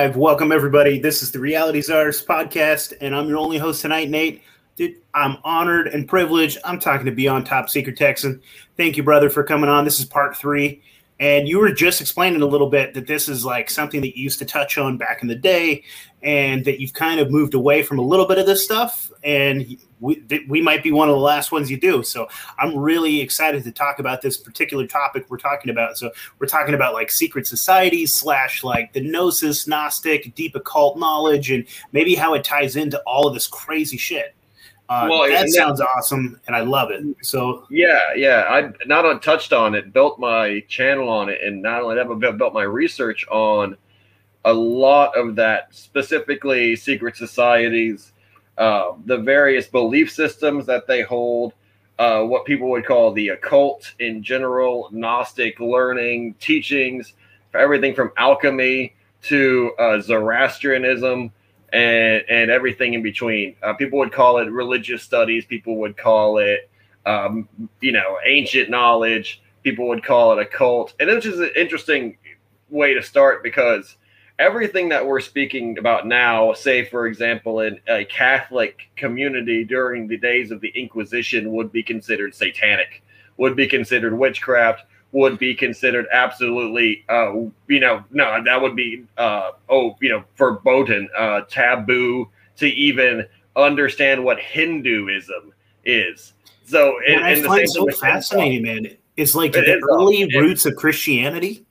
Live. Welcome, everybody. This is the Reality Czars podcast, and I'm your only host tonight, Nate. Dude, I'm honored and privileged. I'm talking to Beyond Top Secret Texan. Thank you, brother, for coming on. This is part three. And you were just explaining a little bit that this is like something that you used to touch on back in the day, and that you've kind of moved away from a little bit of this stuff. And we, we might be one of the last ones you do. So I'm really excited to talk about this particular topic we're talking about. So we're talking about like secret societies slash like the gnosis, Gnostic, deep occult knowledge, and maybe how it ties into all of this crazy shit. Uh, well, that sounds awesome, and I love it. So yeah, yeah, I not on touched on it, built my channel on it, and not only that, but built my research on a lot of that, specifically secret societies uh, the various belief systems that they hold, uh, what people would call the occult in general, Gnostic learning, teachings, everything from alchemy to uh, Zoroastrianism and, and everything in between. Uh, people would call it religious studies, people would call it, um, you know, ancient knowledge, people would call it occult. And it's just an interesting way to start because everything that we're speaking about now, say, for example, in a Catholic community during the days of the Inquisition, would be considered satanic, would be considered witchcraft, would be considered absolutely, uh, you know, no, that would be, uh, oh, you know, verboten, uh, taboo to even understand what Hinduism is. So, in, I in find so fascinating, man, it's like it the early roots of Christianity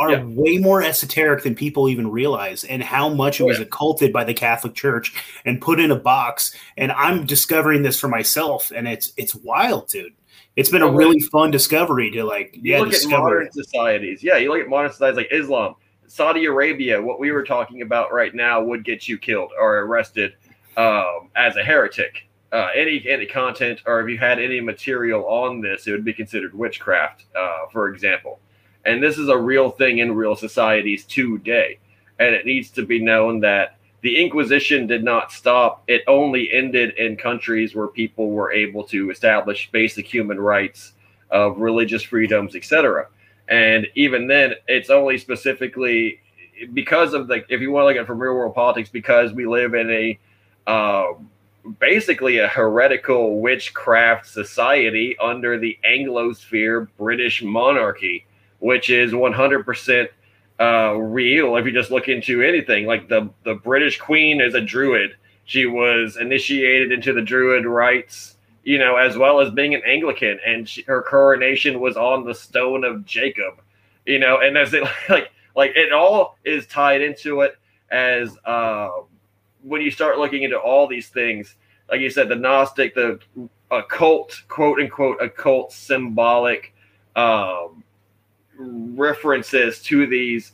are yeah. way more esoteric than people even realize and how much it was yeah. occulted by the Catholic Church and put in a box. And I'm discovering this for myself and it's it's wild, dude. It's been a really fun discovery to like you yeah, look discover. at modern societies. Yeah, you look at modern societies like Islam, Saudi Arabia, what we were talking about right now would get you killed or arrested um, as a heretic. Uh, any any content or if you had any material on this, it would be considered witchcraft, uh, for example. And this is a real thing in real societies today. And it needs to be known that the Inquisition did not stop. It only ended in countries where people were able to establish basic human rights of religious freedoms, etc. And even then, it's only specifically because of the, if you want to look at it from real world politics, because we live in a uh, basically a heretical witchcraft society under the Anglosphere British monarchy which is 100% uh, real if you just look into anything. Like the, the British Queen is a druid. She was initiated into the druid rites, you know, as well as being an Anglican, and she, her coronation was on the stone of Jacob, you know, and as it like like it all is tied into it as uh, when you start looking into all these things, like you said, the Gnostic, the occult, quote unquote, occult symbolic um, references to these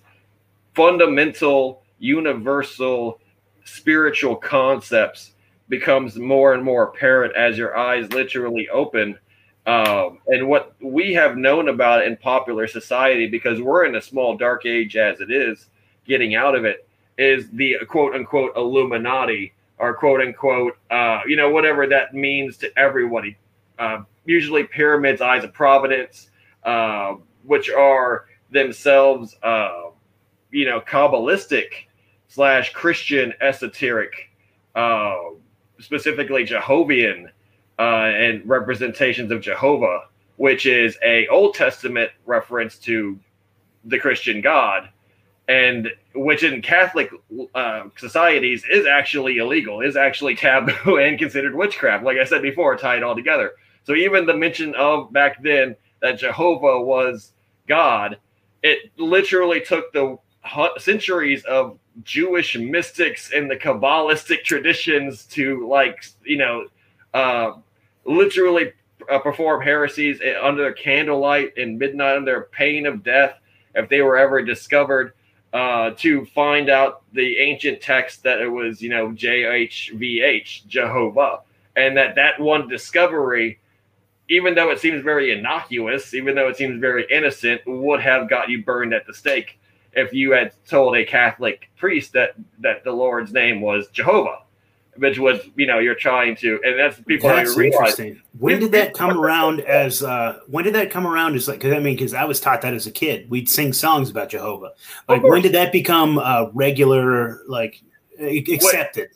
fundamental, universal spiritual concepts becomes more and more apparent as your eyes literally open. Um, and what we have known about in popular society, because we're in a small dark age as it is, getting out of it, is the quote unquote Illuminati or quote unquote, uh, you know, whatever that means to everybody. Uh, usually, pyramids, eyes of providence, uh, which are themselves, uh, you know, Kabbalistic slash Christian esoteric, uh, specifically Jehovian uh, and representations of Jehovah, which is a Old Testament reference to the Christian God, and which in Catholic uh, societies is actually illegal, is actually taboo and considered witchcraft. Like I said before, tied all together. So even the mention of back then that Jehovah was God, it literally took the centuries of Jewish mystics and the Kabbalistic traditions to like you know uh, literally uh, perform heresies under candlelight and midnight under pain of death if they were ever discovered uh, to find out the ancient text that it was you know JHVH Jehovah and that that one discovery even though it seems very innocuous, even though it seems very innocent, would have got you burned at the stake if you had told a Catholic priest that that the Lord's name was Jehovah. which was you know you're trying to, and that's people that's don't realize. Interesting. When did that come around? As uh, when did that come around? As like, cause I mean, because I was taught that as a kid, we'd sing songs about Jehovah. Like, when did that become uh, regular? Like, accepted?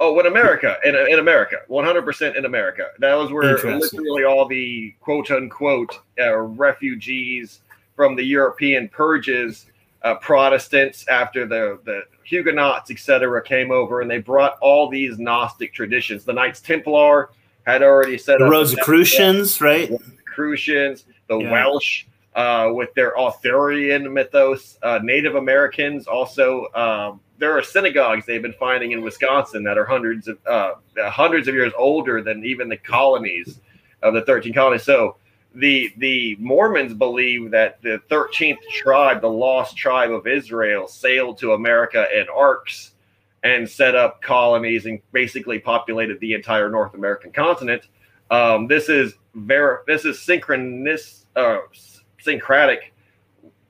Oh, in America, in, in America, 100% in America. That was where literally all the quote unquote uh, refugees from the European purges, uh, Protestants after the, the Huguenots, etc., came over and they brought all these Gnostic traditions. The Knights Templar had already set the up Rosicrucians, right? Rosicrucians, the yeah. Welsh uh, with their Arthurian mythos, uh, Native Americans also. Um, there are synagogues they've been finding in Wisconsin that are hundreds of uh, hundreds of years older than even the colonies of the 13 colonies. So the the Mormons believe that the 13th tribe, the lost tribe of Israel, sailed to America in arks and set up colonies and basically populated the entire North American continent. Um, this is very this is synchronous uh, syncretic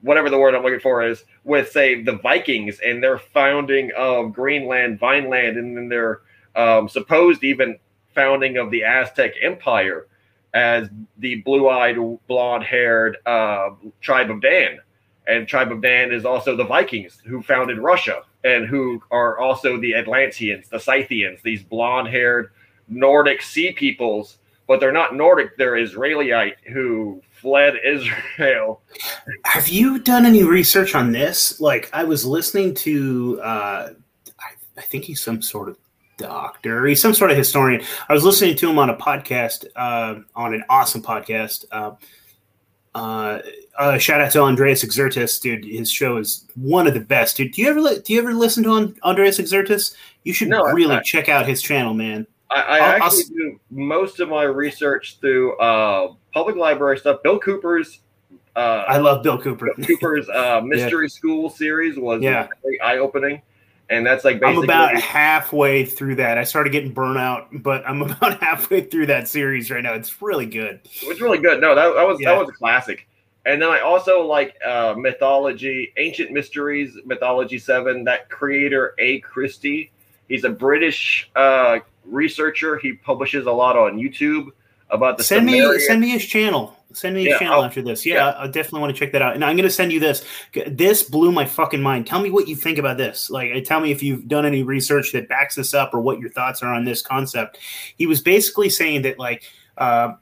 whatever the word I'm looking for is with say the Vikings and their founding of Greenland, Vineland, and then their um, supposed even founding of the Aztec Empire as the blue-eyed, blonde-haired uh, tribe of Dan. And tribe of Dan is also the Vikings who founded Russia and who are also the Atlanteans, the Scythians, these blonde-haired Nordic sea peoples, but they're not Nordic; they're Israelite who fled Israel. Have you done any research on this? Like, I was listening to, uh, I, I think he's some sort of doctor. He's some sort of historian. I was listening to him on a podcast, uh, on an awesome podcast. Uh, uh, uh, shout out to Andreas Exertus, dude. His show is one of the best, dude. Do you ever do you ever listen to Andreas Exertus? You should no, really check out his channel, man. I, I actually I'll, do most of my research through uh, public library stuff. Bill Cooper's. Uh, I love Bill Cooper. Bill Cooper's uh, Mystery yeah. School series was yeah. very eye opening. And that's like I'm about halfway through that. I started getting burnout, but I'm about halfway through that series right now. It's really good. It's really good. No, that, that was yeah. that was a classic. And then I also like uh, mythology, ancient mysteries, mythology seven. That creator A Christie, he's a British uh, researcher. He publishes a lot on YouTube about the send Sumerian. me send me his channel. Send me his yeah, channel I'll, after this. Yeah, yeah, I definitely want to check that out. And I'm going to send you this. This blew my fucking mind. Tell me what you think about this. Like, tell me if you've done any research that backs this up or what your thoughts are on this concept. He was basically saying that, like, uh,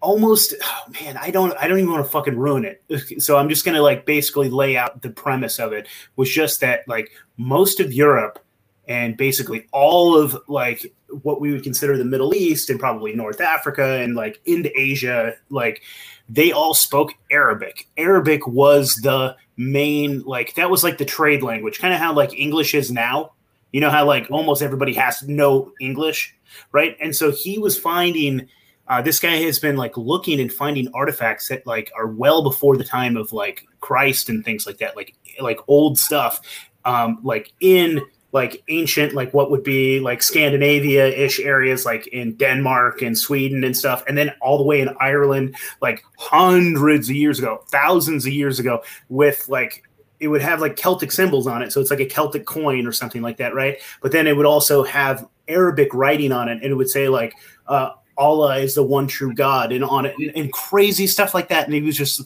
almost oh man i don't i don't even want to fucking ruin it so i'm just going to like basically lay out the premise of it was just that like most of europe and basically all of like what we would consider the Middle East and probably North Africa and like into Asia, like they all spoke Arabic. Arabic was the main like that was like the trade language, kind of how like English is now. You know how like almost everybody has to know English, right? And so he was finding uh, this guy has been like looking and finding artifacts that like are well before the time of like Christ and things like that, like like old stuff, um, like in like ancient, like what would be like Scandinavia ish areas, like in Denmark and Sweden and stuff, and then all the way in Ireland, like hundreds of years ago, thousands of years ago, with like it would have like Celtic symbols on it. So it's like a Celtic coin or something like that, right? But then it would also have Arabic writing on it, and it would say like uh, Allah is the one true God, and on it, and, and crazy stuff like that. And he was just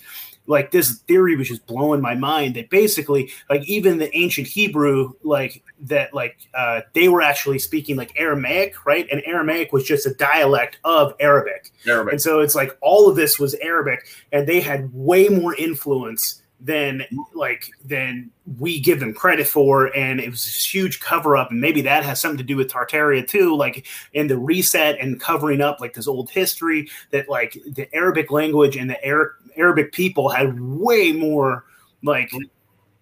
like this theory was just blowing my mind that basically like even the ancient hebrew like that like uh, they were actually speaking like aramaic right and aramaic was just a dialect of arabic. arabic and so it's like all of this was arabic and they had way more influence than like than we give them credit for and it was this huge cover up and maybe that has something to do with tartaria too like in the reset and covering up like this old history that like the arabic language and the Arab, arabic people had way more like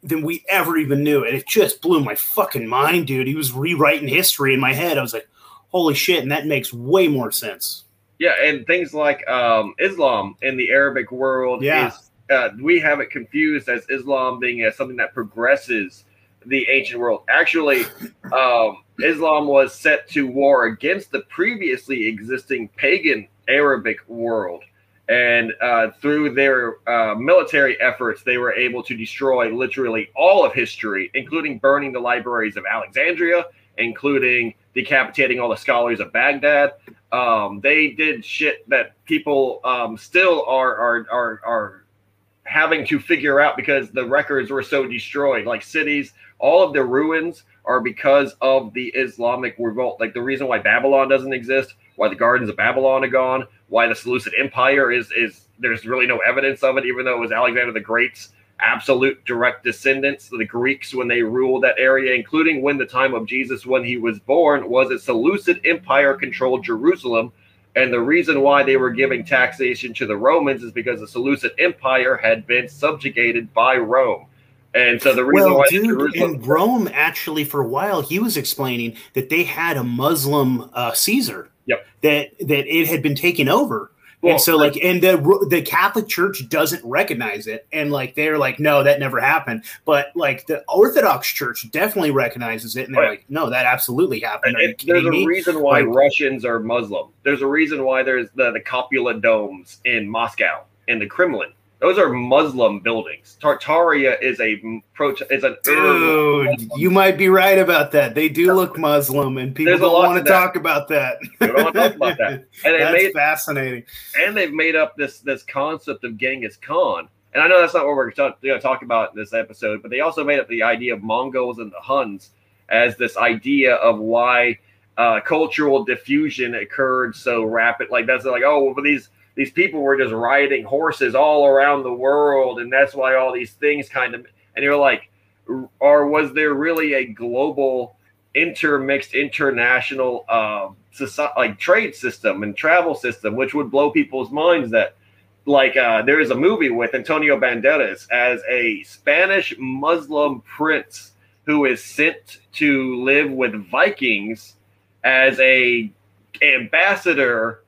than we ever even knew and it just blew my fucking mind dude. He was rewriting history in my head. I was like holy shit and that makes way more sense. Yeah and things like um islam in the arabic world yeah. is uh, we have it confused as Islam being uh, something that progresses the ancient world. Actually, um, Islam was set to war against the previously existing pagan Arabic world. And uh, through their uh, military efforts, they were able to destroy literally all of history, including burning the libraries of Alexandria, including decapitating all the scholars of Baghdad. Um, they did shit that people um, still are are are are having to figure out because the records were so destroyed. Like cities, all of the ruins are because of the Islamic revolt. Like the reason why Babylon doesn't exist, why the gardens of Babylon are gone, why the Seleucid Empire is is there's really no evidence of it, even though it was Alexander the Great's absolute direct descendants, the Greeks, when they ruled that area, including when the time of Jesus when he was born, was a Seleucid Empire controlled Jerusalem. And the reason why they were giving taxation to the Romans is because the Seleucid Empire had been subjugated by Rome. And so the reason well, why dude, in Rome, actually, for a while, he was explaining that they had a Muslim uh, Caesar. Yep. That that it had been taken over. Well, and so, like, and the the Catholic Church doesn't recognize it, and like they're like, no, that never happened. But like the Orthodox Church definitely recognizes it, and they're Right. like, no, that absolutely happened. Are you it- there's a me? reason why Like- Russians are Muslim. There's a reason why there's the, the Cupola domes in Moscow and the Kremlin. Those are Muslim buildings. Tartaria is a pro is an Dude, you might be right about that. They do look Muslim, and people don't want to to talk about that. We don't wanna talk about that. and That's made fascinating. and they've made up this this concept of Genghis Khan. And I know that's not what we're going to talk about in this episode, but they also made up the idea of Mongols and the Huns as this idea of why uh, cultural diffusion occurred so rapid. Like that's like, oh, well, these these people were just riding horses all around the world, and that's why all these things kind of. And you're like, or was there really a global intermixed international uh, society, like trade system and travel system, which would blow people's minds that like uh, there is a movie with Antonio Banderas as a Spanish Muslim prince who is sent to live with Vikings as a ambassador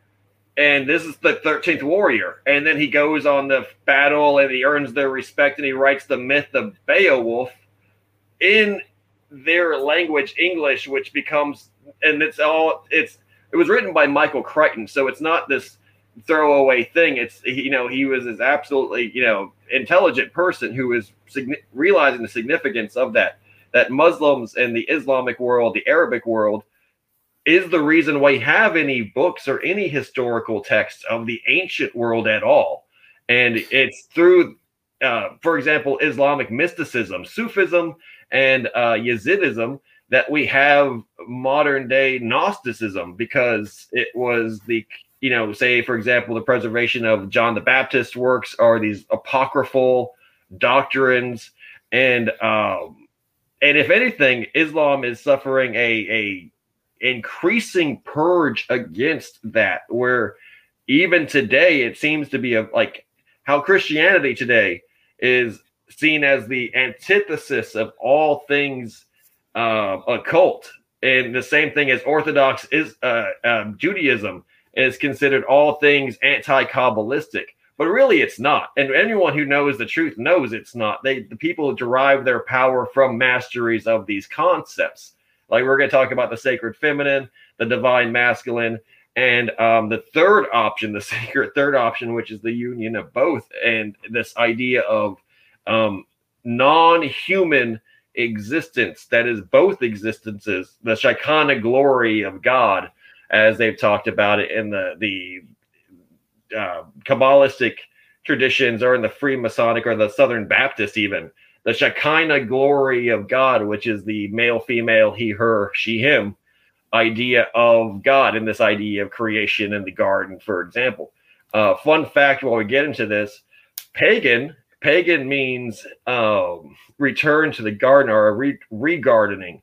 and this is the 13th warrior. And then he goes on the battle and he earns their respect and he writes the myth of Beowulf in their language English which becomes and it's all it's it was written by Michael Crichton. So it's not this throwaway thing. It's you know he was this absolutely you know intelligent person who was realizing the significance of that that Muslims and the Islamic world the Arabic world is the reason why we have any books or any historical texts of the ancient world at all. And it's through, uh, for example, Islamic mysticism, Sufism, and uh, Yazidism that we have modern day Gnosticism because it was the, you know, say, for example, the preservation of John the Baptist works are these apocryphal doctrines. And, um, and if anything, Islam is suffering a, a increasing purge against that where even today it seems to be a like how christianity today is seen as the antithesis of all things uh, occult. And the same thing as orthodox is uh, um, judaism is considered all things anti-kabbalistic. But really it's not. And anyone who knows the truth knows it's not. They the people derive their power from masteries of these concepts like we're going to talk about the sacred feminine, the divine masculine, and um, the third option, the sacred third option, which is the union of both, and this idea of um, non-human existence that is both existences, the Shekinah glory of God, as they've talked about it in the the uh, Kabbalistic traditions, or in the Freemasonic or the Southern Baptist even the Shekinah glory of God, which is the male, female, he, her, she, him idea of God and this idea of creation in the garden, for example. Uh, fun fact while we get into this pagan, pagan means um, return to the garden or re- regardening,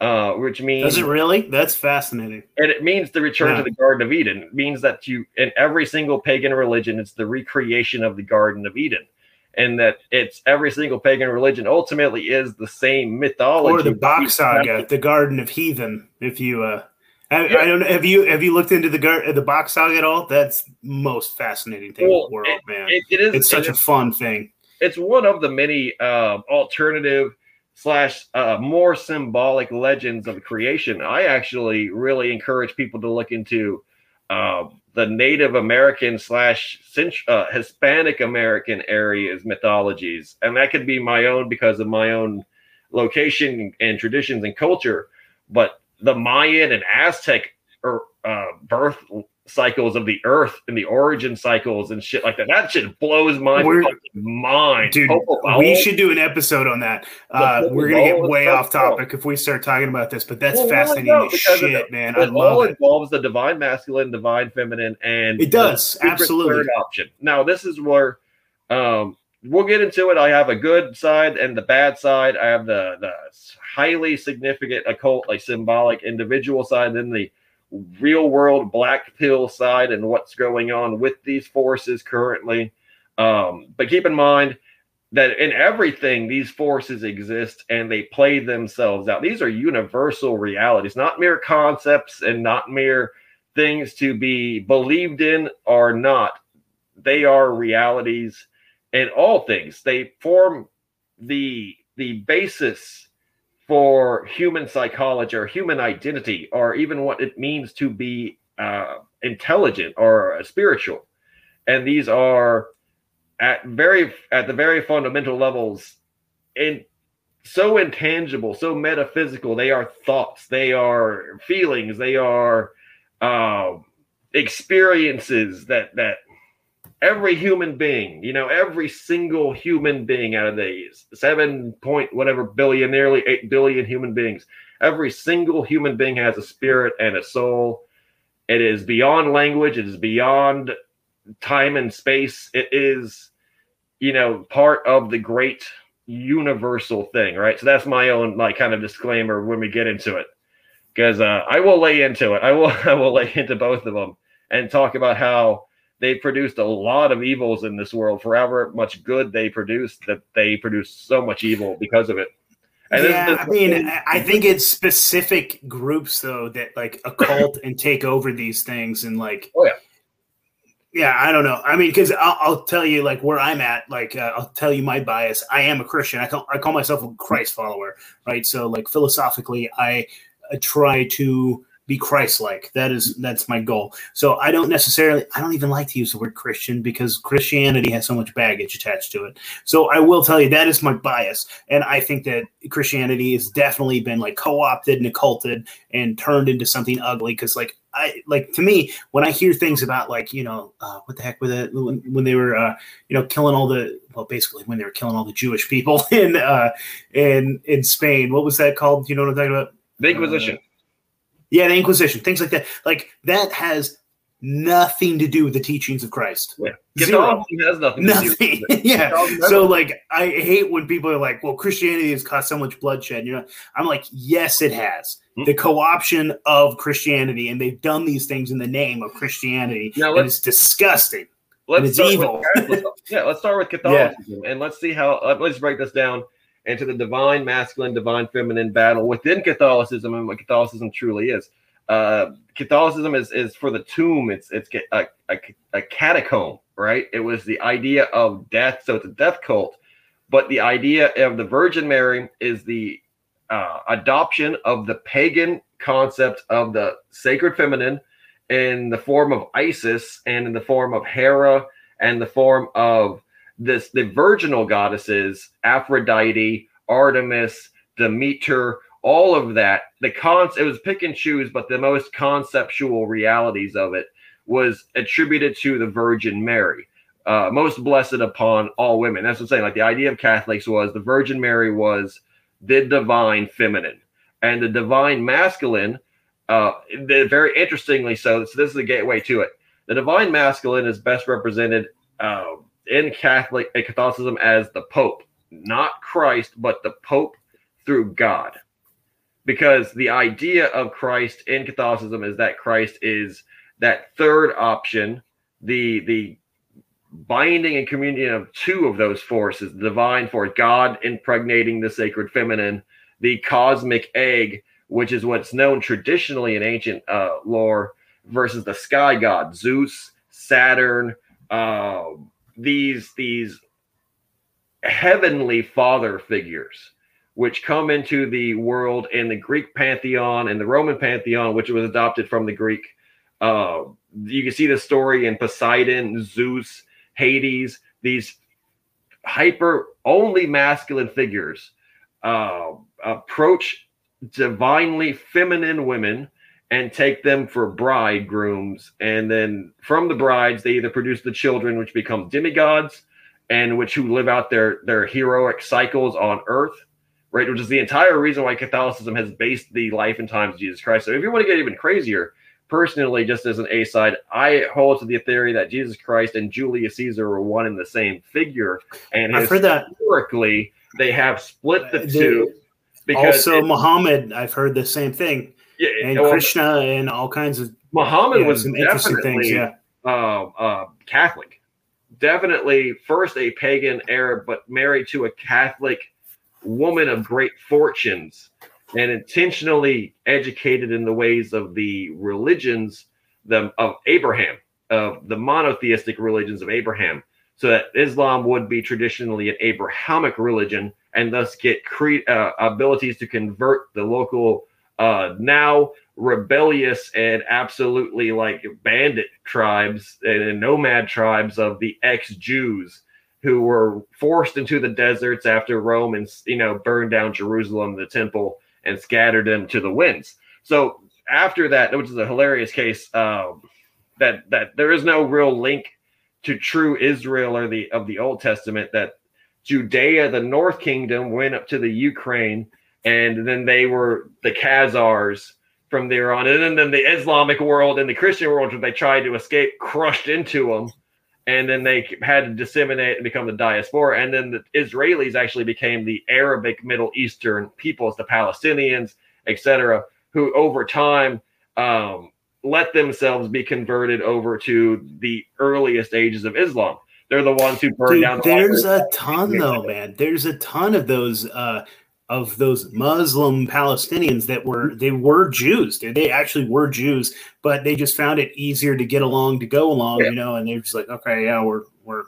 uh, which means Does it really? That's fascinating. and it means the return Yeah. to the Garden of Eden. It means that you, in every single pagan religion, it's the recreation of the Garden of Eden. And that it's every single pagan religion ultimately is the same mythology. Or the Bock Saga, the Garden of Heathen. If you, uh, I, I don't know. Have you have you looked into the gar- the Bock Saga at all? That's most fascinating thing in the world, man. It, it is. it's such it a fun thing. it's one of the many uh, alternative slash uh, more symbolic legends of creation. I actually really encourage people to look into uh, the Native American slash uh, Hispanic American areas mythologies, and that could be my own because of my own location and traditions and culture. But the Mayan and Aztec er, uh, birth cycles of the earth and the origin cycles and shit like that. That shit blows my mind. Dude, we should do an episode on that. Uh, we're gonna get way off topic if we start talking about this, but that's well, fascinating shit, it, man. It I love it. involves the divine masculine, divine feminine, and it does absolutely Third option. Now, this is where um, we'll get into it. I have a good side and the bad side. I have the the highly significant occult, like symbolic individual side, and then the real world black pill side and what's going on with these forces currently. Um, but keep in mind that in everything, these forces exist and they play themselves out. These are universal realities, not mere concepts and not mere things to be believed in or not. They are realities in all things. They form the the basis for human psychology or human identity or even what it means to be uh, intelligent or spiritual. And these are at very at the very fundamental levels in so intangible so metaphysical. They are thoughts they are feelings they are uh, experiences that that every human being, you know, every single human being out of these seven point whatever billion, nearly eight billion human beings, every single human being has a spirit and a soul. It is beyond language, it is beyond time and space. It is, you know, part of the great universal thing, right? So that's my own like kind of disclaimer when we get into it. Because uh, I will lay into it. I will I will lay into both of them and talk about how they produced a lot of evils in this world. Forever much good they produced, that they produced so much evil because of it. And yeah, this, this, I mean, I think it's specific groups though that like occult and take over these things and like. Oh yeah. Yeah, I don't know. I mean, because I'll, I'll, tell you, like where I'm at. Like, uh, I'll tell you my bias. I am a Christian. I call I call myself a Christ follower, right? So, like philosophically, I, I try to be Christ-like. That is that's my goal. So I don't necessarily I don't even like to use the word Christian because Christianity has so much baggage attached to it. So I will tell you that is my bias, and I think that Christianity has definitely been like co-opted and occulted and turned into something ugly. Because like I like to me when I hear things about like you know uh, what the heck with it when, when they were uh, you know killing all the well basically when they were killing all the Jewish people in uh, in in Spain. What was that called? You know what I'm talking about? The Inquisition. Yeah, the Inquisition, things like that. Like that has nothing to do with the teachings of Christ. Yeah. Zero. has nothing. Nothing. yeah. So like, I hate when people are like, "Well, Christianity has caused so much bloodshed." You know, I'm like, yes, it has. Mm-hmm. The co-option of Christianity, and they've done these things in the name of Christianity, now, and it's disgusting. Let's it's evil. With, yeah, let's start with Catholicism, yeah. and let's see how. Uh, let's break this down into the divine masculine, divine feminine battle within Catholicism and what Catholicism truly is. Uh, Catholicism is, is for the tomb. It's it's a, a, a catacomb, right? It was the idea of death, so it's a death cult. But the idea of the Virgin Mary is the uh, adoption of the pagan concept of the sacred feminine in the form of Isis and in the form of Hera and the form of this the virginal goddesses, Aphrodite, Artemis, Demeter, all of that. The cons it was pick and choose, but the most conceptual realities of it was attributed to the Virgin Mary. Uh, most blessed upon all women. That's what I'm saying. Like the idea of Catholics was the Virgin Mary was the divine feminine, and the divine masculine. Uh, very interestingly, so, so this is the gateway to it. The divine masculine is best represented uh, in Catholic Catholicism as the Pope, not Christ, but the Pope through God. Because the idea of Christ in Catholicism is that Christ is that third option, the the binding and communion of two of those forces, the divine force, God impregnating the sacred feminine, the cosmic egg, which is what's known traditionally in ancient uh, lore, versus the sky god, Zeus, Saturn, uh, these these heavenly father figures which come into the world in the Greek pantheon and the Roman pantheon, which was adopted from the Greek. Uh, you can see the story in Poseidon, Zeus, Hades, these hyper only masculine figures uh, approach divinely feminine women and take them for bridegrooms. And then from the brides, they either produce the children, which become demigods, and which who live out their their heroic cycles on earth, right? Which is the entire reason why Catholicism has based the life and times of Jesus Christ. So if you want to get even crazier, personally, just as an A side, I hold to the theory that Jesus Christ and Julius Caesar were one and the same figure. And I've heard that historically, they have split the two. Because also, it, Muhammad, I've heard the same thing. Yeah, and well, Krishna and all kinds of Muhammad yeah, was some interesting things. Yeah, uh, uh, Catholic, definitely first a pagan Arab, but married to a Catholic woman of great fortunes and intentionally educated in the ways of the religions the, of Abraham, of the monotheistic religions of Abraham, so that Islam would be traditionally an Abrahamic religion and thus get cre- uh, abilities to convert the local uh, now rebellious and absolutely like bandit tribes and nomad tribes of the ex-Jews who were forced into the deserts after Rome and you know burned down Jerusalem, the temple, and scattered them to the winds. So after that, which is a hilarious case, um, that that there is no real link to true Israel or the of the Old Testament. That Judea, the North Kingdom, went up to the Ukraine, and then they were the Khazars from there on, and then the Islamic world and the Christian world, they tried to escape, crushed into them and then they had to disseminate and become the diaspora. And then the Israelis actually became the Arabic Middle Eastern peoples, the Palestinians, etc., who over time um, let themselves be converted over to the earliest ages of Islam. They're the ones who burned Dude, down. The there's a ton, though, man. There's a ton of those. Uh, of those Muslim Palestinians that were they were Jews. They actually were Jews, but they just found it easier to get along to go along, yeah. you know, and they're just like, okay, yeah, we're we're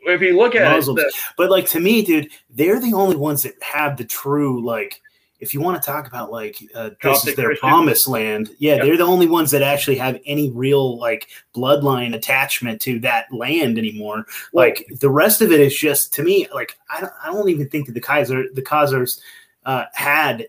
if you look at Muslims. It, but like to me, dude, they're the only ones that have the true like if you want to talk about like uh, this is their Christian. promised land, yeah, they're the only ones that actually have any real like bloodline attachment to that land anymore. Like the rest of it is just to me, like I don't, I don't even think that the Kaiser, the Khazars uh, had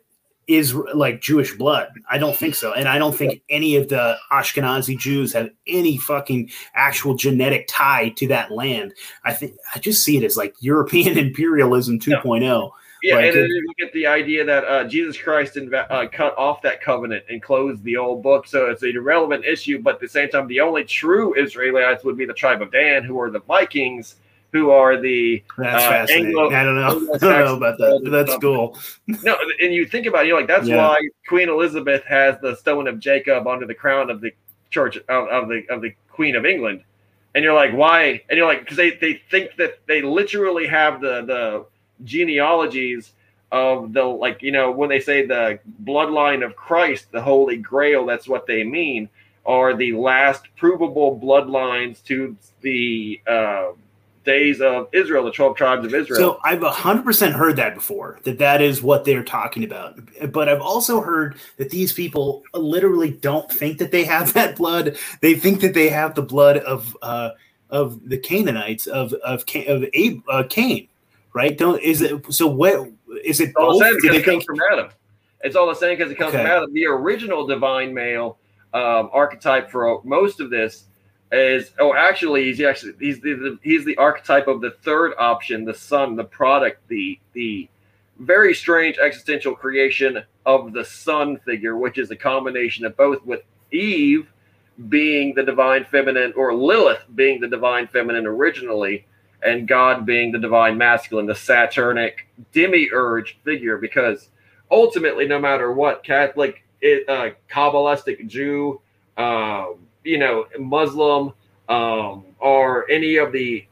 is like Jewish blood. I don't think so. And I don't think any of the Ashkenazi Jews have any fucking actual genetic tie to that land. I think I just see it as like European imperialism 2.0. No. Yeah, like, and then you get the idea that uh, Jesus Christ inv- uh, cut off that covenant and closed the old book, so it's an irrelevant issue. But at the same time, the only true Israelites would be the tribe of Dan, who are the Vikings, who are the that's uh, fascinating. Anglo- I don't know. I don't know about that. That's cool. no, and you think about it, you're like that's yeah. why Queen Elizabeth has the stone of Jacob under the crown of the church of, of the of the Queen of England. And you're like, why? And you're like, because they, they think that they literally have the the genealogies of the like, you know, when they say the bloodline of Christ, the Holy Grail, that's what they mean, are the last provable bloodlines to the uh, days of Israel, the 12 tribes of Israel. So I've 100% heard that before, that that is what they're talking about. But I've also heard that these people literally don't think that they have that blood. They think that they have the blood of uh, of the Canaanites, of of, of Abe, uh, Cain, right? Don't is it so what is it all both? The it comes from Adam. It's all the same because it comes okay. from Adam. The original divine male um, archetype for most of this is oh actually he's actually he's the, he's the archetype of the third option the son the product the the very strange existential creation of the son figure which is a combination of both with eve being the divine feminine or lilith being the divine feminine originally and god being the divine masculine the saturnic demiurge figure because ultimately no matter what catholic uh, kabbalistic jew um, you know, Muslim um, or any of the,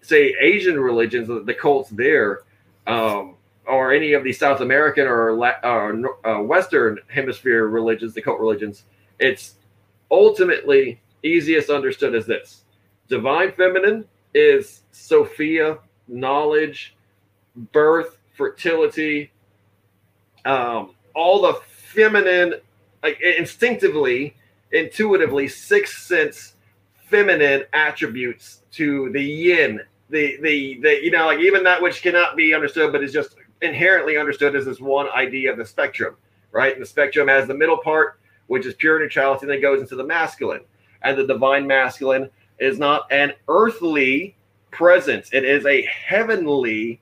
say, Asian religions, the cults there, um, or any of the South American or, uh, Western Hemisphere religions, the cult religions, it's ultimately easiest understood as this. Divine feminine is Sophia, knowledge, birth, fertility, um, all the feminine, like instinctively intuitively sixth sense feminine attributes to the yin the the the you know like even that which cannot be understood but is just inherently understood as this one idea of the spectrum right? And the spectrum has the middle part, which is pure neutrality, and then goes into the masculine. And the divine masculine is not an earthly presence, it is a heavenly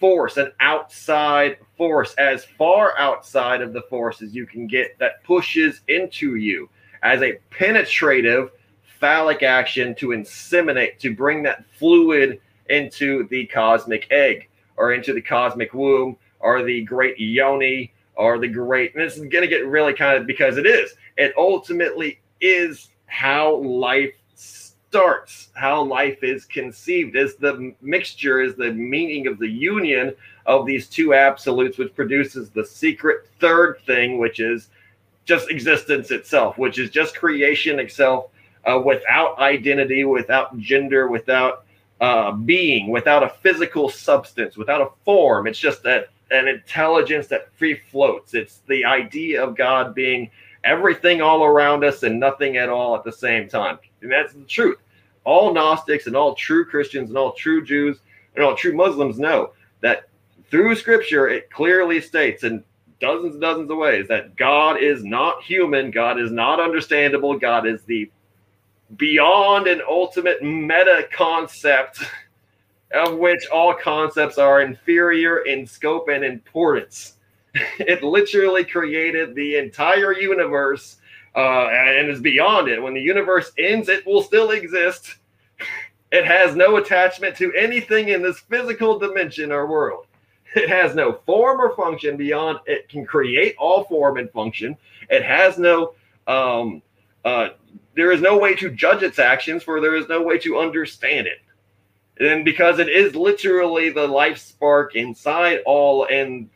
force, an outside force, as far outside of the force as you can get that pushes into you as a penetrative phallic action to inseminate, to bring that fluid into the cosmic egg or into the cosmic womb or the great yoni or the great. And this is going to get really kind of because it is. It ultimately is how life starts, how life is conceived, is the mixture, is the meaning of the union of these two absolutes, which produces the secret third thing, which is just existence itself, which is just creation itself uh, without identity, without gender, without uh, being, without a physical substance, without a form. It's just that an intelligence that free floats. It's the idea of God being everything all around us and nothing at all at the same time. And that's the truth. All Gnostics and all true Christians and all true Jews and all true Muslims know that through scripture it clearly states in dozens and dozens of ways that God is not human, God is not understandable, God is the beyond and ultimate meta concept of which all concepts are inferior in scope and importance. it literally created the entire universe uh, and is beyond it. When the universe ends, it will still exist. It has no attachment to anything in this physical dimension or world. It has no form or function beyond it can create all form and function. It has no um, uh, there is no way to judge its actions, for there is no way to understand it. And because it is literally the life spark inside all, and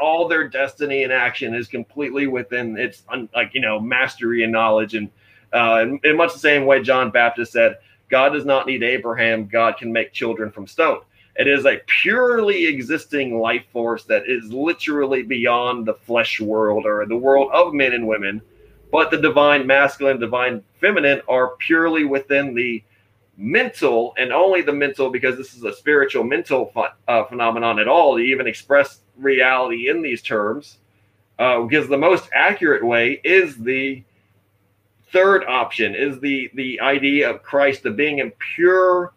all their destiny and action is completely within its like you know mastery and knowledge, and uh, in, in much the same way John Baptist said, God does not need Abraham; God can make children from stone. It is a purely existing life force that is literally beyond the flesh world or the world of men and women but the divine masculine, divine feminine are purely within the mental and only the mental because this is a spiritual mental ph- uh, phenomenon at all to even express reality in these terms. Uh, because the most accurate way is the third option is the the idea of Christ of being in pure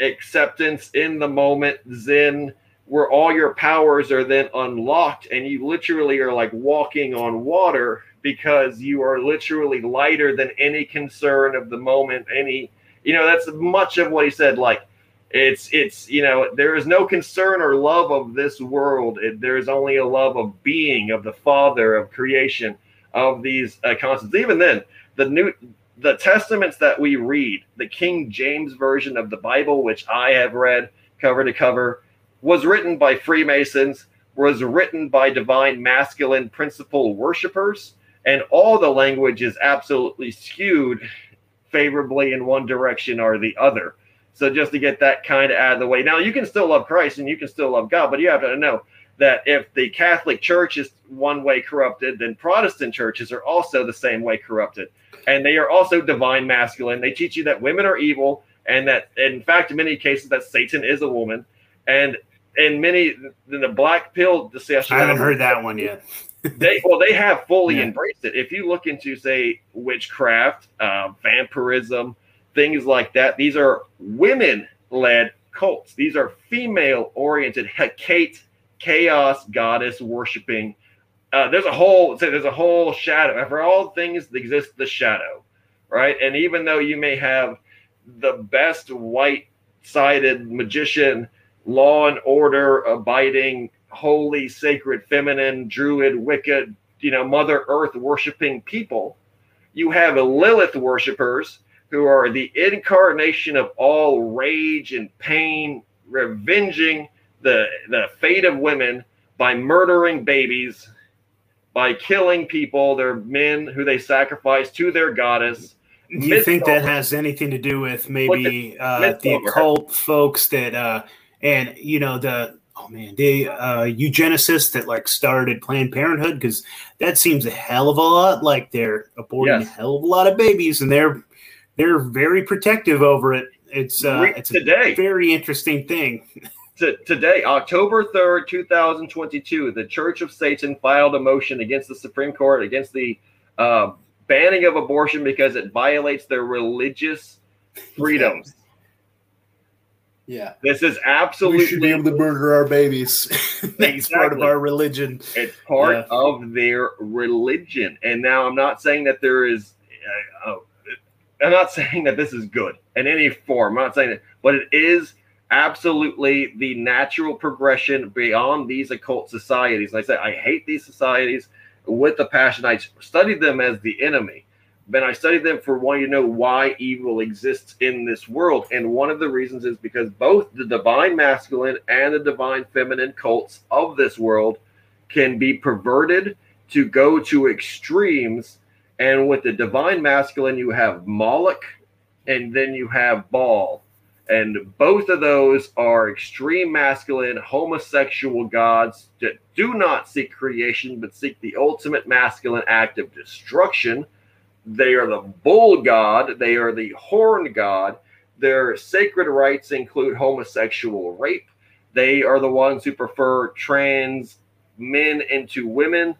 acceptance in the moment zen where all your powers are then unlocked and you literally are like walking on water because you are literally lighter than any concern of the moment any you know that's much of what he said like it's it's you know there is no concern or love of this world. There is only a love of being of the father of creation of these uh, concepts even then the new the testaments that we read the king james version of the bible which i have read cover to cover was written by freemasons was written by divine masculine principle worshippers and all the language is absolutely skewed favorably in one direction or the other. So just to get that kind of out of the way. Now you can still love Christ and you can still love God, but you have to know that if the Catholic Church is one way corrupted, then Protestant churches are also the same way corrupted. And they are also divine masculine. They teach you that women are evil and that in fact in many cases that Satan is a woman. And in many in the black pill discussion I haven't heard that one yet they well they have fully yeah. embraced it if you look into say witchcraft uh, vampirism things like that these are women led cults these are female oriented hecate chaos goddess worshiping uh, there's a whole there's a whole shadow for all things exists the shadow right and even though you may have the best white sided magician law and order abiding holy, sacred, feminine, druid, wicked, you know, Mother Earth worshiping people. You have Lilith worshippers who are the incarnation of all rage and pain, revenging the, the fate of women by murdering babies, by killing people, their men who they sacrifice to their goddess. Do you think that has anything to do with maybe uh, the occult folks that, uh, and you know, the oh man, the uh, eugenicists that like started Planned Parenthood because that seems a hell of a lot like they're aborting yes. a hell of a lot of babies and they're they're very protective over it. It's uh, it's a today. very interesting thing. to, today, October 3rd, 2022, the Church of Satan filed a motion against the Supreme Court against the uh, banning of abortion because it violates their religious freedoms. Yeah. This is absolutely. We should be able to murder our babies. That's part of our religion. It's part Yeah. of their religion. And now I'm not saying that there is, uh, uh, I'm not saying that this is good in any form. I'm not saying that, but it is absolutely the natural progression beyond these occult societies. Like I say I hate these societies with the passion. I studied them as the enemy. But I studied them for wanting to know why evil exists in this world. And one of the reasons is because both the divine masculine and the divine feminine cults of this world can be perverted to go to extremes. And with the divine masculine, you have Moloch and then you have Baal. And both of those are extreme masculine, homosexual gods that do not seek creation, but seek the ultimate masculine act of destruction. They are the bull god, they are the horn god. Their sacred rites include homosexual rape. They are the ones who prefer trans men into women.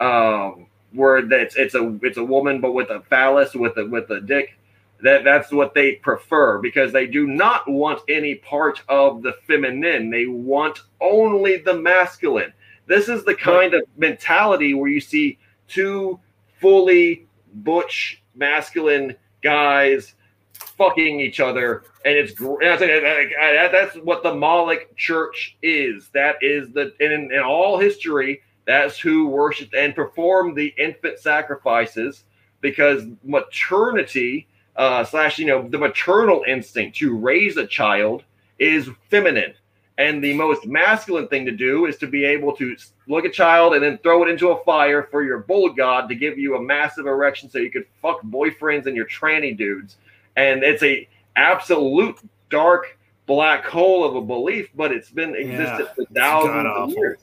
Um, where that's it's a it's a woman but with a phallus with a with a dick. That that's what they prefer because they do not want any part of the feminine. They want only the masculine. This is the kind of mentality where you see two fully butch masculine guys fucking each other, and it's gr- and I say, that's what the Moloch Church is. That is the and in, in all history, that's who worshipped and performed the infant sacrifices because maternity uh, slash you know the maternal instinct to raise a child is feminine. And the most masculine thing to do is to be able to look a child and then throw it into a fire for your bull god to give you a massive erection so you could fuck boyfriends and your tranny dudes. And it's a absolute dark black hole of a belief, but it's been existed for thousands of years.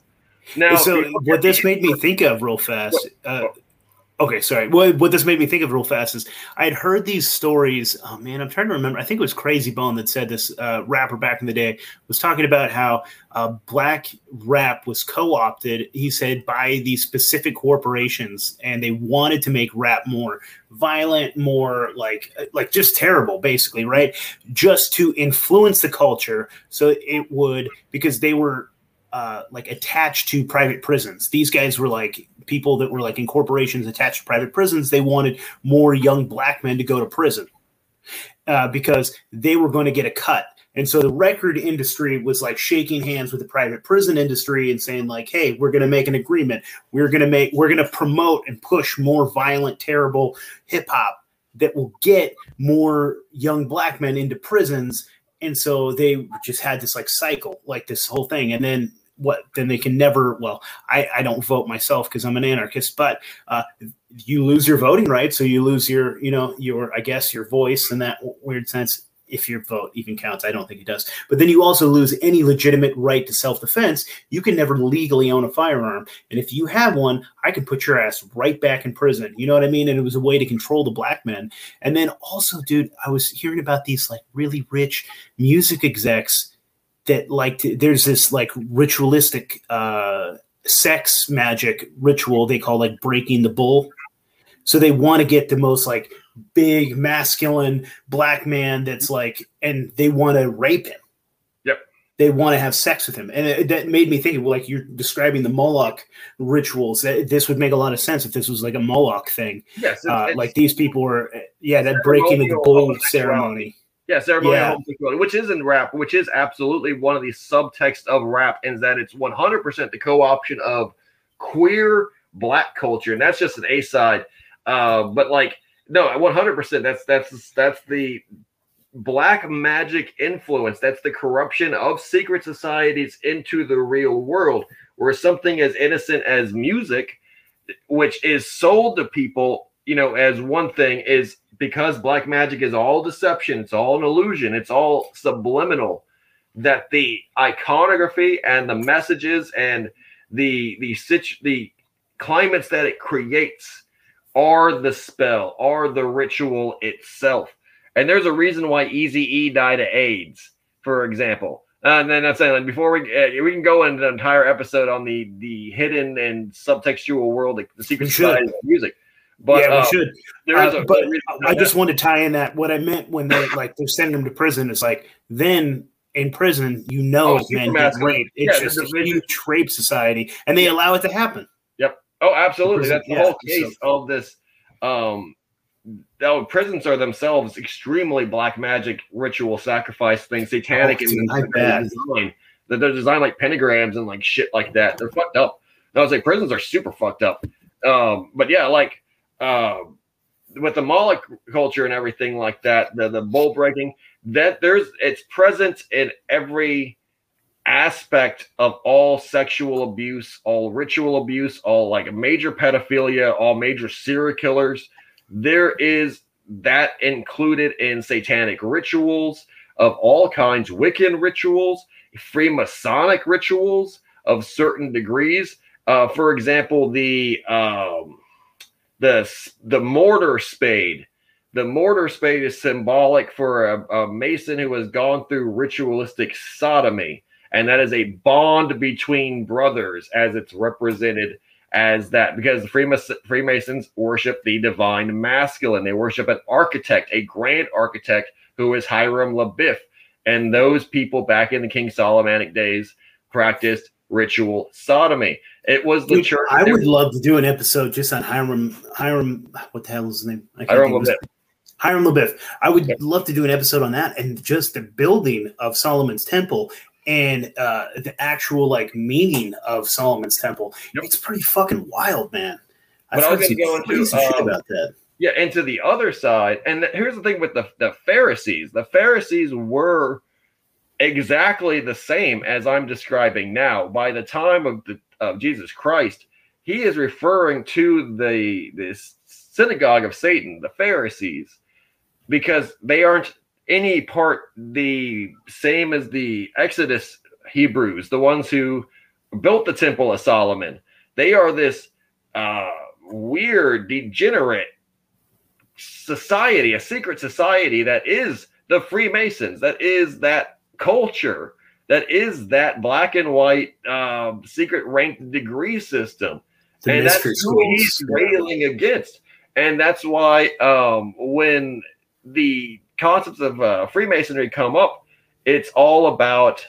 Now, so if you look what this made me think of real fast. Uh, okay, sorry. What, what this made me think of real fast is I had heard these stories. Oh man, I'm trying to remember. I think it was Krayzie Bone that said this. Uh, rapper back in the day was talking about how uh, black rap was co-opted. He said by these specific corporations, and they wanted to make rap more violent, more like like just terrible, basically, right? Just to influence the culture, so it would because they were uh, like attached to private prisons. These guys were like people that were like in corporations attached to private prisons. They wanted more young black men to go to prison uh, because they were going to get a cut. And so the record industry was like shaking hands with the private prison industry and saying like, "Hey, we're going to make an agreement. We're going to make we're going to promote and push more violent, terrible hip hop that will get more young black men into prisons." And so they just had this like cycle, like this whole thing. And then what? Then they can never. Well, I, I don't vote myself because I'm an anarchist, but uh, you lose your voting rights, so you lose your, you know, your I guess your voice in that weird sense. If your vote even counts, I don't think it does. But then you also lose any legitimate right to self defense. You can never legally own a firearm, and if you have one, I can put your ass right back in prison. You know what I mean? And it was a way to control the black men. And then also, dude, I was hearing about these like really rich music execs that like to, there's this like ritualistic uh sex magic ritual they call like breaking the bull so they want to get the most like big masculine black man that's like and they want to rape him Yep. they want to have sex with him and it, that made me think like you're describing the moloch rituals that this would make a lot of sense if this was like a moloch thing yes, it's, uh, it's- like these people were yeah that breaking of the bull homosexuality. ceremony Yeah, ceremonial Yeah. homosexuality, which is in rap, which is absolutely one of the subtexts of rap, is that it's 100% the co-option of queer black culture, and that's just an A side. Uh, but like, no, 100%. That's that's that's the black magic influence. That's the corruption of secret societies into the real world, where something as innocent as music, which is sold to people, you know, as one thing, is because black magic is all deception, it's all an illusion, it's all subliminal. That the iconography and the messages and the the situ- the climates that it creates are the spell, are the ritual itself. And there's a reason why Easy E died of AIDS, for example. And then I'm saying, like, before we uh, we can go into an entire episode on the the hidden and subtextual world, like the secret society of music. But yeah, we uh, should. Uh, but I just want to tie in that what I meant when they like they're sending him to prison is like then in prison you know oh, men get raped. It's yeah, just a huge rape society, and they allow it to happen. Oh, absolutely. That's the yeah, whole case so. of this. Um, oh, prisons are themselves extremely black magic ritual sacrifice things, satanic oh, their design. That they're designed like pentagrams and like shit like that. They're fucked up. I was like, prisons are super fucked up. Um, but yeah, like uh, with the Moloch culture and everything like that, the the bowl breaking, that there's it's present in every aspect of all sexual abuse, all ritual abuse, all like major pedophilia, all major serial killers. There is that included in satanic rituals of all kinds, Wiccan rituals, Freemasonic rituals of certain degrees. Uh, for example, the um, the the mortar spade. The mortar spade is symbolic for a, a mason who has gone through ritualistic sodomy, and that is a bond between brothers, as it's represented as that because the Freemasons worship the divine masculine. They worship an architect, a grand architect who is Hiram Abiff. And those people back in the King Solomonic days practiced ritual sodomy. It was the Dude, church. I would love to do an episode just on Hiram. Hiram, what the hell is his name? Hiram Abiff. Hiram Abiff. I would love to do an episode on that and just the building of Solomon's temple and uh, the actual like meaning of Solomon's temple. Yep. It's pretty fucking wild, man. But I was going to go into um, about that. Yeah, and to the other side, and the, here's the thing with the the Pharisees. The Pharisees were exactly the same as I'm describing now. By the time of the of Jesus Christ, he is referring to the this synagogue of Satan, the Pharisees, because they aren't any part the same as the Exodus Hebrews, the ones who built the Temple of Solomon. They are this uh, weird, degenerate society, a secret society that is the Freemasons, that is that culture, that is that black and white um, secret ranked degree system. The and that's who he's railing against. And that's why um, when the concepts of uh, Freemasonry come up, it's all about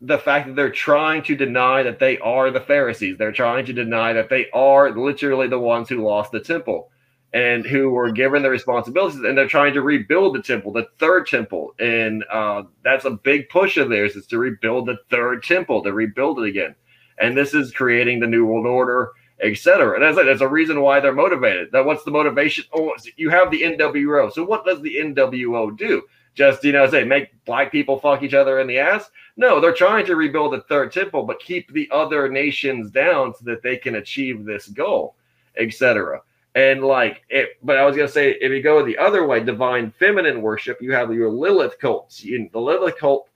the fact that they're trying to deny that they are the Pharisees. They're trying to deny that they are literally the ones who lost the temple and who were given the responsibilities. And they're trying to rebuild the temple, the third temple. And uh, that's a big push of theirs is to rebuild the third temple, to rebuild it again. And this is creating the New World Order etc. And as I, there's a reason why they're motivated. That what's the motivation? Oh, you have the NWO. So what does the NWO do? Just you know, say make black people fuck each other in the ass? No, they're trying to rebuild the third temple, but keep the other nations down so that they can achieve this goal, etc. And like it, but I was gonna say, if you go the other way, divine feminine worship, you have your Lilith cults. You, the Lilith cult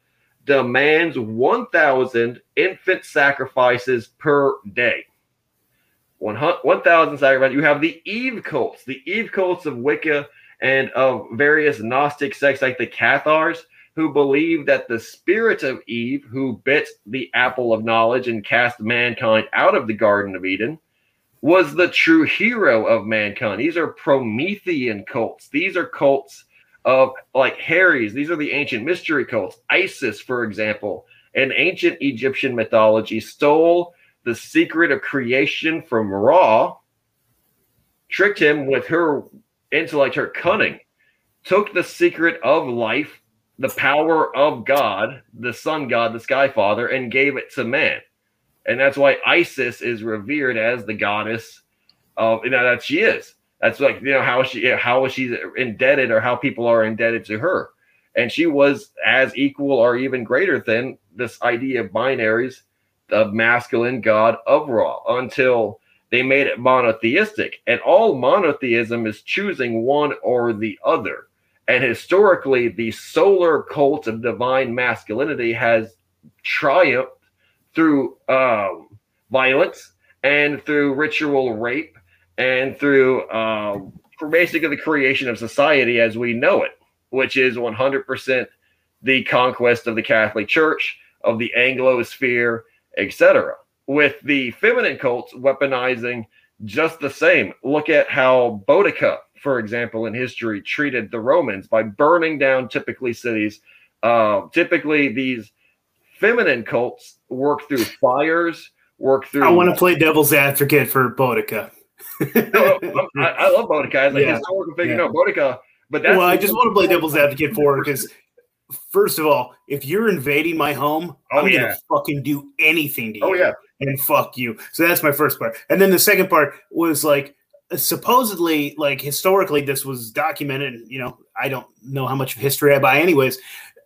demands 1,000 infant sacrifices per day. 1,000 sacrifices. You have the Eve cults, the Eve cults of Wicca and of various Gnostic sects like the Cathars, who believe that the spirit of Eve, who bit the apple of knowledge and cast mankind out of the Garden of Eden, was the true hero of mankind. These are Promethean cults. These are cults of like Harry's. These are the ancient mystery cults. Isis, for example, in ancient Egyptian mythology, stole the secret of creation from Ra, tricked him with her intellect, her cunning, took the secret of life, the power of God, the sun god, the sky father, and gave it to man. And that's why Isis is revered as the goddess of, you know, that she is. That's like, you know, how she, how is she indebted or how people are indebted to her. And she was as equal or even greater than this idea of binaries the masculine god of Ra until they made it monotheistic. And all monotheism is choosing one or the other. And historically, the solar cult of divine masculinity has triumphed through um, violence and through ritual rape and through um, basically the creation of society as we know it, which is 100% the conquest of the Catholic Church, of the Anglosphere, etc. With the feminine cults weaponizing just the same. Look at how Boudica, for example, in history treated the Romans by burning down typically cities. Uh, typically, these feminine cults work through fires, work through. I want to play devil's advocate for Boudica. no, I, I, love Boudica as a yeah. historical figure. Yeah. No, Boudica, but that's well, I just want to play devil's advocate for her because, first of all, if you're invading my home, oh, I'm yeah. gonna fucking do anything to oh, you. Oh yeah, and fuck you. So that's my first part, and then the second part was like supposedly like historically this was documented you know i don't know how much of history i buy anyways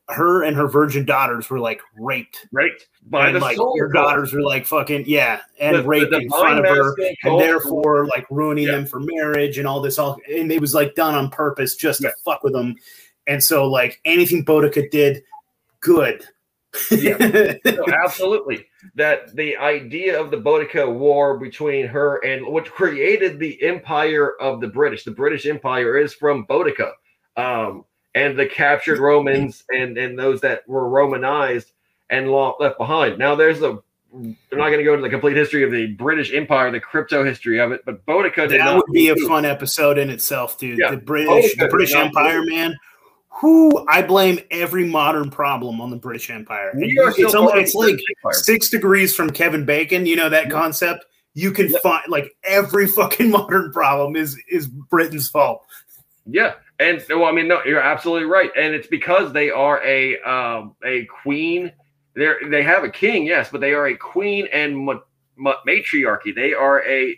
her and her virgin daughters were like raped raped by and, the like her daughters were like fucking yeah and the, raped the in front of her and therefore like ruining yeah. them for marriage and all this all and it was like done on purpose just yeah. to fuck with them and so like anything Boudica did good yeah, no, absolutely. That the idea of the Boudica War between her and what created the empire of the British. The British Empire is from Boudica, um, and the captured Romans and and those that were Romanized and left behind. Now, there's a. I'm not going to go into the complete history of the British Empire, the crypto history of it, but Boudica did that would be a fun episode in itself, dude. Yeah, the British, the British Empire, man who I blame every modern problem on the British Empire. It's, almost, it's like six degrees from Kevin Bacon. You know that concept. You can yeah. find like every fucking modern problem is is Britain's fault. Yeah, and well, I mean, no, you're absolutely right, and it's because they are a um, a queen. They they have a king, yes, but they are a queen and ma- ma- matriarchy. They are a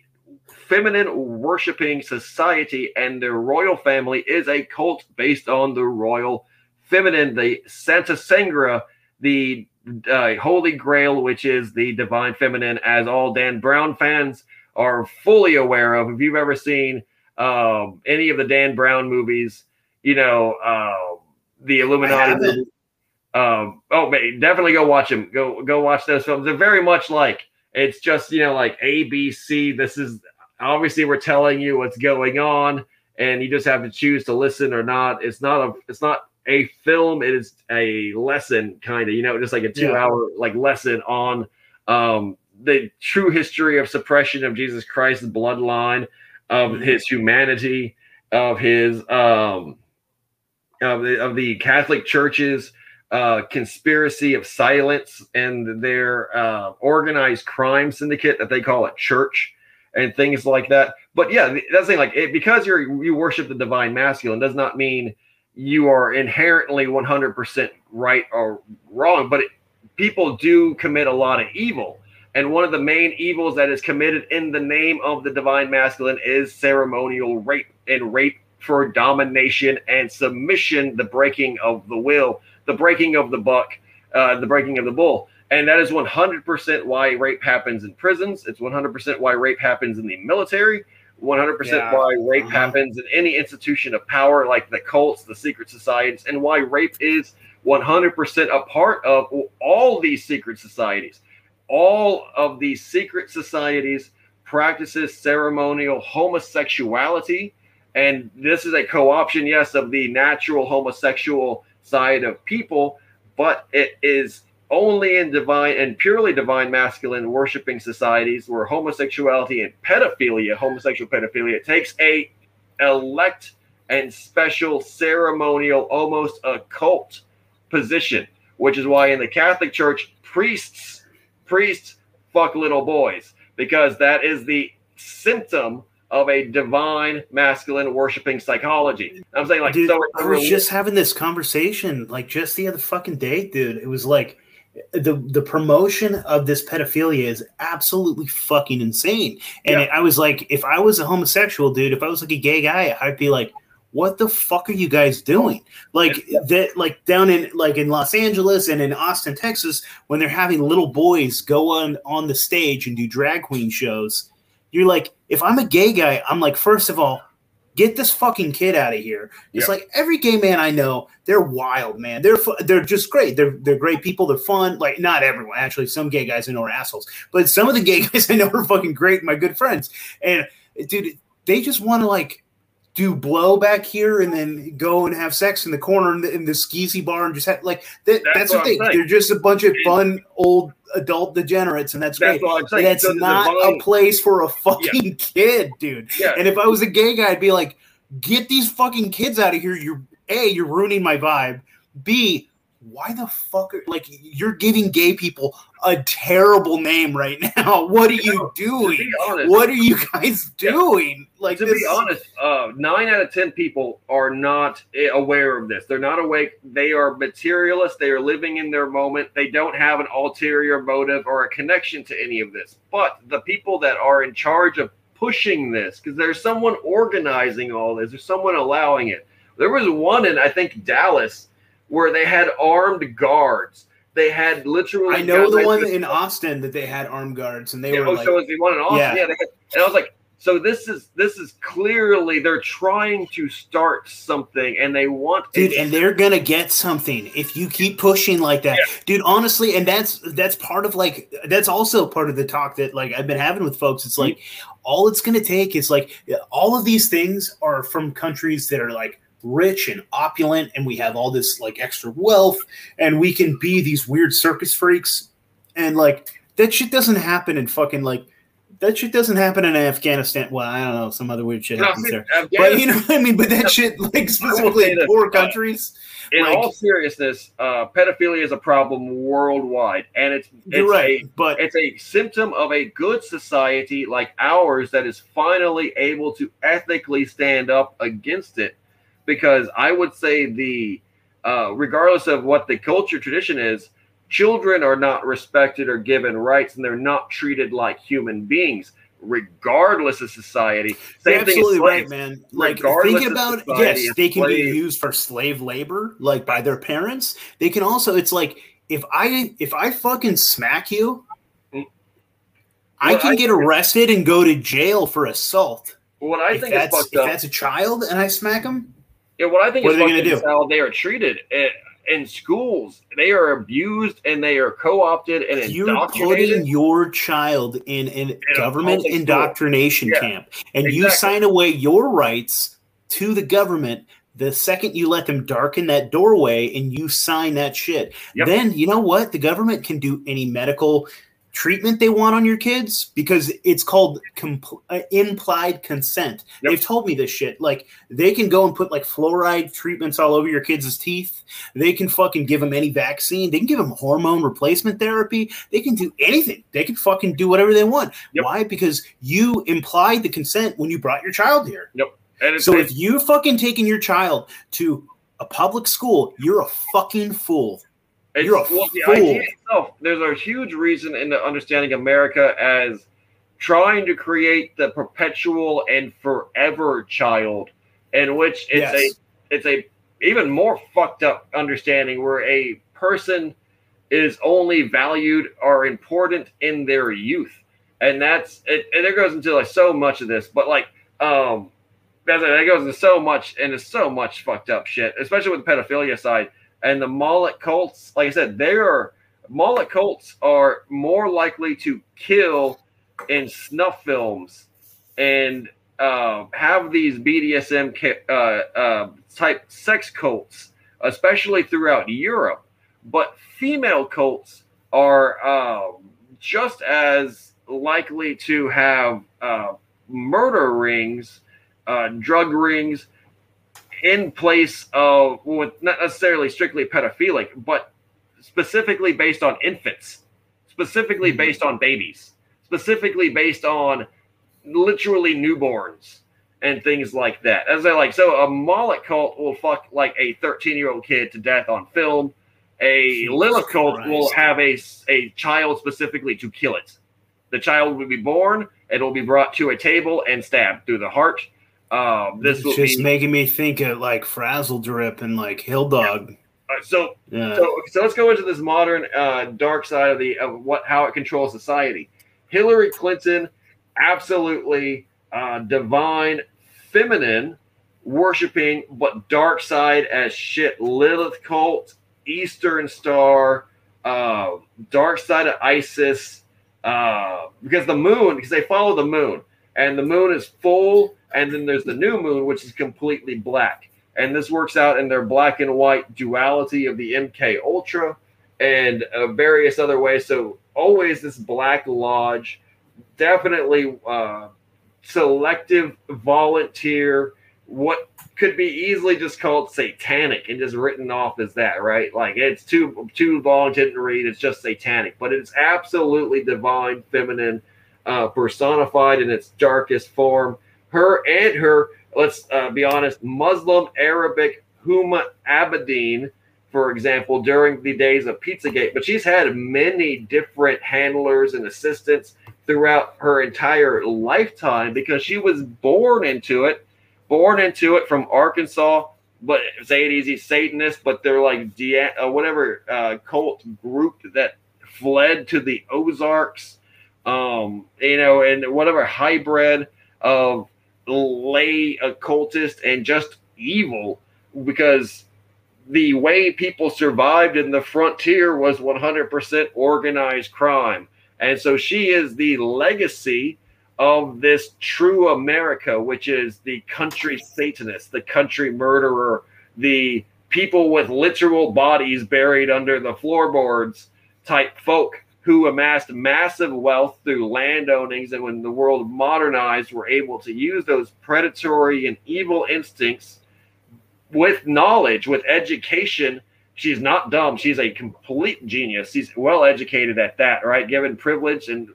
feminine worshiping society, and their royal family is a cult based on the royal feminine, the Santa Sangra, the uh, Holy Grail, which is the divine feminine, as all Dan Brown fans are fully aware of. If you've ever seen um, any of the Dan Brown movies, you know, uh, the Illuminati. Um, oh, definitely go watch them. Go go watch those films. They're very much like it's just you know like ABC. This is obviously we're telling you what's going on and you just have to choose to listen or not it's not a it's not a film it is a lesson kind of you know just like a two yeah. hour like lesson on um the true history of suppression of jesus christ's bloodline of mm-hmm. his humanity of his um of the, of the catholic churches uh, conspiracy of silence and their uh, organized crime syndicate that they call a church and things like that. But yeah, that's thing like it, because you're you worship the divine masculine does not mean you are inherently 100% right or wrong, but it, people do commit a lot of evil. And one of the main evils that is committed in the name of the divine masculine is ceremonial rape and rape for domination and submission, the breaking of the will, the breaking of the buck, uh, the breaking of the bull. And that is 100% why rape happens in prisons. It's 100% why rape happens in the military. 100% yeah. why rape uh-huh. happens in any institution of power like the cults, the secret societies, and why rape is 100% a part of all these secret societies. All of these secret societies practices ceremonial homosexuality. And this is a co option, yes, of the natural homosexual side of people, but it is only in divine and purely divine masculine worshiping societies where homosexuality and pedophilia, homosexual pedophilia, takes a elect and special ceremonial, almost occult position, which is why in the Catholic Church, priests priests fuck little boys because that is the symptom of a divine masculine worshiping psychology. I'm saying like dude, so I was just having this conversation like just the other fucking day, dude. It was like the the promotion of this pedophilia is absolutely fucking insane. And yeah. I was like, if I was a homosexual dude, if I was like a gay guy, I'd be like, what the fuck are you guys doing? Like yeah. that, like down in like in Los Angeles and in Austin, Texas, when they're having little boys go on on the stage and do drag queen shows. You're like, if I'm a gay guy, I'm like, first of all, Get this fucking kid out of here. It's like every gay man I know, they're wild, man. They're they're just great. They're they're great people. They're fun. Like not everyone, actually. Some gay guys I know are assholes, but some of the gay guys I know are fucking great. My good friends, and dude, they just want to like do blow back here and then go and have sex in the corner in the, in the skeezy bar and just have like that, that's, That's what, what they saying. they're just a bunch of fun old adult degenerates and that's, That's great. That's not a place for a fucking kid, dude. Yeah. And if I was a gay guy, I'd be like, get these fucking kids out of here. You're A, you're ruining my vibe. B, why the fuck are like you're giving gay people a terrible name right now? What are you doing? honest, What are you guys Yeah. doing? Like to this, be honest, uh, nine out of ten people are not eh, aware of this. They're not awake. They are materialists. They are living in their moment. They don't have an ulterior motive or a connection to any of this. But the people that are in charge of pushing this, because there's someone organizing all this, there's someone allowing it. There was one in I think Dallas where they had armed guards. They had literally. I know the one in Austin that they had armed guards and they yeah, were oh, like, so was the one in Austin? Yeah. Yeah. they had, and I was like, so this is this is clearly they're trying to start something, and they want dude and they're gonna get something if you keep pushing like that dude honestly and that's that's part of like that's also part of the talk that like i've been having with folks it's mm-hmm. like all it's gonna take is like all of these things are from countries that are like rich and opulent and we have all this like extra wealth and we can be these weird circus freaks and like that shit doesn't happen in fucking like that shit doesn't happen in Afghanistan. Well, I don't know, some other weird shit No, happens there. But you know what I mean? But that shit, like specifically in poor uh, countries, in like- all seriousness, uh, pedophilia is a problem worldwide, and it's it's right. a but it's a symptom of a good society like ours that is finally able to ethically stand up against it. Because I would say the, uh, regardless of what the culture tradition is, children are not respected or given rights, and they're not treated like human beings, regardless of society. Same thing absolutely right, man. Like Regardless think about society, yes, they can be used for slave labor, like by their parents. They can also. It's like if I if I fucking smack you, Mm. I Well, can I get arrested and go to jail for assault. What I if think is that's if that's a child and I smack him, Yeah, what I think What is are they fucked gonna is do? how they are treated in, in schools. They are abused and they are co-opted and you're putting your child in a a government indoctrination Yeah, camp, and you sign away your rights to the government. The second you let them darken that doorway and you sign that shit, Yep. then you know what? The government can do any medical treatment they want on your kids because it's called compl- uh, implied consent. Yep. They've told me this shit. Like they can go and put like fluoride treatments all over your kids' teeth. They can fucking give them any vaccine. They can give them hormone replacement therapy. They can do anything. They can fucking do whatever they want. Yep. Why? Because you implied the consent when you brought your child here. and So if you fucking taking your child to a public school, you're a fucking fool. It's, You're a well, the fool. idea itself, there's a huge reason into understanding America as trying to create the perpetual and forever child, in which it's Yes. a it's a even more fucked up understanding where a person is only valued or important in their youth, and that's it. And there goes into like so much of this, but like um. That goes into so much into so much fucked up shit, especially with the pedophilia side and the Moloch cults, like I said, they are Moloch cults are more likely to kill in snuff films and uh, have these BDSM uh, uh, type sex cults, especially throughout Europe. But female cults are um, just as likely to have uh, murder rings, uh, drug rings, in place of with not necessarily strictly pedophilic, but specifically based on infants, specifically Mhm. based on babies, specifically based on literally newborns and things like that. As I like, so a Moloch cult will fuck like a 13 year old kid to death on film. A Lilith cult Christ. will have a, a child specifically to kill it. The child will be born, it will be brought to a table and stabbed through the heart. Um, this it's just be making me think of like Frazzledrip and like Hill Dog. uh, so Yeah. So, so let's go into this modern uh, dark side of the of what how it controls society. Hillary Clinton, absolutely uh, divine, feminine, worshiping, but dark side as shit. Lilith cult, Eastern Star, uh, dark side of Isis. Uh, because the moon, because they follow the moon, and the moon is full and then there's the new moon, which is completely black. And this works out in their black and white duality of the MK Ultra and uh, various other ways. So always this Black Lodge, definitely uh, selective volunteer. What could be easily just called satanic and just written off as that, right? Like it's too too long to read. It's just satanic, but it's absolutely divine, feminine, uh, personified in its darkest form her and her, let's uh, be honest, Muslim Arabic Huma Abedin, for example, during the days of Pizzagate. But she's had many different handlers and assistants throughout her entire lifetime because she was born into it, born into it from Arkansas. But say it easy, Satanist, but they're like uh, whatever uh, cult group that fled to the Ozarks, um, you know, and whatever hybrid of lay occultist and just evil because the way people survived in the frontier was 100% organized crime. And so she is the legacy of this true America, which is the country Satanist, the country murderer, the people with literal bodies buried under the floorboards type folk who amassed massive wealth through land ownings and when the world modernized were able to use those predatory and evil instincts with knowledge with education. She's not dumb. She's a complete genius. She's well educated at that right? Given privilege and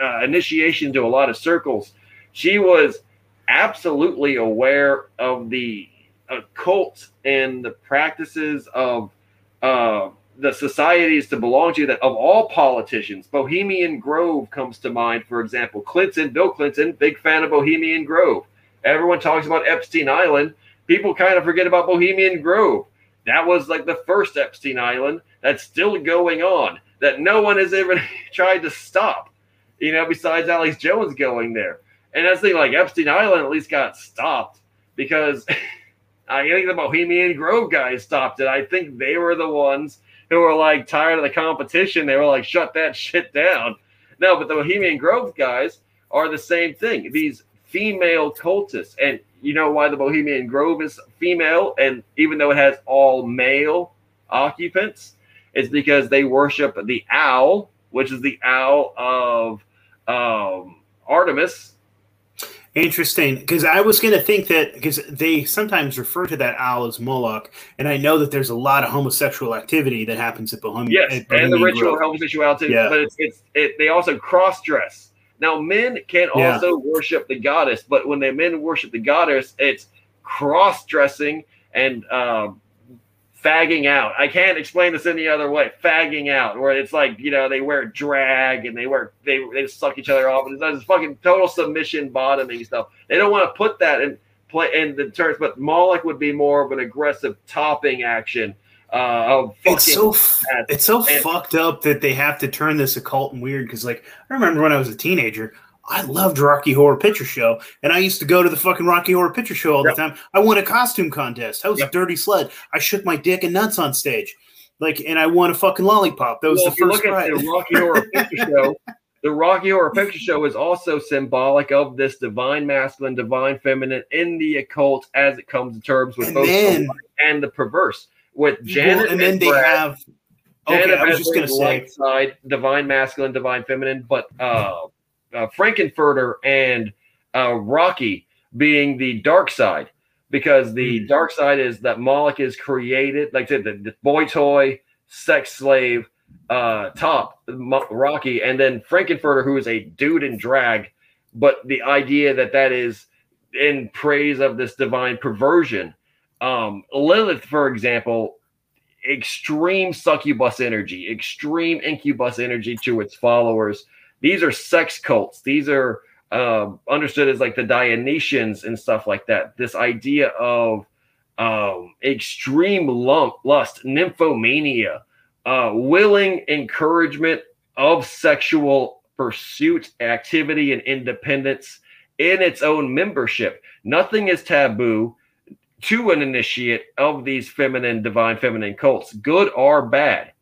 uh, initiation to a lot of circles. She was absolutely aware of the occult and the practices of uh, the societies to belong to that of all politicians, Bohemian Grove comes to mind, for example. Clinton, Bill Clinton, big fan of Bohemian Grove. Everyone talks about Epstein Island. People kind of forget about Bohemian Grove. That was like the first Epstein Island that's still going on, that no one has ever tried to stop, you know, besides Alex Jones going there. And that's the thing, like Epstein Island at least got stopped because I think the Bohemian Grove guys stopped it. I think they were the ones who were like tired of the competition. They were like, shut that shit down. No, but the Bohemian Grove guys are the same thing. These female cultists. And you know why the Bohemian Grove is female? And even though it has all male occupants, it's because they worship the owl, which is the owl of um, Artemis, Interesting, because I was going to think that because they sometimes refer to that owl as Moloch, and I know that there's a lot of homosexual activity that happens at Bohemian. Yes, at Bohemian and the ritual Grove. homosexuality, yeah. but it's, it's it, they also cross dress. Now, men can yeah. also worship the goddess, but when the men worship the goddess, it's cross dressing and um, fagging out. I can't explain this any other way. Fagging out, where it's like you know they wear drag and they wear they they suck each other off, and it's this fucking total submission bottoming stuff. They don't want to put that in play in the terms, but Moloch would be more of an aggressive topping action. Uh, of it's so it's so and, fucked up that they have to turn this occult and weird because like I remember when I was a teenager, I loved Rocky Horror Picture Show, and I used to go to the fucking Rocky Horror Picture Show all yep. the time. I won a costume contest. I was yep. a dirty sled. I shook my dick and nuts on stage, like, and I won a fucking lollipop. That was well, the first. Look at the Rocky Horror Picture Show. The Rocky Horror Picture Show is also symbolic of this divine masculine, divine feminine in the occult as it comes to terms with and both then, and the perverse. With Janet well, and, then they have. Okay, I was just gonna say side divine masculine, divine feminine, but uh uh, Frank-N-Furter and uh, Rocky being the dark side because the mm-hmm. dark side is that Moloch is created, like I said, the, the boy toy, sex slave, uh, top Rocky, and then Frank-N-Furter, who is a dude in drag, but the idea that that is in praise of this divine perversion. Um, Lilith, for example, extreme succubus energy, extreme incubus energy to its followers these are sex cults. These are uh, understood as like the Dionysians and stuff like that. This idea of um, extreme lump, lust, nymphomania, uh, willing encouragement of sexual pursuit, activity, and independence in its own membership. Nothing is taboo to an initiate of these feminine, divine feminine cults, good or bad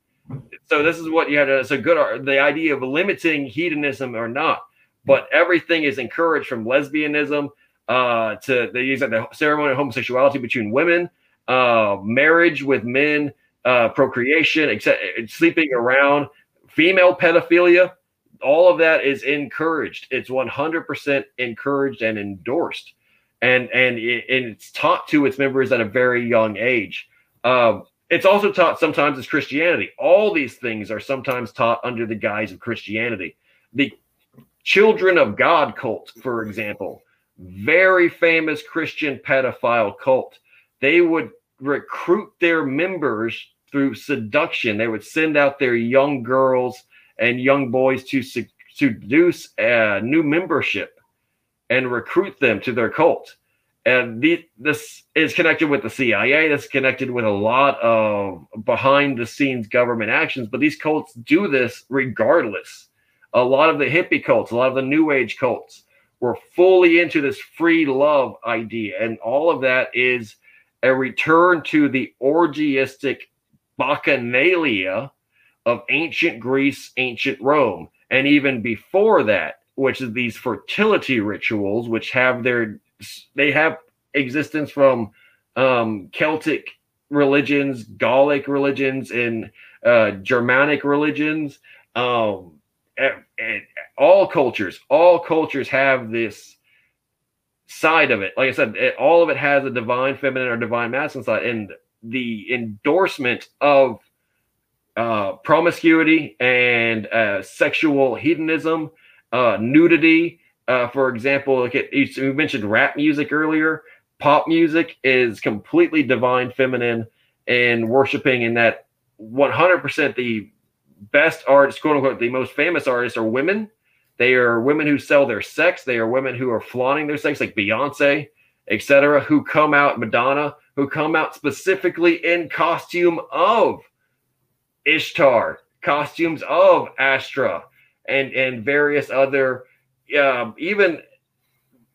so this is what you have to. So good. The idea of limiting hedonism or not, but everything is encouraged from lesbianism, uh, to they use like the ceremony of homosexuality between women, uh, marriage with men, uh, procreation, except sleeping around, female pedophilia. All of that is encouraged. It's 100% encouraged and endorsed, and and, it, and it's taught to its members at a very young age. Uh, it's also taught sometimes as Christianity. All these things are sometimes taught under the guise of Christianity. The Children of God cult, for example, very famous Christian pedophile cult. They would recruit their members through seduction. They would send out their young girls and young boys to seduce a new membership and recruit them to their cult. And the, this is connected with the CIA. This is connected with a lot of behind the scenes government actions. But these cults do this regardless. A lot of the hippie cults, a lot of the new age cults were fully into this free love idea. And all of that is a return to the orgiastic bacchanalia of ancient Greece, ancient Rome. And even before that, which is these fertility rituals, which have their they have existence from um, Celtic religions, Gallic religions, and uh, Germanic religions. Um, and, and all cultures, all cultures have this side of it. Like I said, it, all of it has a divine feminine or divine masculine side, and the endorsement of uh, promiscuity and uh, sexual hedonism, uh, nudity, uh, for example, look at you mentioned rap music earlier. Pop music is completely divine feminine and worshiping in that 100% the best artists, quote unquote, the most famous artists are women. They are women who sell their sex. They are women who are flaunting their sex, like Beyonce, etc., who come out, Madonna, who come out specifically in costume of Ishtar, costumes of Astra, and and various other um, even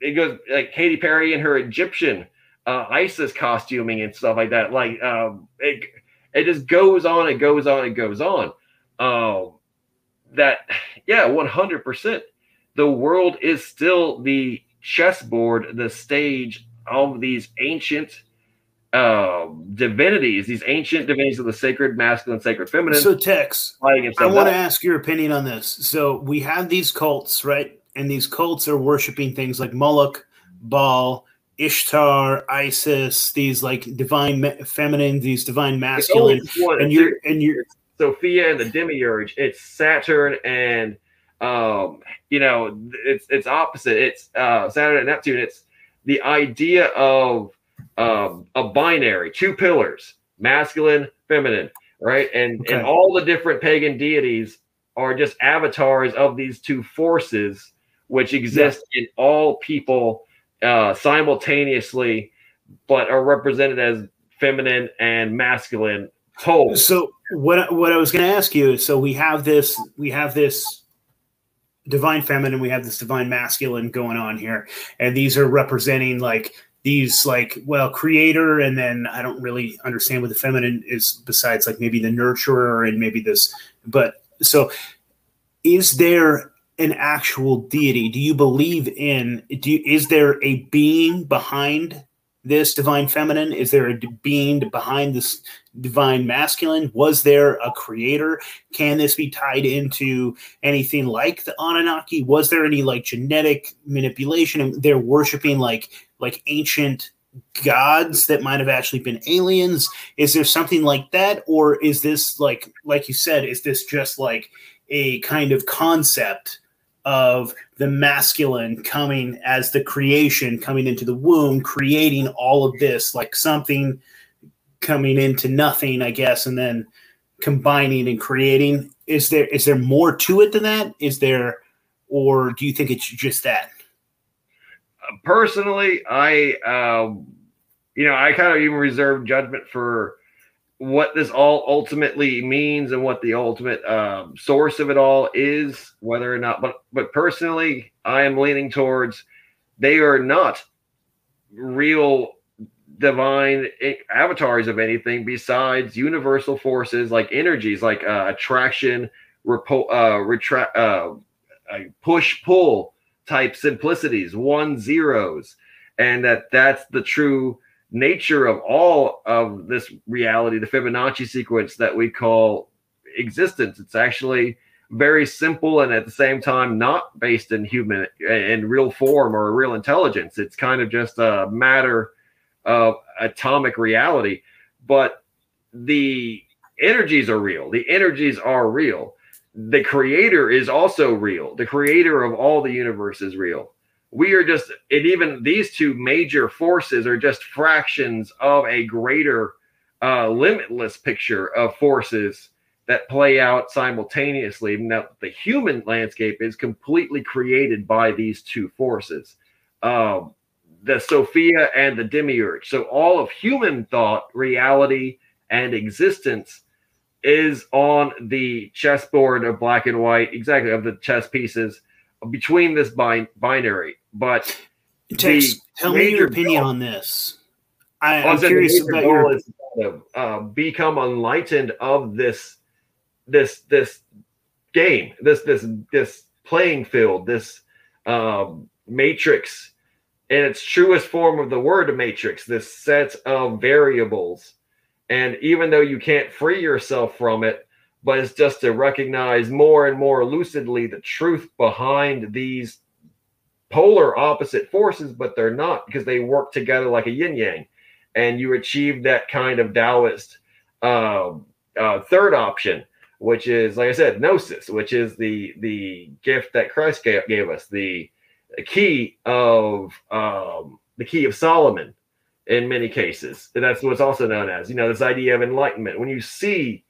it goes like Katy Perry and her Egyptian uh, Isis costuming and stuff like that. Like um, it, it just goes on, it goes on, it goes on. Um, that yeah, one hundred percent. The world is still the chessboard, the stage of these ancient uh, divinities, these ancient divinities of the sacred masculine, sacred feminine. So, Tex, I want to ask your opinion on this. So, we have these cults, right? And these cults are worshiping things like Moloch, Baal, Ishtar, Isis, these like divine ma- feminine, these divine masculine, and you're and you're Sophia and the demiurge. It's Saturn and um, you know, it's it's opposite. It's uh, Saturn and Neptune. It's the idea of um, a binary, two pillars, masculine, feminine, right? And okay. and all the different pagan deities are just avatars of these two forces which exist yeah. in all people uh, simultaneously, but are represented as feminine and masculine whole. So what what I was going to ask you is, so we have this we have this divine feminine, we have this divine masculine going on here, and these are representing like these like well creator and then i don't really understand what the feminine is besides like maybe the nurturer and maybe this but so is there an actual deity? Do you believe in? Do you, is there a being behind this divine feminine? Is there a being behind this divine masculine? Was there a creator? Can this be tied into anything like the Anunnaki? Was there any like genetic manipulation? They're worshiping like like ancient gods that might have actually been aliens is there something like that or is this like like you said is this just like a kind of concept of the masculine coming as the creation coming into the womb creating all of this like something coming into nothing i guess and then combining and creating. Is there is there more to it than that? Is there or do you think it's just that? Personally i um you know i kind of even reserve judgment for what this all ultimately means and what the ultimate um, source of it all is, whether or not. But but personally, I am leaning towards they are not real divine avatars of anything besides universal forces like energies, like uh, attraction, repo- uh, retract, uh, push pull type simplicities, one zeros. and that that's the true nature of all of this reality, the Fibonacci sequence that we call existence. It's actually very simple and at the same time not based in human in real form or real intelligence. It's kind of just a matter of atomic reality. But the energies are real. The energies are real. The creator is also real. The creator of all the universe is real. We are just, and even these two major forces are just fractions of a greater, uh, limitless picture of forces that play out simultaneously. Now, the human landscape is completely created by these two forces. Um, the Sophia and the Demiurge. So all of human thought, reality, and existence is on the chessboard of black and white, exactly of the chess pieces between this bi- binary. But Tex, tell me your opinion goal, on this. I, am curious about your is uh, become enlightened of this this this game, this this this playing field, this um, matrix in its truest form of the word matrix, this set of variables. And even though you can't free yourself from it, but it's just to recognize more and more lucidly the truth behind these polar opposite forces, but they're not because they work together like a yin yang. And you achieve that kind of Taoist uh, uh, third option, which is, like I said, gnosis, which is the the gift that Christ gave, gave us, the the key of um, the key of Solomon in many cases. And that's what's also known as, you know, this idea of enlightenment. When you see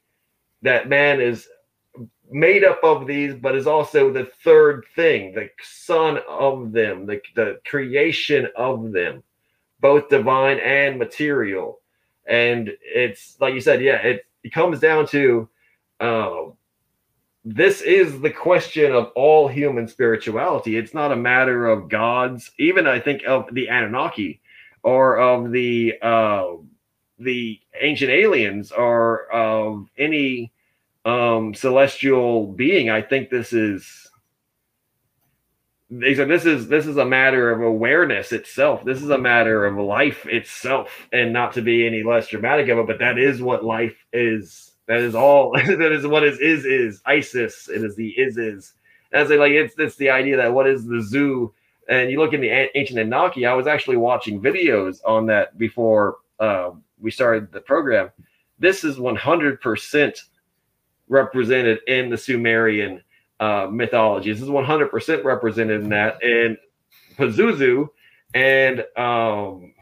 that man is made up of these, but is also the third thing, the son of them, the, the creation of them, both divine and material. And it's like you said, yeah, it, it comes down to uh, this is the question of all human spirituality. It's not a matter of gods, even I think of the Anunnaki or of the uh, the ancient aliens or of any um, celestial being. I think this is they said this is this is a matter of awareness itself. This is a matter of life itself, and not to be any less dramatic of it, but that is what life is that is all. that is what is is is Isis. It is the is is. As they like, it's it's the idea that what is the zoo. And you look in the ancient Anunnaki. I was actually watching videos on that before uh, we started the program. This is 100% represented in the Sumerian uh, mythology. This is 100% represented in that. And Pazuzu and um,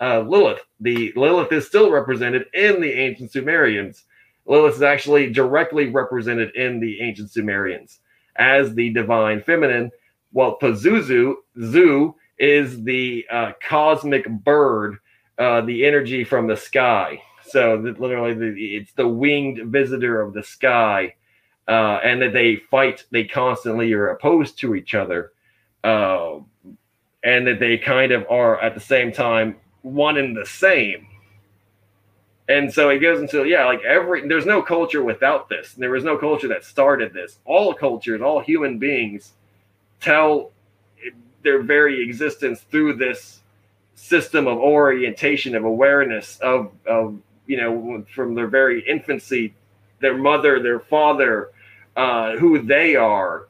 uh, Lilith. The Lilith is still represented in the ancient Sumerians. Lilith is actually directly represented in the ancient Sumerians as the divine feminine, Well, Pazuzu, Zu, is the uh, cosmic bird, uh, the energy from the sky. So literally, the, it's the winged visitor of the sky, uh, and that they fight. They constantly are opposed to each other, uh, and that they kind of are at the same time one and the same and so it goes into yeah, like every there's no culture without this. There was no culture that started this. All cultures, all human beings tell their very existence through this system of orientation of awareness of of you know from their very infancy their mother their father uh, who they are.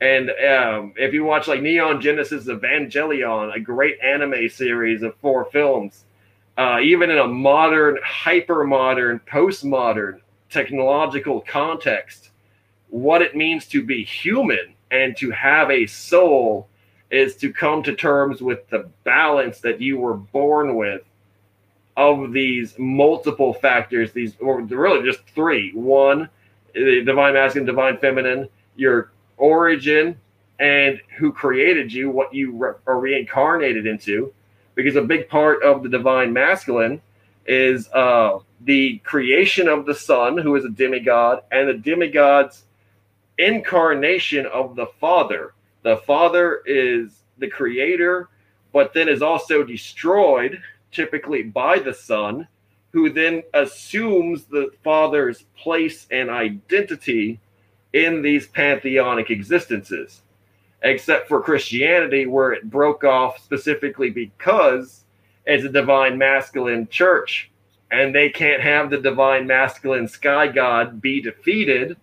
And um, if you watch like neon genesis evangelion a great anime series of four films uh, even in a modern, hyper modern, postmodern technological context, what it means to be human and to have a soul is to come to terms with the balance that you were born with of these multiple factors, these, or really just three. One, the divine masculine, divine feminine, your origin, and who created you, what you re- are reincarnated into because a big part of the divine masculine is uh, the creation of the Son, who is a demigod, and the demigod's incarnation of the Father. The Father is the creator, but then is also destroyed, typically by the Son, who then assumes the Father's place and identity in these pantheonic existences. except for Christianity, where it broke off specifically because it's a divine masculine church, and they can't have the divine masculine sky god be defeated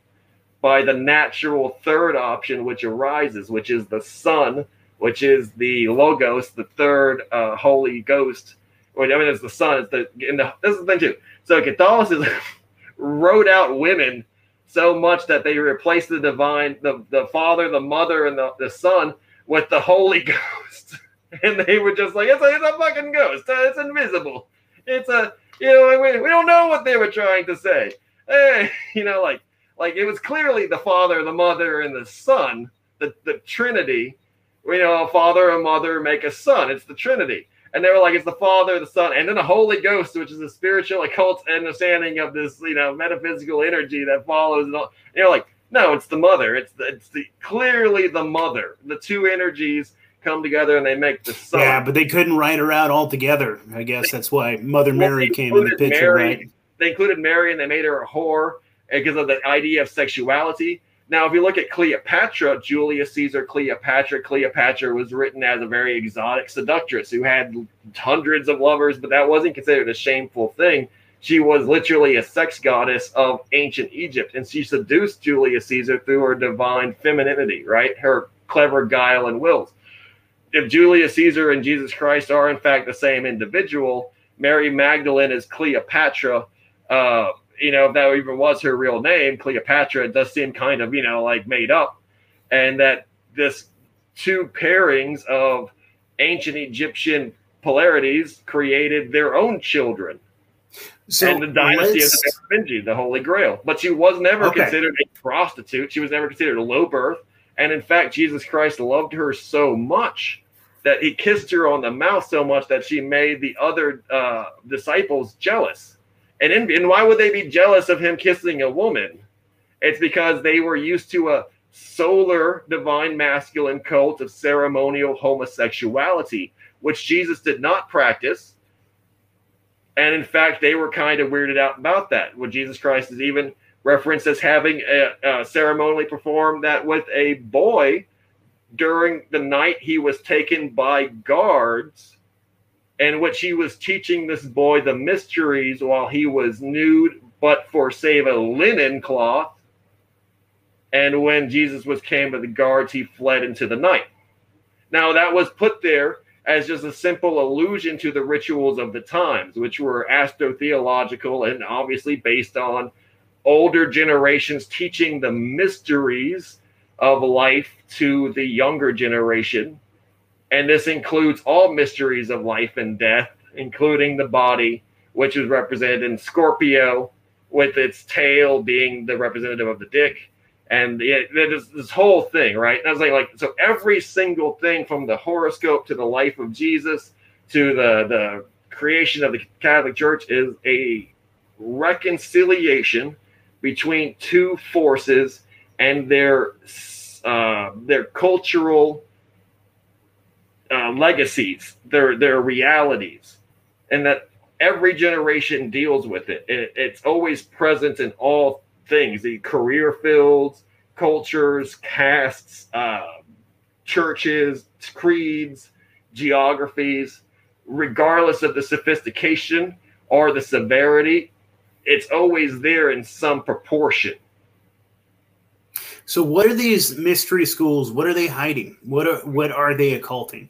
by the natural third option which arises, which is the sun, which is the logos, the third uh, Holy Ghost. I mean, it's the sun. It's the, the this is the thing too. So Catholicism wrote out women so much that they replaced the divine, the, the Father, the Mother, and the, the Son with the Holy Ghost. And they were just like, it's a, it's a fucking ghost. Uh, it's invisible. It's a, you know, we, we don't know what they were trying to say. Hey, you know, like, like it was clearly the Father, the Mother, and the Son, the, the Trinity. You know, a father, a mother make a son. It's the Trinity and they were like, it's the Father, the Son, and then the Holy Ghost, which is a spiritual occult understanding of this, you know, metaphysical energy that follows. And, all. and you're like, no, it's the Mother. It's the, it's the clearly the Mother. The two energies come together and they make the Son. Yeah, but they couldn't write her out altogether. I guess that's why Mother Mary came in the picture, Mary, right? They included Mary and they made her a whore because of the idea of sexuality. Now, if you look at Cleopatra, Julius Caesar Cleopatra, Cleopatra was written as a very exotic seductress who had hundreds of lovers, but that wasn't considered a shameful thing. She was literally a sex goddess of ancient Egypt, and she seduced Julius Caesar through her divine femininity, right? Her clever guile and wills. If Julius Caesar and Jesus Christ are in fact the same individual, Mary Magdalene is Cleopatra. Uh, you know, if that even was her real name, Cleopatra, it does seem kind of, you know, like made up. And that this two pairings of ancient Egyptian polarities created their own children. So and the dynasty of the Merovingi, the Holy Grail. But she was never okay. considered a prostitute. She was never considered a low birth. And in fact, Jesus Christ loved her so much that he kissed her on the mouth so much that she made the other uh, disciples jealous and, and why would they be jealous of him kissing a woman? It's because they were used to a solar divine masculine cult of ceremonial homosexuality, which Jesus did not practice. And in fact, they were kind of weirded out about that. When Jesus Christ is even referenced as having a, a ceremonially performed that with a boy during the night he was taken by guards in which he was teaching this boy the mysteries while he was nude, but for save a linen cloth. And when Jesus was came to the guards, he fled into the night. Now that was put there as just a simple allusion to the rituals of the times, which were astrotheological and obviously based on older generations teaching the mysteries of life to the younger generation and this includes all mysteries of life and death, including the body, which is represented in Scorpio, with its tail being the representative of the dick. And this whole thing, right? And I was like, like, so every single thing from the horoscope to the life of Jesus to the, the creation of the Catholic Church is a reconciliation between two forces and their uh, their cultural uh, legacies, their their realities, and that every generation deals with it. it. It's always present in all things: the career fields, cultures, castes, uh, churches, creeds, geographies, regardless of the sophistication or the severity. It's always there in some proportion. So, what are these mystery schools? What are they hiding? What are what are they occulting?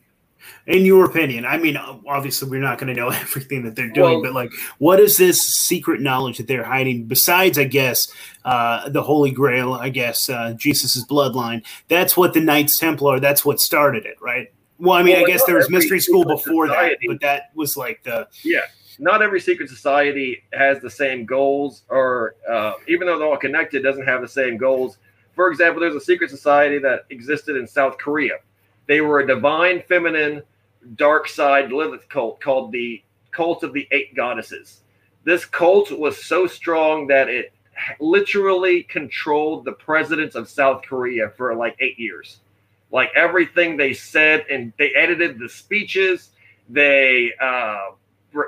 In your opinion i mean obviously we're not going to know everything that they're doing well, but like what is this secret knowledge that they're hiding? Besides i guess uh, the holy grail i guess uh, jesus's bloodline that's what the knights templar that's what started it right? Well i mean well, i guess there was mystery school before society, that but that was like the yeah not every secret society has the same goals or uh, even though they're all connected doesn't have the same goals. For example there's a secret society that existed in south korea they were a divine feminine dark side Lilith cult called the Cult of the Eight Goddesses. This cult was so strong that it literally controlled the presidents of South Korea for like eight years. Like everything they said, and they edited the speeches. They uh,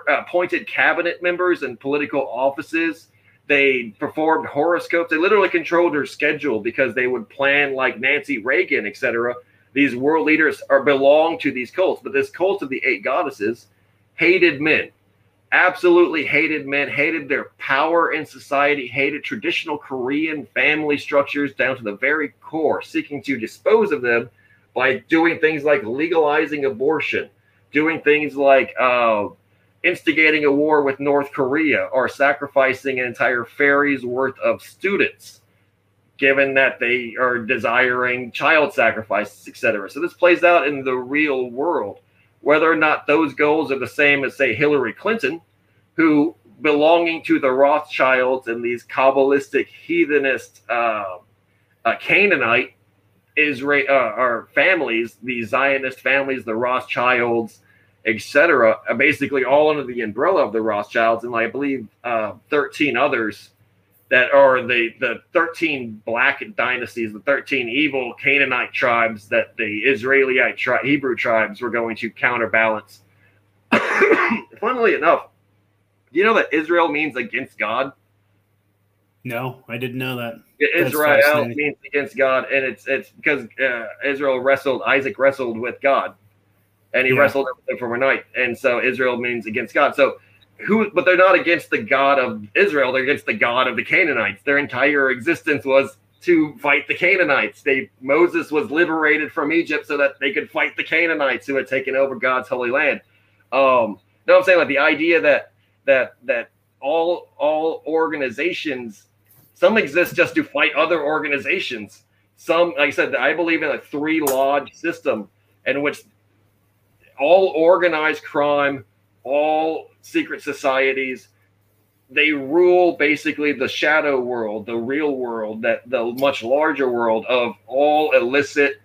appointed cabinet members and political offices. They performed horoscopes. They literally controlled her schedule because they would plan like Nancy Reagan, etc These world leaders are belong to these cults, but this cult of the eight goddesses hated men, absolutely hated men, hated their power in society, hated traditional Korean family structures down to the very core, seeking to dispose of them by doing things like legalizing abortion, doing things like uh, instigating a war with North Korea, or sacrificing an entire ferry's worth of students given that they are desiring child sacrifices, etc. So this plays out in the real world. Whether or not those goals are the same as, say, Hillary Clinton, who belonging to the Rothschilds and these Kabbalistic heathenist uh, uh, Canaanite Israel uh, or families, these Zionist families, the Rothschilds, etc., basically all under the umbrella of the Rothschilds, and I believe uh, 13 others that are the the 13 black dynasties, the 13 evil Canaanite tribes that the Israelite tri- Hebrew tribes were going to counterbalance. Funnily enough, you know that Israel means against God? No, I didn't know that. Israel means against God, and it's it's because uh, Israel wrestled Isaac wrestled with God, and he yeah. wrestled with him for a night, and so Israel means against God. So who but they're not against the god of israel. They're against the god of the canaanites. Their entire existence was to fight the canaanites. They moses was liberated from egypt so that they could fight the canaanites who had taken over god's holy land. Um no i'm saying? Like the idea that that that all all organizations some exist just to fight other organizations. Some like i said i believe in a three lodge system in which all organized crime all secret societies they rule basically the shadow world the real world that the much larger world of all illicit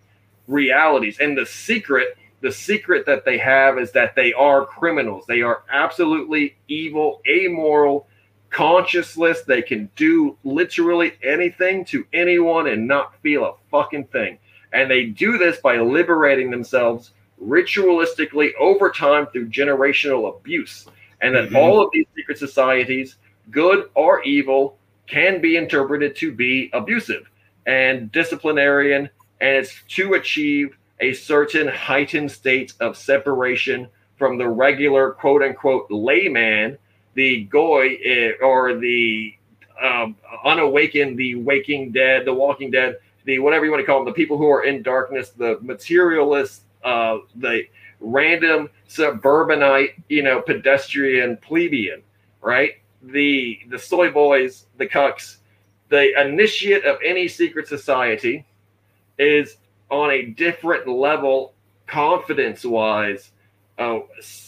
realities. And the secret the secret that they have is that they are criminals. They are absolutely evil amoral conscienceless. They can do literally anything to anyone and not feel a fucking thing. And they do this by liberating themselves ritualistically over time through generational abuse and that mm-hmm. all of these secret societies, good or evil, can be interpreted to be abusive and disciplinarian, and it's to achieve a certain heightened state of separation from the regular quote unquote layman, the goy eh, or the um, unawakened, the waking dead, the walking dead, the whatever you want to call them, the people who are in darkness, the materialists, uh, the random suburbanite, you know, pedestrian plebeian, right? The the soy boys, the cucks, the initiate of any secret society is on a different level, confidence wise, uh,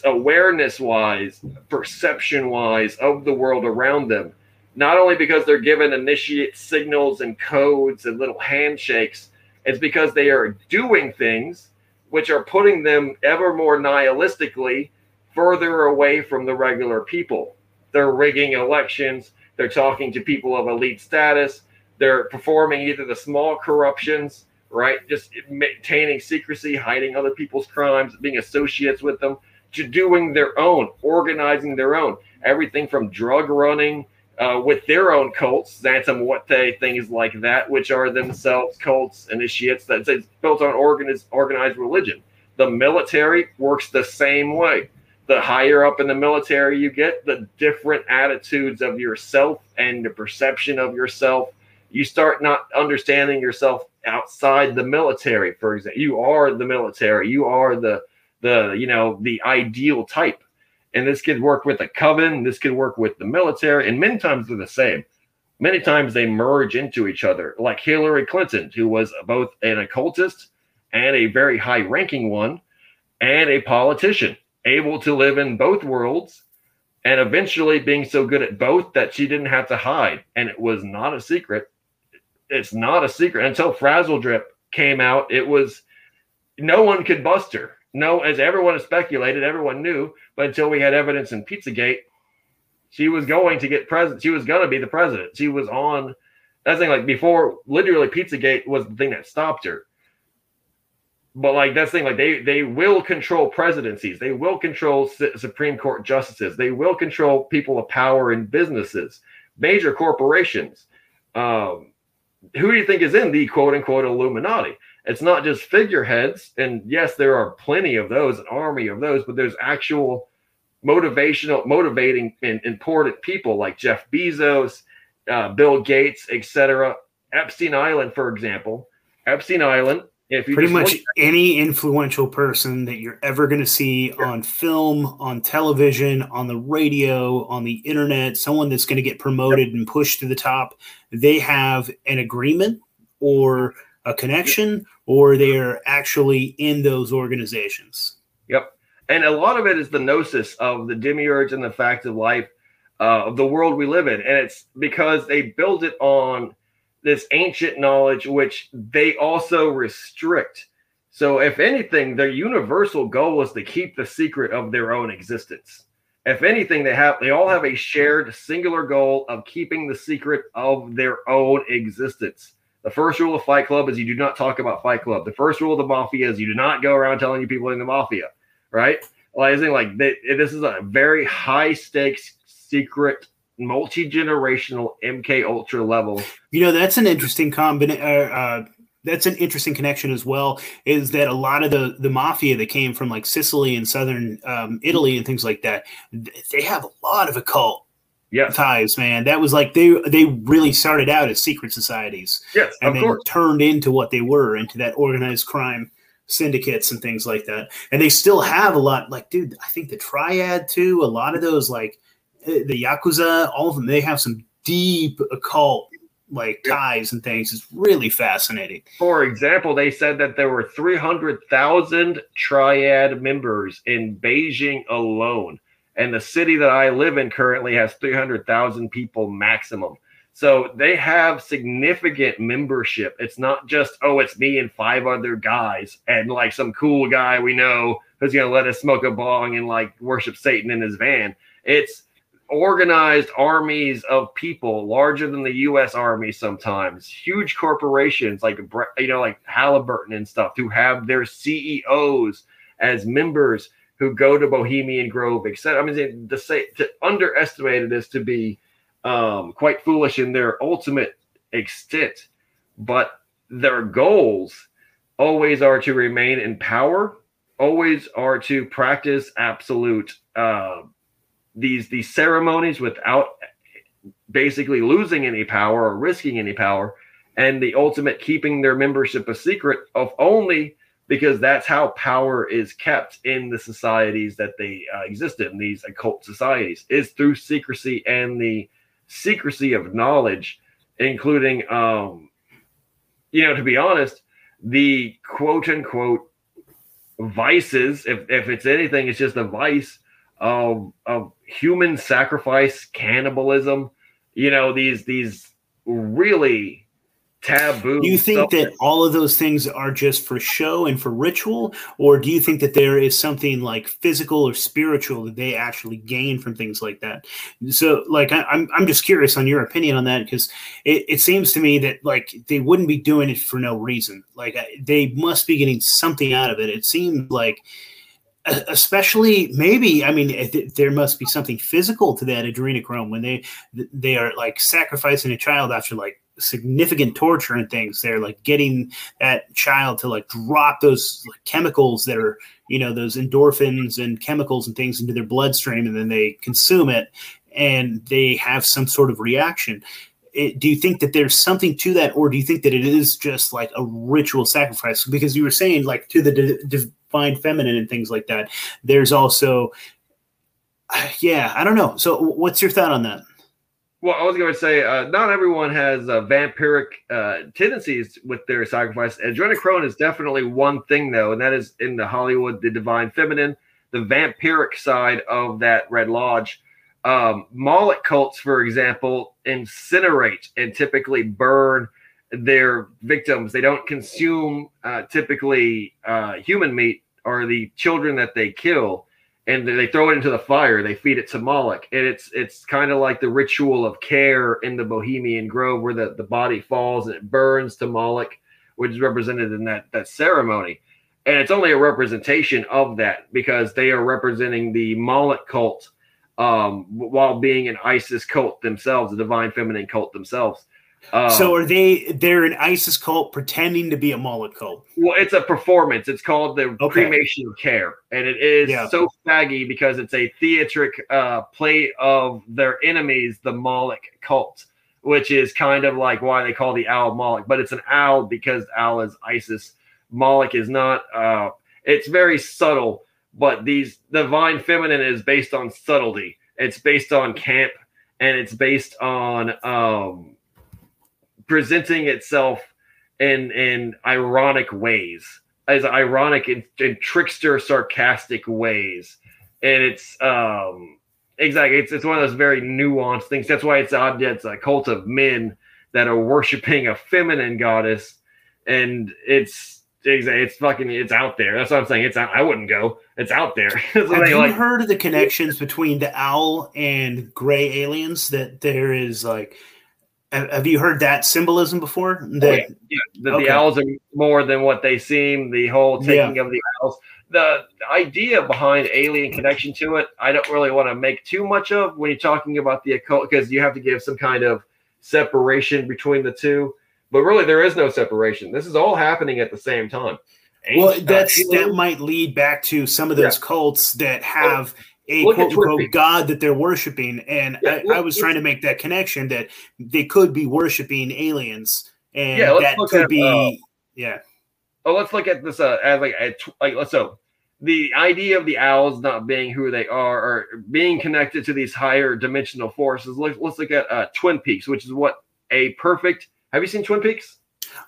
awareness wise, perception wise of the world around them. Not only because they're given initiate signals and codes and little handshakes, it's because they are doing things which are putting them ever more nihilistically further away from the regular people. They're rigging elections, they're talking to people of elite status, they're performing either the small corruptions, right? Just maintaining secrecy, hiding other people's crimes, being associates with them, to doing their own, organizing their own. Everything from drug running uh, with their own cults, Santa Muerte, things like that, which are themselves cults, initiates that's built on organized, organized religion. The military works the same way. The higher up in the military you get, the different attitudes of yourself and the perception of yourself. You start not understanding yourself outside the military. For example, you are the military. You are the the you know the ideal type and this could work with a coven, this could work with the military, and many times they're the same. Many times they merge into each other, like Hillary Clinton, who was both an occultist and a very high ranking one, and a politician, able to live in both worlds, and eventually being so good at both that she didn't have to hide. And it was not a secret. It's not a secret until Frazzledrip came out. It was no one could bust her no, as everyone has speculated, everyone knew, but until we had evidence in Pizzagate, she was going to get president. She was going to be the president. She was on that thing like before. Literally, Pizzagate was the thing that stopped her. But like that's the thing, like they they will control presidencies. They will control Supreme Court justices. They will control people of power in businesses, major corporations. Um, who do you think is in the quote unquote Illuminati? It's not just figureheads, and yes, there are plenty of those, an army of those, but there's actual motivational, motivating, and important people like Jeff Bezos, uh, Bill Gates, etc. Epstein Island, for example. Epstein Island if you pretty much any influential person that you're ever going to see yeah. on film, on television, on the radio, on the internet, someone that's going to get promoted and pushed to the top, they have an agreement or a connection, or they are actually in those organizations. Yep. And a lot of it is the gnosis of the demiurge and the fact of life uh, of the world we live in. And it's because they build it on this ancient knowledge, which they also restrict. So, if anything, their universal goal is to keep the secret of their own existence. If anything, they have they all have a shared singular goal of keeping the secret of their own existence. The first rule of Fight Club is you do not talk about Fight Club. The first rule of the mafia is you do not go around telling you people in the mafia, right? Like, like they, this is a very high stakes secret multi generational MK Ultra level. You know, that's an interesting combination. Uh, uh, that's an interesting connection as well. Is that a lot of the the mafia that came from like Sicily and southern um, Italy and things like that? They have a lot of occult yes. ties, man. That was like they they really started out as secret societies, yes, and then course. turned into what they were, into that organized crime syndicates and things like that. And they still have a lot. Like, dude, I think the Triad too. A lot of those like the Yakuza, all of them, they have some deep occult like ties and things. It's really fascinating. For example, they said that there were 300,000 triad members in Beijing alone. And the city that I live in currently has 300,000 people maximum. So they have significant membership. It's not just, oh, it's me and five other guys and like some cool guy we know who's going to let us smoke a bong and like worship Satan in his van. It's organized armies of people larger than the U.S. Army sometimes, huge corporations like you know like Halliburton and stuff who have their CEOs as members who go to Bohemian Grove, etc. I mean, to say to underestimate it is to be um, quite foolish in their ultimate extent, but their goals always are to remain in power, always are to practice absolute. Uh, these these ceremonies without basically losing any power or risking any power and the ultimate keeping their membership a secret of only because that's how power is kept in the societies that they uh, exist in these occult societies is through secrecy and the secrecy of knowledge including um you know to be honest the quote unquote vices if if it's anything it's just a vice of of human sacrifice, cannibalism. You know these these really taboo. Do you think that all of those things are just for show and for ritual, or do you think that there is something like physical or spiritual that they actually gain from things like that? So, like, I, am I'm, I'm just curious on your opinion on that because it, it seems to me that like they wouldn't be doing it for no reason. Like, they must be getting something out of it. It seems like especially maybe i mean there must be something physical to that adrenochrome when they they are like sacrificing a child after like significant torture and things they're like getting that child to like drop those like, chemicals that are you know those endorphins and chemicals and things into their bloodstream and then they consume it and they have some sort of reaction. It, do you think that there's something to that or do you think that it is just like a ritual sacrifice? Because you were saying like to the divine feminine and things like that there's also yeah i don't know. So what's your thought on that well, I was going to say, uh, not everyone has uh, vampiric uh, tendencies with their sacrifice. Adrenochrome is definitely one thing, though, and that is in the Hollywood, the divine feminine, the vampiric side of that Red Lodge. Um, Moloch cults, for example, incinerate and typically burn their victims. They don't consume uh, typically uh, human meat or the children that they kill, and they throw it into the fire. They feed it to Moloch, and it's it's kind of like the ritual of care in the Bohemian Grove, where the, the body falls and it burns to Moloch, which is represented in that that ceremony. And it's only a representation of that because they are representing the Moloch cult um, while being an Isis cult themselves, a divine feminine cult themselves. Um, so are they? They're an Isis cult pretending to be a Moloch cult. Well, it's a performance. It's called the Okay. cremation of care, and it is Yeah. so faggy because it's a theatric uh, play of their enemies, the Moloch cult, which is kind of like why they call the owl Moloch, but it's an owl because owl is Isis. Moloch is not. Uh, it's very subtle, but these divine feminine is based on subtlety. It's based on camp, and it's based on um, presenting itself in in ironic ways, as ironic and, and trickster, sarcastic ways, and it's um exactly it's it's one of those very nuanced things. That's why it's odd. that It's a cult of men that are worshiping a feminine goddess, and it's exactly it's fucking it's out there. That's what I'm saying. It's out, I wouldn't go. It's out there. Have they you like- heard of the connections between the owl and gray aliens? That there is like, have you heard that symbolism before? That Oh, yeah. Yeah, the, Okay. the owls are more than what they seem. The whole taking of the owls. The idea behind alien connection to it, I don't really want to make too much of when you're talking about the occult because you have to give some kind of separation between the two. But really, there is no separation. This is all happening at the same time. well, Ancient- that's uh, that might lead back to some of those cults that have a look quote unquote god that they're worshiping, and Yeah, I, look- I was trying to make that connection that they could be worshiping aliens, and Yeah, that could at, be uh, yeah. Oh, let's look at this uh, as like a tw- like let's so the idea of the owls not being who they are or being connected to these higher dimensional forces. Let's let's look at uh, Twin Peaks, which is what a perfect. Have you seen Twin Peaks?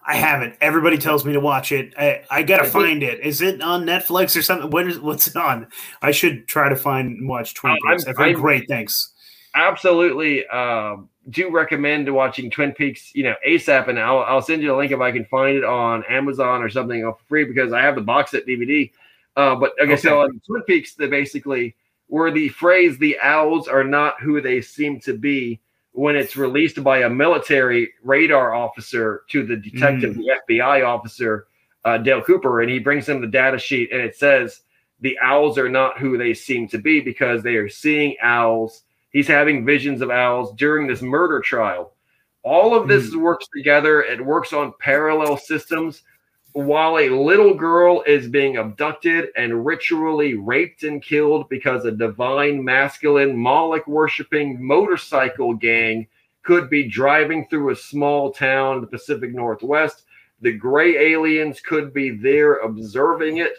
I haven't. Everybody tells me to watch it. I, I gotta I find it. Is it on Netflix or something? What is what's it on? I should try to find and watch Twin Peaks. I've heard great things. Absolutely, um, do recommend watching Twin Peaks. You know, ASAP, and I'll I'll send you a link if I can find it on Amazon or something for free because I have the box set DVD. Uh, but okay, so on Twin Peaks, they basically where the phrase "the owls are not who they seem to be" when it's released by a military radar officer to the detective, Mm. the FBI officer, uh, Dale Cooper, and he brings him the data sheet, and it says the owls are not who they seem to be because they are seeing owls. He's having visions of owls during this murder trial. All of this works together. It works on parallel systems. While a little girl is being abducted and ritually raped and killed because a divine masculine Moloch worshiping motorcycle gang could be driving through a small town in the Pacific Northwest, the gray aliens could be there observing it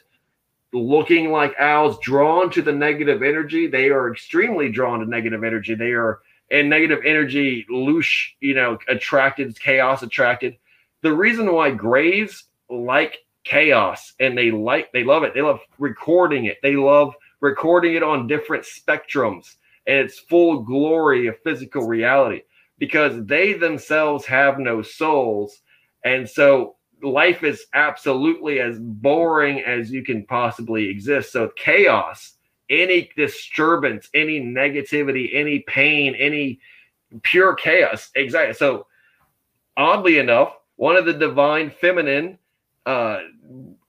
looking like owls drawn to the negative energy. They are extremely drawn to negative energy. They are and negative energy loose you know attracted chaos attracted. The reason why grays like chaos and they like they love it they love recording it they love recording it on different spectrums and its full glory of physical reality because they themselves have no souls and so life is absolutely as boring as you can possibly exist. So chaos, any disturbance, any negativity, any pain, any pure chaos. Exactly. So oddly enough, one of the divine feminine uh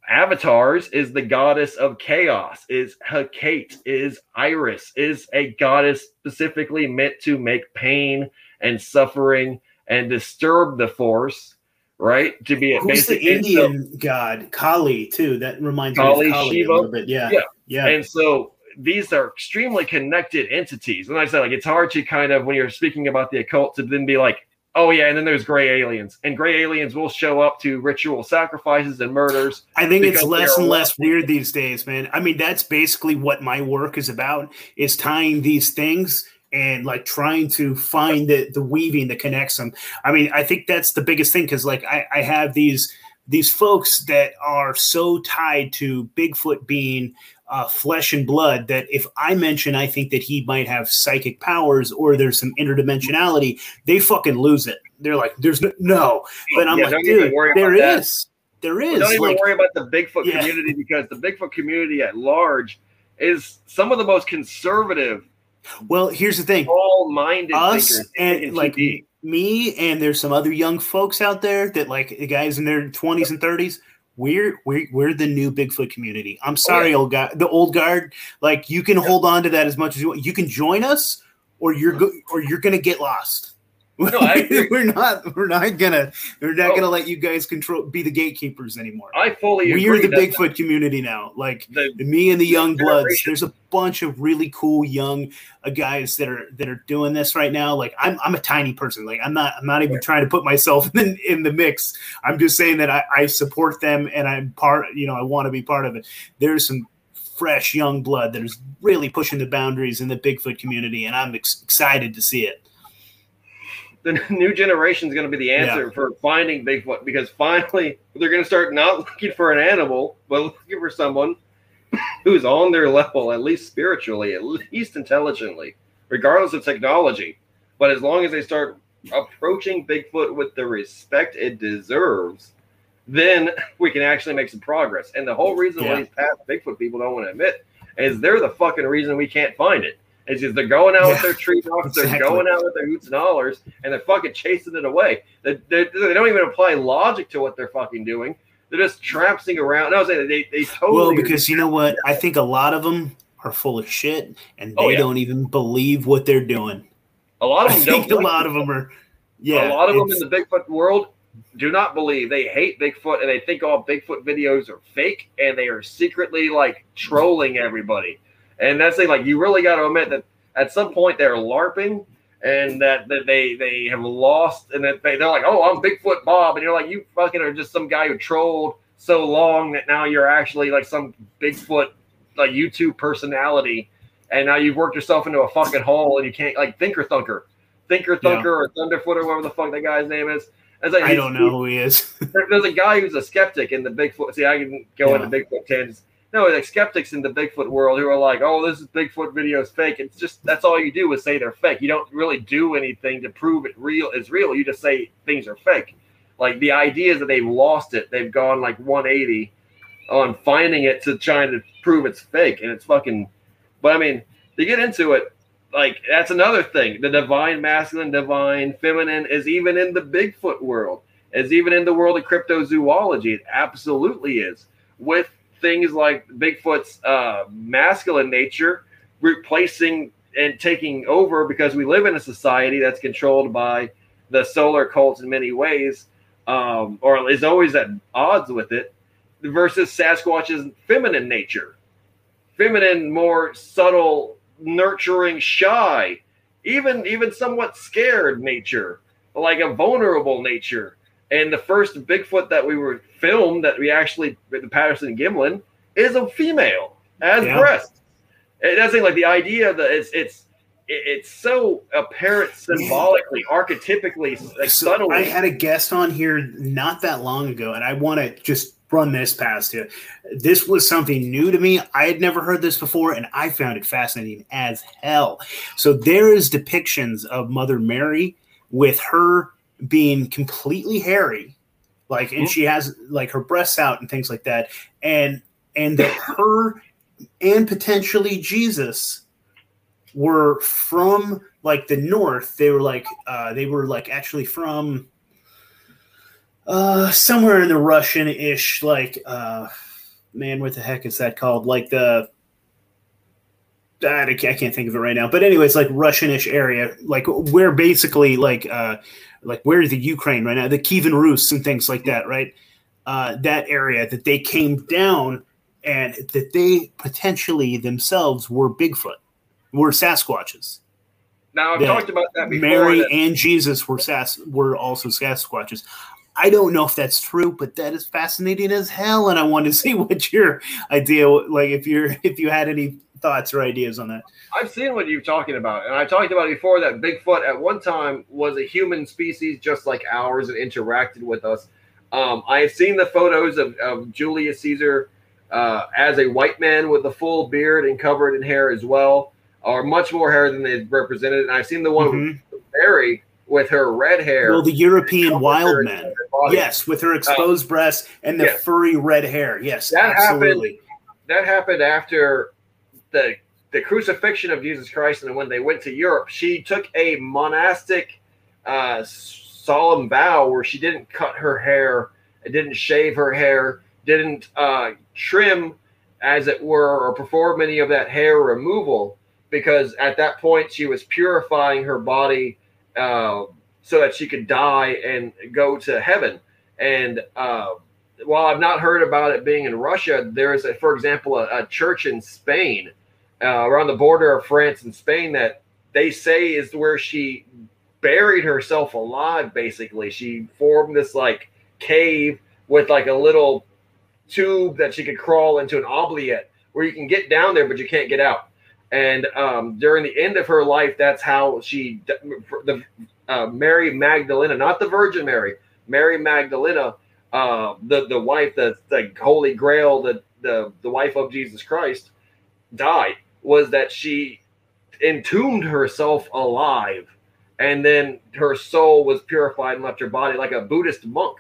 avatars is the goddess of chaos is Hecate is Eris is a goddess specifically meant to make pain and suffering and disturb the force right to be a Who's the basic and so- Indian god? Kali too. That reminds Kali, me of Kali Shiva? a little bit. Yeah, Yeah. yeah. And so these are extremely connected entities. And like I said, like it's hard to kind of when you're speaking about the occult to then be like, oh yeah, and then there's gray aliens. And gray aliens will show up to ritual sacrifices and murders. I think it's less and less weird these days, man. I mean, that's basically what my work is about: is tying these things and like trying to find the the weaving that connects them. I mean, I think that's the biggest thing because like I, I have these these folks that are so tied to Bigfoot being uh, flesh and blood that if I mention I think that he might have psychic powers or there's some interdimensionality, they fucking lose it. They're like, "There's no," no. but I'm Yeah, like, dude, there about that. is, there is. Don't even like, worry about the Bigfoot Yeah. community because the Bigfoot community at large is some of the most conservative, well, here's the thing: all-minded us and like TV. me and there's some other young folks out there that like the guys in their 20s and 30s we're we're, we're the new bigfoot community. I'm sorry old guy the old guard. Like you can hold on to that as much as you want. You can join us or you're go- or you're gonna get lost No, I agree. we're not. We're not gonna. We're not Oh. gonna let you guys control, be the gatekeepers anymore. I fully agree. We're the that Bigfoot community now. Like the- me and the young bloods. There's a bunch of really cool young uh, guys that are that are doing this right now. Like I'm, I'm a tiny person. Like I'm not. I'm not even trying to put myself in in the mix. I'm just saying that I, I support them and I'm part. You know, I want to be part of it. There's some fresh young blood that is really pushing the boundaries in the Bigfoot community, and I'm ex- excited to see it. The new generation is going to be the answer for finding Bigfoot because finally they're going to start not looking for an animal, but looking for someone who's on their level, at least spiritually, at least intelligently, regardless of technology. But as long as they start approaching Bigfoot with the respect it deserves, then we can actually make some progress. And the whole reason Yeah. why these past Bigfoot people don't want to admit is they're the fucking reason we can't find it. It's just they're going out with Yeah, their tree dogs, they're going out with their hoots and hollers, and they're fucking chasing it away. They, they, they don't even apply logic to what they're fucking doing. They're just trampsing around. No, saying they, they totally. Well, because you know what? I think a lot of them are full of shit, and oh, they Oh, yeah. don't even believe what they're doing. a lot of I them don't. a lot of them are. Yeah, a lot of them in the Bigfoot world do not believe. They hate Bigfoot and they think all Bigfoot videos are fake and they are secretly like trolling everybody. And that's the thing, like you really got to admit that at some point they're LARPing and that, that they they have lost and that they, they're like, oh, I'm Bigfoot Bob, and you're like, you fucking are just some guy who trolled so long that now you're actually like some Bigfoot like YouTube personality, and now you've worked yourself into a fucking hole and you can't like Thinker Thunker. Thinker Thunker or Thunderfoot or whatever the fuck that guy's name is. Like I don't know who he is. there- there's a guy who's a skeptic in the Bigfoot. See, I can go Yeah. into Bigfoot tangents. No, like skeptics in the Bigfoot world who are like, "Oh, this is Bigfoot video is fake." It's just that's all you do is say they're fake. You don't really do anything to prove it real is real. You just say things are fake. Like the idea is that they've lost it. They've gone like 180 on finding it to trying to prove it's fake, and it's fucking. But I mean, to get into it, like that's another thing. The divine masculine, divine feminine is even in the Bigfoot world. Is even in the world of cryptozoology. It absolutely is. With things like Bigfoot's uh, masculine nature replacing and taking over because we live in a society that's controlled by the solar cults in many ways, um, or is always at odds with it, versus Sasquatch's feminine nature. Feminine, more subtle, nurturing, shy, even even somewhat scared nature, like a vulnerable nature. And the first Bigfoot that we were filmed that we actually the Patterson Gimlin is a female as Yeah. breasts. It doesn't like the idea that it's it's it's so apparent symbolically, archetypically, like So subtly. I had a guest on here not that long ago, and I want to just run this past you. This was something new to me. I had never heard this before, and I found it fascinating as hell. So there is depictions of Mother Mary with her being completely hairy, like, and Mhm. she has like her breasts out and things like that, and and that her and potentially Jesus were from like the north. They were like uh, they were like actually from uh, somewhere in the Russian-ish like uh, man, what the heck is that called? Like the I can't, I can't think of it right now. But anyways, like Russian-ish area, like where basically like uh, like where the Ukraine right now, the Kievan Rus and things like that, right? Uh, that area that they came down and that they potentially themselves were Bigfoot, were Sasquatches. now I've that talked about that before. Mary that- and Jesus were Sas were also Sasquatches. I don't know if that's true, but that is fascinating as hell, and I want to see what your idea, like if you're if you had any thoughts or ideas on that. I've seen what you're talking about, and I talked about before that Bigfoot at one time was a human species just like ours and interacted with us. Um, I have seen the photos of, of Julius Caesar uh, as a white man with a full beard and covered in hair as well, or much more hair than they represented. And I've seen the one Mhm. with Mary with her red hair. Well, the European wild men, yes, with her exposed breasts and the yeah. furry red hair, yes, That happened absolutely. that happened after the the crucifixion of Jesus Christ, and when they went to Europe, she took a monastic uh, solemn vow where she didn't cut her hair, didn't shave her hair, didn't uh, trim, as it were, or perform any of that hair removal, because at that point she was purifying her body uh, so that she could die and go to heaven. And uh, while I've not heard about it being in Russia, there is, a, for example, a, a church in Spain, uh, around the border of France and Spain, that they say is where she buried herself alive. Basically, she formed this like cave with like a little tube that she could crawl into an oubliette where you can get down there, but you can't get out. And um, during the end of her life, that's how she, the uh, Mary Magdalena, not the Virgin Mary, Mary Magdalena, uh, the the wife, the the Holy Grail, the the the wife of Jesus Christ, died. Was that she entombed herself alive, and then her soul was purified and left her body like a Buddhist monk.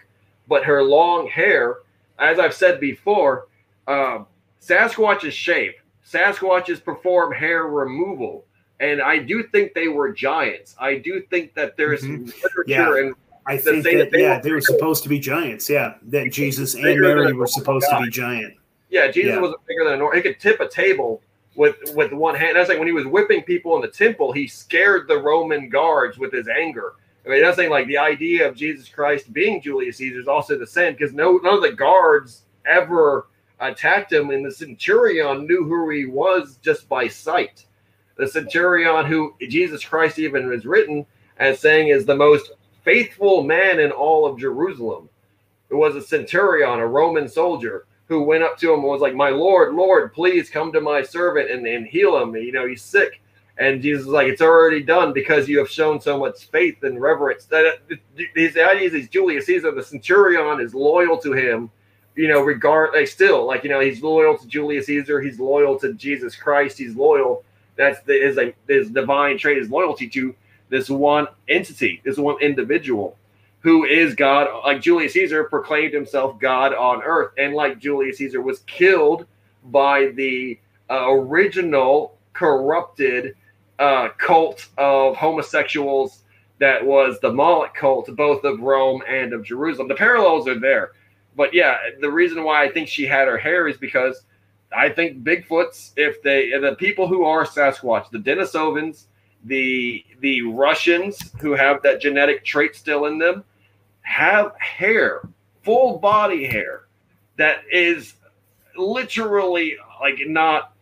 But her long hair, as I've said before, Sasquatch's shape Sasquatches perform hair removal, and I do think they were giants. I do think that there's mm-hmm. literature yeah. and I think that, that they yeah, were they were supposed to be giants. Yeah, that Jesus and Mary were supposed to be giant. Yeah, Jesus yeah. was bigger than a normal. He could tip a table with with one hand. That's like when he was whipping people in the temple, he scared the Roman guards with his anger. I mean, that's saying like the idea of Jesus Christ being Julius Caesar is also the same because no none of the guards ever attacked him, and the centurion knew who he was just by sight. The centurion, who Jesus Christ even is written as saying is the most faithful man in all of Jerusalem, it was a centurion, a Roman soldier, who went up to him and was like, My Lord, Lord, please come to my servant and, and heal him. You know, he's sick. And Jesus was like, It's already done because you have shown so much faith and reverence. That uh, his idea is Julius Caesar, the centurion, is loyal to him you know, regard like still like you know he's loyal to Julius Caesar, he's loyal to Jesus Christ, he's loyal. That's the is a his divine trait is loyalty to this one entity, this one individual who is God. Like Julius Caesar proclaimed himself God on earth, and like Julius Caesar was killed by the uh, original corrupted uh, cult of homosexuals that was the Moloch cult, both of Rome and of Jerusalem. The parallels are there but yeah, the reason why I think she had her hair is because I think Bigfoots, if they the people who are Sasquatch, the Denisovans, the the Russians who have that genetic trait still in them, have hair, full body hair, that is literally like not.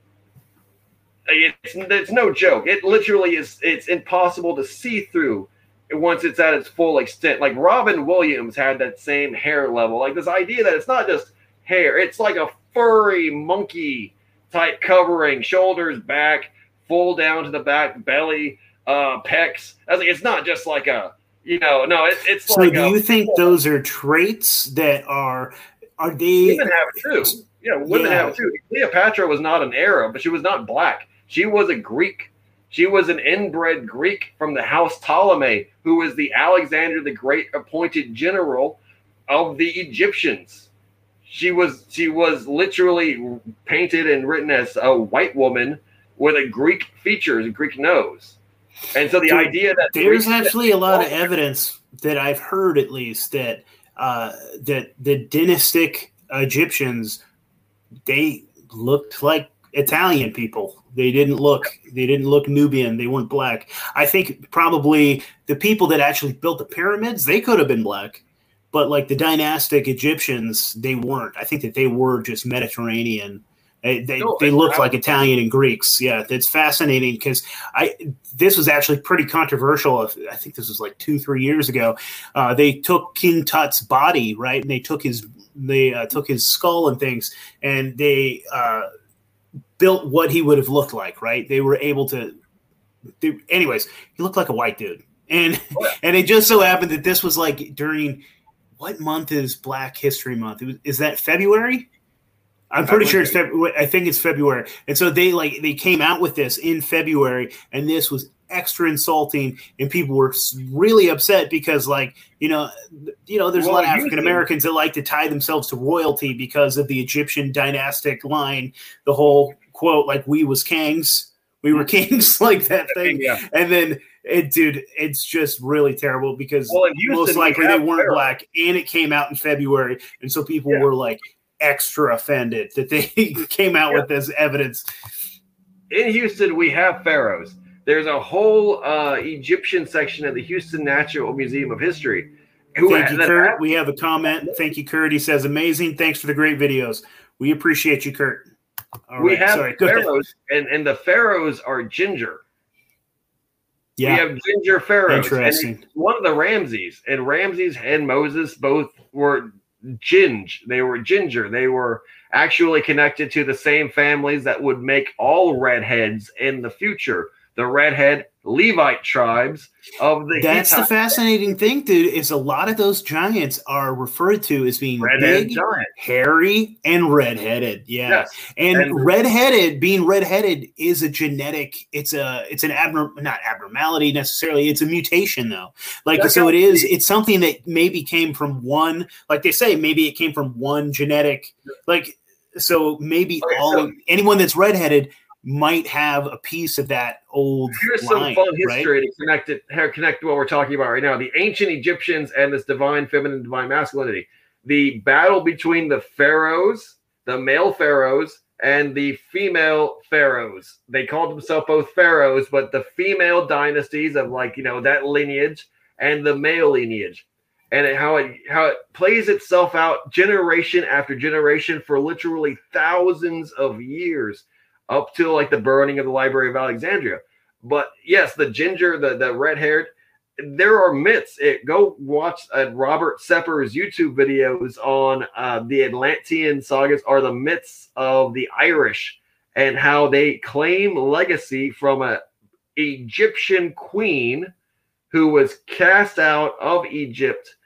It's it's no joke. It literally is. It's impossible to see through once it's at its full extent. Like Robin Williams had that same hair level. Like this idea that it's not just hair, it's like a furry monkey type covering, shoulders back, full down to the back, belly, uh, pecs. I it's not just like a, you know, no, it, it's so like. do you think those are traits that are, are they? Women have it too. Yeah, women yeah. have it too. Cleopatra was not an Arab, but she was not black. She was a Greek she was an inbred Greek from the house Ptolemy, who was the Alexander the Great appointed general of the Egyptians. She was she was literally painted and written as a white woman with a Greek features, a Greek nose. And so the Dude, idea that there's actually a lot of evidence that I've heard at least that uh, that the dynastic Egyptians they looked like Italian people. They didn't look they didn't look Nubian. They weren't black. I think probably the people that actually built the pyramids, they could have been black. But like the dynastic Egyptians, they weren't. I think that they were just Mediterranean. They they, no, they looked like Italian and Greeks. Yeah, it's fascinating because I this was actually pretty controversial. I think this was like two three years ago. Uh, they took King Tut's body right, and they took his they uh, took his skull and things, and they uh, built what he would have looked like, right? They were able to. They, anyways, he looked like a white dude, and oh, yeah. and it just so happened that this was like during what month is Black History Month? Is that February? I'm pretty sure it's February. I think it's February. And so they like they came out with this in February, and this was extra insulting, and people were really upset because, like, you know, you know, there's well, a lot of African Americans that like to tie themselves to royalty because of the Egyptian dynastic line. The whole quote, like, "We was kings, we were kings," like that thing, yeah. and then. It, dude, it's just really terrible because well, most likely they weren't black, and it came out in February, and so people yeah. were like extra offended that they came out yeah. with this evidence. In Houston, we have pharaohs There's a whole uh, Egyptian section at the Houston Natural Museum of History. Who Thank you, Kurt. we have a comment. Thank you, Kurt. He says, "Amazing. Thanks for the great videos. We appreciate you, Kurt." All we right, have sorry, pharaohs, and, and the pharaohs are ginger. Yeah. We have ginger pharaohs. Interesting. one of the Ramses, and Ramses and Moses both were ginge. They were ginger. They were actually connected to the same families that would make all redheads in the future. The redhead Levite tribes of the. That's Hittite. the fascinating thing, dude. Is a lot of those giants are referred to as being redhead big, giant. hairy, and redheaded. Yeah, yes. and, and redheaded being redheaded is a genetic. It's a it's an abnorm not abnormality necessarily. It's a mutation though. Like That's so, it is. It's something that maybe came from one. Like they say, maybe it came from one genetic. Like so, maybe okay, all so, anyone that's redheaded might have a piece of that old. Here's line, some fun history right? to connect it, connect what we're talking about right now. The ancient Egyptians and this divine feminine, divine masculinity. The battle between the pharaohs, the male pharaohs, and the female pharaohs. They called themselves both pharaohs, but the female dynasties of like you know that lineage and the male lineage, and how it how it plays itself out generation after generation for literally thousands of years up till like the burning of the Library of Alexandria. But yes, the ginger, the the red haired, there are myths. It, go watch uh, Robert Sepehr's YouTube videos on uh, the Atlantean sagas are the myths of the Irish and how they claim legacy from a Egyptian queen who was cast out of Egypt,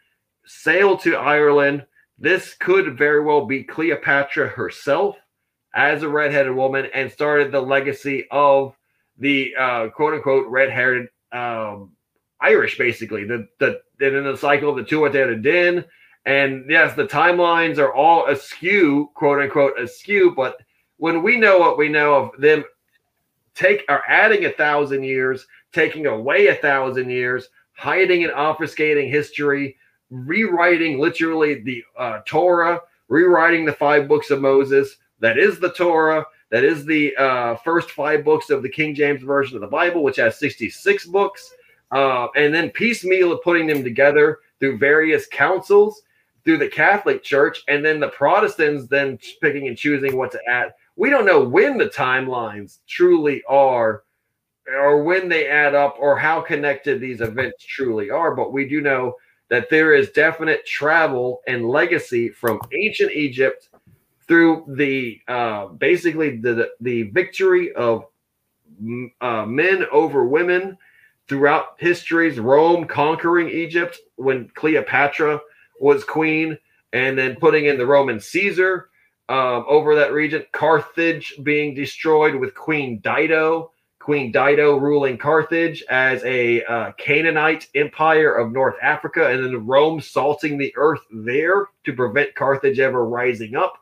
sailed to Ireland. This could very well be Cleopatra herself as a redheaded woman and started the legacy of the uh, quote unquote red-haired um, Irish, basically. The the in the cycle of the Tuatha Dé Danann. And yes, the timelines are all askew, quote unquote, askew. But when we know what we know of them, take are adding a thousand years, taking away a thousand years, hiding and obfuscating history, rewriting literally the uh, Torah, rewriting the five books of Moses, that is the Torah. That is the uh, first five books of the King James Version of the Bible, which has 66 books. Uh, and then piecemeal of putting them together through various councils, through the Catholic Church, and then the Protestants then picking and choosing what to add. We don't know when the timelines truly are, or when they add up, or how connected these events truly are, but we do know that there is definite travel and legacy from ancient Egypt through the uh, basically the the victory of uh, men over women throughout history's Rome conquering Egypt when Cleopatra was queen, and then putting in the Roman Caesar um, over that region. Carthage being destroyed with Queen Dido. Queen Dido ruling Carthage as a uh, Canaanite empire of North Africa, and then Rome salting the earth there to prevent Carthage ever rising up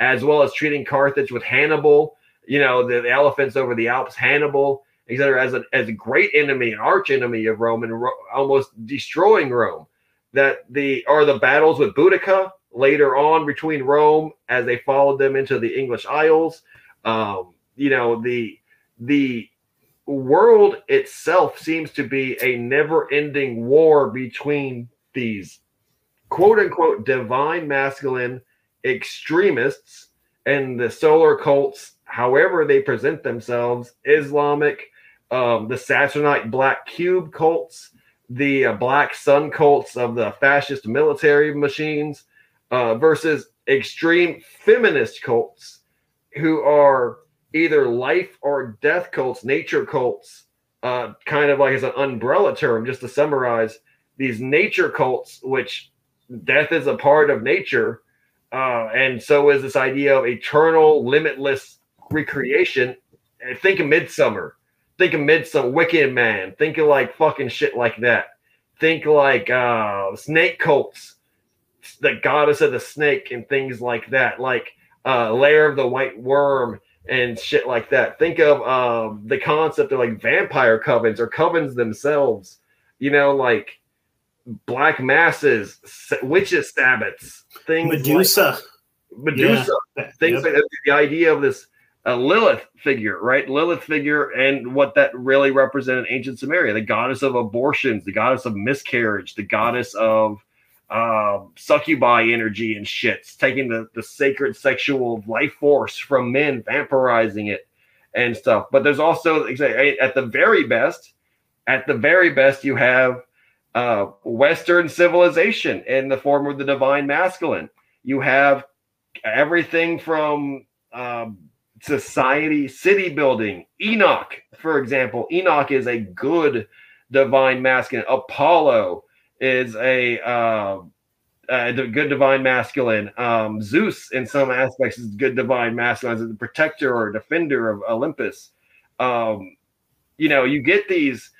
as well as treating Carthage with Hannibal, you know, the, the elephants over the Alps, Hannibal, etc., as a, as a great enemy, an arch enemy of Rome, and Ro- almost destroying Rome. That the are the battles with Boudica later on between Rome as they followed them into the English Isles. Um, you know, the the world itself seems to be a never-ending war between these quote unquote divine masculine extremists and the solar cults, however they present themselves, Islamic, um, the Saturnite black cube cults, the uh, black sun cults of the fascist military machines, uh, versus extreme feminist cults who are either life or death cults, nature cults, uh, kind of like as an umbrella term, just to summarize these nature cults, which death is a part of nature uh, and so is this idea of eternal, limitless recreation. Think of Midsummer. Think of Midsummer, Wicker Man. Think of like fucking shit like that. Think like uh, snake cults, the goddess of the snake, and things like that. Like uh, Lair of the White Worm and shit like that. Think of um, the concept of like vampire covens or covens themselves. You know, like black masses, witches sabbats, things Medusa, like Medusa, yeah. things yep. like that. The idea of this a Lilith figure, right? Lilith figure, and what that really represented in ancient Sumeria, the goddess of abortions, the goddess of miscarriage, the goddess of uh, succubi energy and shits, taking the, the sacred sexual life force from men, vampirizing it and stuff. But there's also at the very best, at the very best, you have uh, Western civilization in the form of the divine masculine. You have everything from um, society, city building. Enoch, for example, Enoch is a good divine masculine. Apollo is a uh, a good divine masculine. Um, Zeus, in some aspects, is good divine masculine as the protector or defender of Olympus. Um, you know, you get these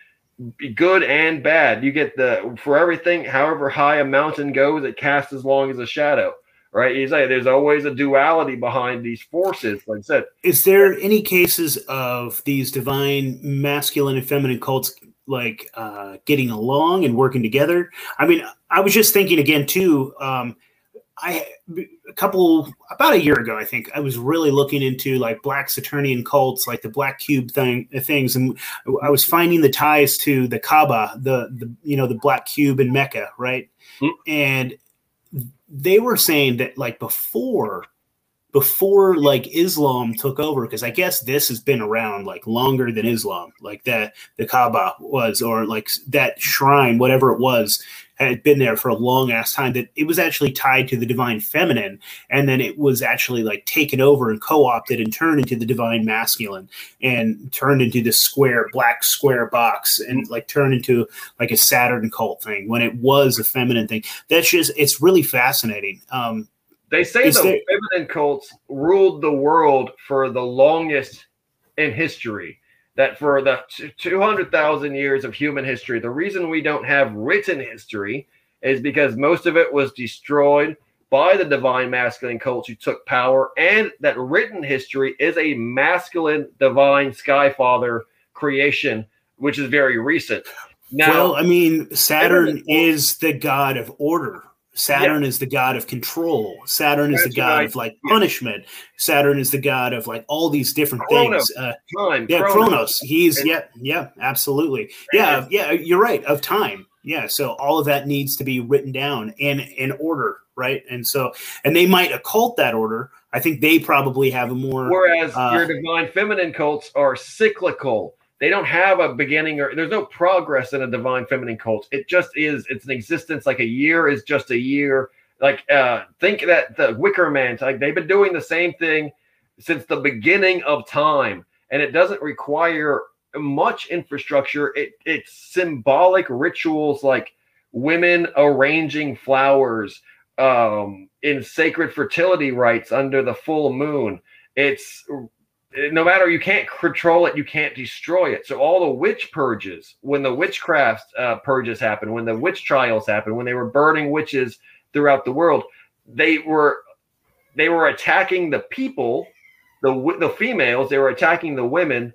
good and bad. You get the for everything, however high a mountain goes, it casts as long as a shadow. Right? You say there's always a duality behind these forces. Like I said, is there any cases of these divine masculine and feminine cults like uh, getting along and working together? I mean, I was just thinking again too. Um, I a couple about a year ago, I think I was really looking into like black Saturnian cults, like the Black Cube thing, things, and I was finding the ties to the Kaaba, the the you know the Black Cube in Mecca, right? Mm-hmm. And they were saying that like before before like Islam took over, because I guess this has been around like longer than Islam, like that the Kaaba was, or like that shrine, whatever it was, had been there for a long ass time that it was actually tied to the divine feminine and then it was actually like taken over and co-opted and turned into the divine masculine and turned into this square black square box and like turned into like a saturn cult thing when it was a feminine thing. That's just it's really fascinating. Um they say the there, feminine cults ruled the world for the longest in history that for the 200,000 years of human history, the reason we don't have written history is because most of it was destroyed by the divine masculine cults who took power, and that written history is a masculine divine sky father creation, which is very recent. Now, well, I mean, Saturn is the god of order, Saturn yeah. is the god of control. Saturn That's is the god right. of like punishment. Saturn is the god of like all these different Chronos. things. Uh, time. Yeah, Chronos. Chronos. He's and, yeah, yeah, absolutely. Yeah, yeah, you're right. Of time. Yeah. So all of that needs to be written down in in order, right? And so and they might occult that order. I think they probably have a more whereas uh, your divine feminine cults are cyclical they don't have a beginning or there's no progress in a divine feminine cult. It just is. It's an existence. Like a year is just a year. Like uh think that the Wicker Man, like they've been doing the same thing since the beginning of time, and it doesn't require much infrastructure. It it's symbolic rituals like women arranging flowers um in sacred fertility rites under the full moon. It's no matter you can't control it, you can't destroy it. So all the witch purges, when the witchcraft uh, purges happened, when the witch trials happened, when they were burning witches throughout the world, they were they were attacking the people, the the females. They were attacking the women,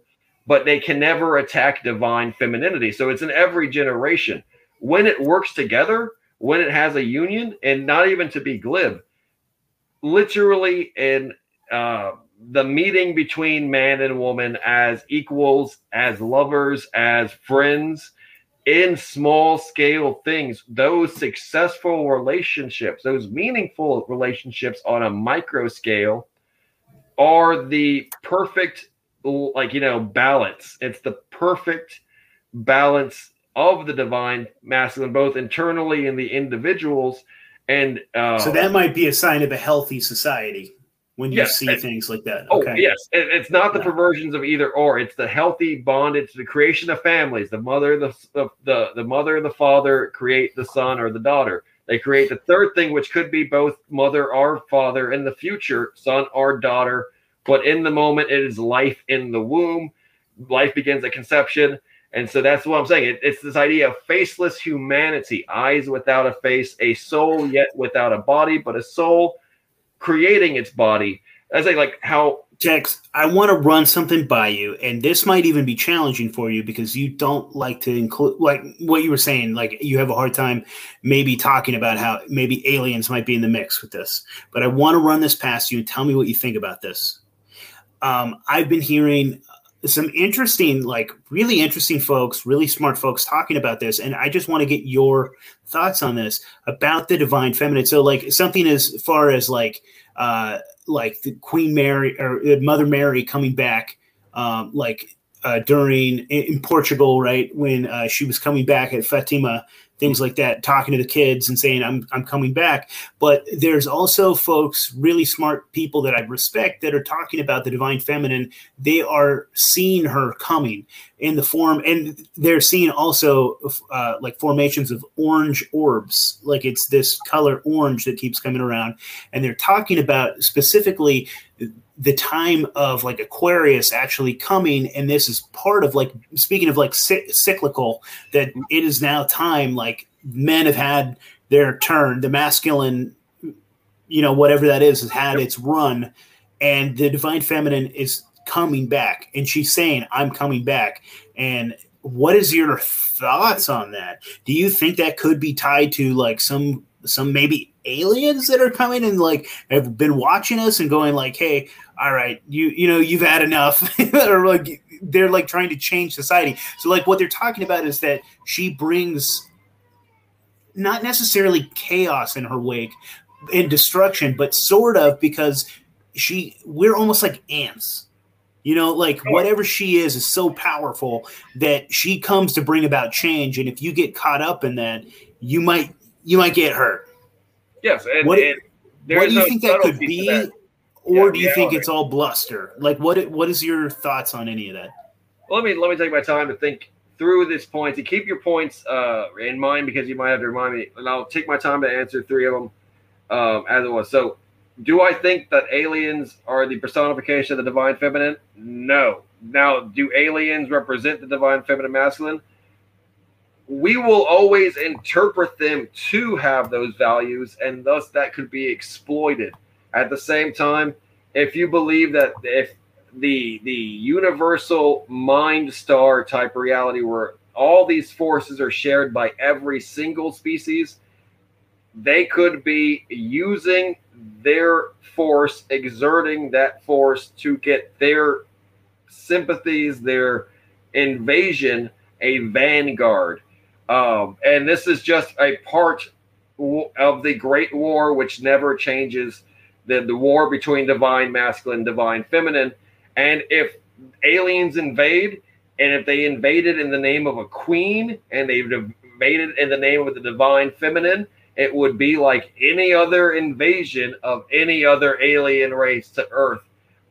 but they can never attack divine femininity. So it's in every generation. When it works together, when it has a union, and not even to be glib, literally and. uh, the meeting between man and woman as equals, as lovers, as friends in small scale things, those successful relationships, those meaningful relationships on a micro scale are the perfect, like, you know, balance. It's the perfect balance of the divine masculine, both internally in the individuals. And uh, so that might be a sign of a healthy society when you yes, see things like that. Oh, okay. yes. It, it's not the yeah. perversions of either or. It's the healthy bond. It's the creation of families. The mother, the, the, the, the mother, the father create the son or the daughter. They create the third thing, which could be both mother or father in the future, son or daughter. But in the moment, it is life in the womb. Life begins at conception. And so that's what I'm saying. It, it's this idea of faceless humanity, eyes without a face, a soul yet without a body, but a soul creating its body. As I like how Tex, I want to run something by you, and this might even be challenging for you because you don't like to include, like what you were saying, like you have a hard time maybe talking about how maybe aliens might be in the mix with this. But I want to run this past you and tell me what you think about this. um, I've been hearing some interesting, like really interesting folks, really smart folks talking about this. And I just want to get your thoughts on this about the divine feminine. So, like something as far as like, uh, like the Queen Mary or uh, Mother Mary coming back, um, like uh, during in Portugal, right when uh, she was coming back at Fatima things like that, talking to the kids and saying, I'm, I'm coming back. But there's also folks, really smart people that I respect that are talking about the divine feminine. They are seeing her coming in the form, and they're seeing also uh, like formations of orange orbs. Like it's this color orange that keeps coming around. And they're talking about specifically the time of like Aquarius actually coming, and this is part of like speaking of like cyclical, that it is now time like men have had their turn, the masculine, you know, whatever that is, has had its run, and the divine feminine is coming back, and she's saying, "I'm coming back," and what is your thoughts on that? Do you think that could be tied to like some some maybe aliens that are coming and like have been watching us and going like, "Hey, all right, you you know you've had enough," or like they're like trying to change society. So like what they're talking about is that she brings not necessarily chaos in her wake and destruction, but sort of because she we're almost like ants. You know, like whatever she is is so powerful that she comes to bring about change. And if you get caught up in that, you might you might get hurt. Yes, and, what, and what do you no think that could be, that. Or yeah, do you think it's all bluster? Like, what what is your thoughts on any of that? Well, let me let me take my time to think through this point. To keep your points uh, in mind, because you might have to remind me, and I'll take my time to answer three of them um, as it was. So, do I think that aliens are the personification of the divine feminine? No. Now, do aliens represent the divine feminine masculine? we will always interpret them to have those values, and thus that could be exploited. At the same time, if you believe that if the the universal mind star type reality where all these forces are shared by every single species, they could be using their force, exerting that force to get their sympathies, their invasion, a vanguard. Um, and this is just a part of the Great War, which never changes the, the war between divine masculine, divine feminine. And if aliens invade, and if they invaded in the name of a queen and they invaded in the name of the divine feminine, it would be like any other invasion of any other alien race to Earth.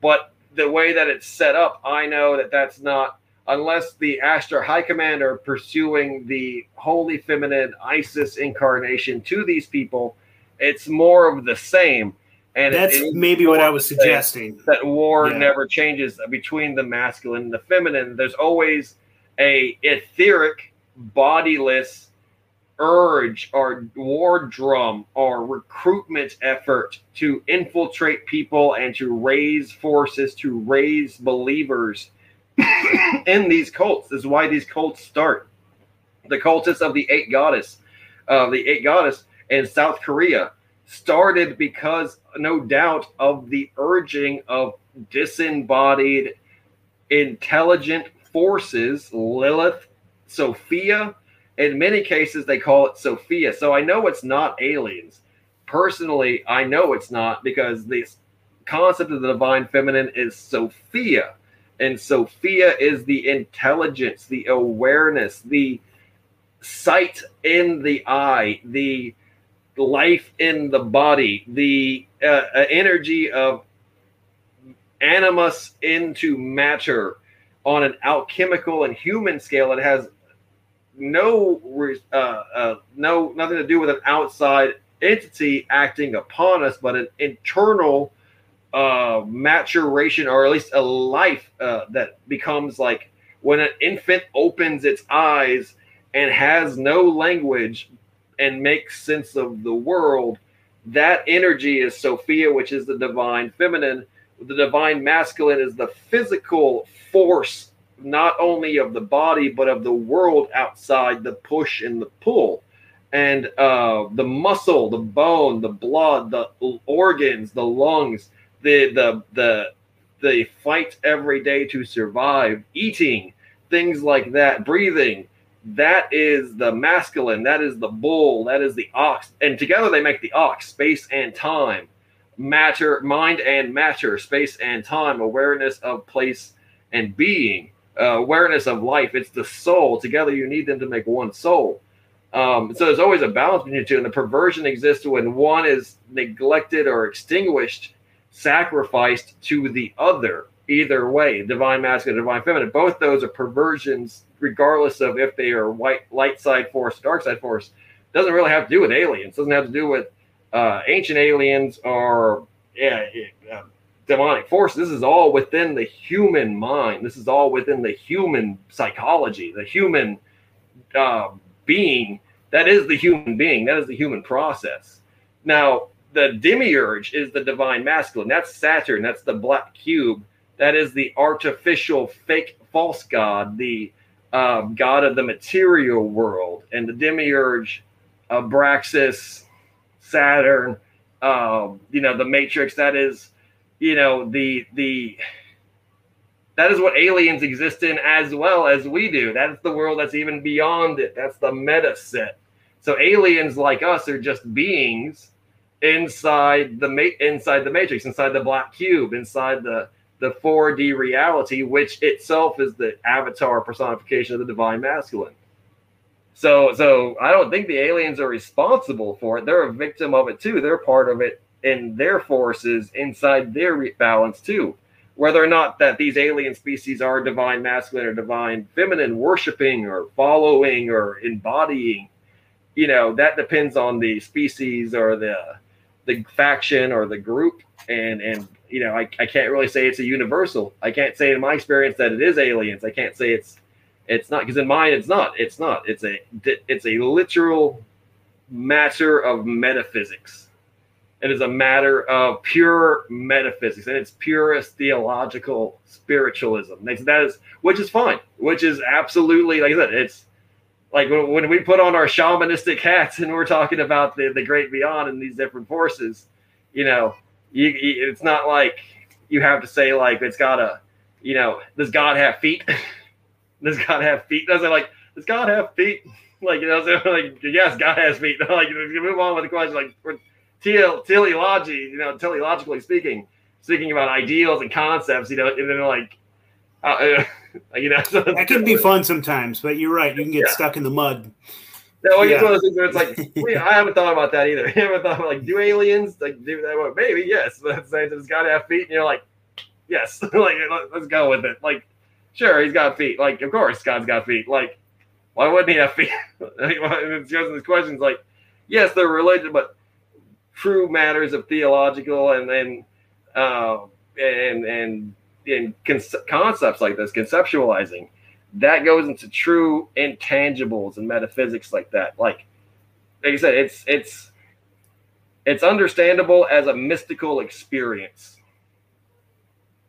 But the way that it's set up, I know that that's not unless the Ashtar High Commander pursuing the Holy Feminine Isis incarnation to these people, it's more of the same. And that's maybe what I was suggesting. That war yeah. never changes between the masculine and the feminine. There's always a etheric, bodiless urge or war drum or recruitment effort to infiltrate people and to raise forces, to raise believers in these cults. This is why these cults start. The cultists of the eight goddess, uh, the eight goddess in South Korea, started because, no doubt, of the urging of disembodied, intelligent forces. Lilith, Sophia. In many cases, they call it Sophia. So I know it's not aliens. Personally, I know it's not because this concept of the divine feminine is Sophia and Sophia is the intelligence, the awareness, the sight in the eye, the life in the body, the uh, uh, energy of animus into matter on an alchemical and human scale. It has no uh, uh, no nothing to do with an outside entity acting upon us, but an internal uh, maturation or at least a life uh, that becomes like when an infant opens its eyes and has no language and makes sense of the world that energy is sophia which is the divine feminine the divine masculine is the physical force not only of the body but of the world outside the push and the pull and uh, the muscle the bone the blood the organs the lungs the the the they fight every day to survive, eating, things like that, breathing. That is the masculine, that is the bull, that is the ox. And together they make the ox, space and time, matter, mind and matter, space and time, awareness of place and being, uh, awareness of life. It's the soul. Together you need them to make one soul. Um, so there's always a balance between the two, and the perversion exists when one is neglected or extinguished, sacrificed to the other. Either way, divine masculine, divine feminine, both those are perversions, regardless of if they are white light side force, dark side force. Doesn't really have to do with aliens. Doesn't have to do with uh, ancient aliens or yeah, uh, demonic force. This is all within the human mind. This is all within the human psychology, the human uh, being that is the human being. That is the human process. Now, the demiurge is the divine masculine. That's Saturn. That's the black cube. That is the artificial, fake, false god, the um, god of the material world. And the demiurge, Abraxas, Saturn, um, you know, the Matrix. That is, you know, the the that is what aliens exist in as well as we do. That's the world that's even beyond it. That's the meta set. So aliens like us are just beings inside the ma- inside the matrix, inside the black cube, inside the the 4D reality, which itself is the avatar personification of the divine masculine. So, so I don't think the aliens are responsible for it. They're a victim of it too. They're part of it in their forces inside their balance too. Whether or not that these alien species are divine masculine or divine feminine, worshiping or following or embodying you know that depends on the species or the the faction or the group and and you know I, I can't really say it's a universal. I can't say in my experience that it is aliens. I can't say it's it's not because in mine it's not. It's not. It's a it's a literal matter of metaphysics. It is a matter of pure metaphysics and it's purest theological spiritualism. That is which is fine which is absolutely like i said it's like when we put on our shamanistic hats and we're talking about the, the great beyond and these different forces, you know, you, you, it's not like you have to say like it's got a, you know, does God have feet? does God have feet? Does it like does God have feet? Like you know, so like yes, God has feet. like you move on with the question, like for teleology, you know, teleologically speaking, speaking about ideals and concepts, you know, and then like uh, you know, so that can be fun sometimes, but you're right. You can get yeah. stuck in the mud. Yeah, well, yeah. it's one of those things where it's like, wait, I haven't thought about that either. I haven't thought about like, do aliens like do that? Well, maybe yes. But at the same time, it's got to have feet, and you're like, yes, like let's go with it. Like, sure, he's got feet. Like, of course, God's got feet. Like, why wouldn't he have feet? it's just these questions like, yes, they're related, but true matters of theological and then uh, and and in concepts like this, conceptualizing, that goes into true intangibles and metaphysics like that. Like, like I said, it's it's it's understandable as a mystical experience.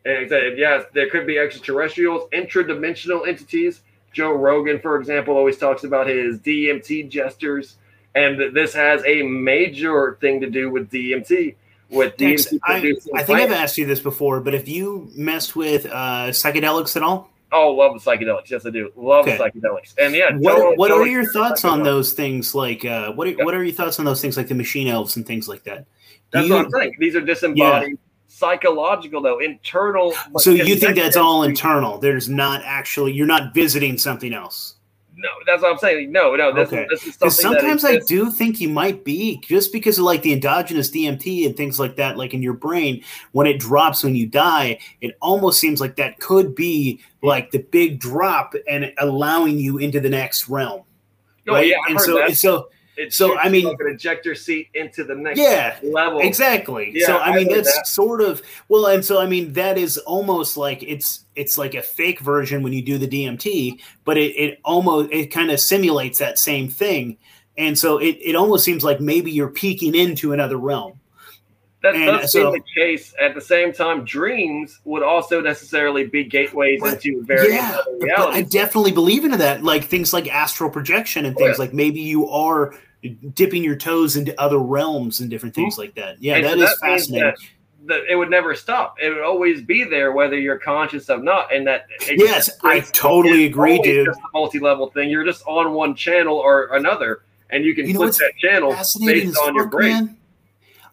And like I said, yes, there could be extraterrestrials, intradimensional entities. Joe Rogan, for example, always talks about his DMT gestures, and this has a major thing to do with DMT with Tex, I, I think I've asked you this before, but if you messed with uh, psychedelics at all? Oh, love the psychedelics. Yes, I do. Love okay. the psychedelics. And yeah, what, what are your thoughts on those things? Like, uh, what are, yeah. what are your thoughts on those things, like the machine elves and things like that? That's you, what I'm saying. These are disembodied, yeah. psychological, though internal. So you think that's all internal? There's not actually you're not visiting something else no, that's what I'm saying. No, no, this, okay. this is something. Sometimes I do think you might be just because of like the endogenous DMT and things like that, like in your brain, when it drops when you die, it almost seems like that could be like the big drop and allowing you into the next realm. Oh, right? yeah, and so, that. so it's so I mean, like an ejector seat into the next yeah, level. Exactly. Yeah, so I, I mean, that's that. sort of well, and so I mean, that is almost like it's it's like a fake version when you do the DMT, but it, it almost it kind of simulates that same thing, and so it it almost seems like maybe you're peeking into another realm. That and does so, seem the case. At the same time, dreams would also necessarily be gateways but, into various yeah, realities. I definitely believe into that, like things like astral projection and things oh, yeah. like maybe you are dipping your toes into other realms and different things mm-hmm. like that. Yeah, and that so is that fascinating. That the, it would never stop. It would always be there, whether you're conscious of not. And that yes, I totally agree, dude. Just a multi-level thing. You're just on one channel or another, and you can you flip that channel based on your brain.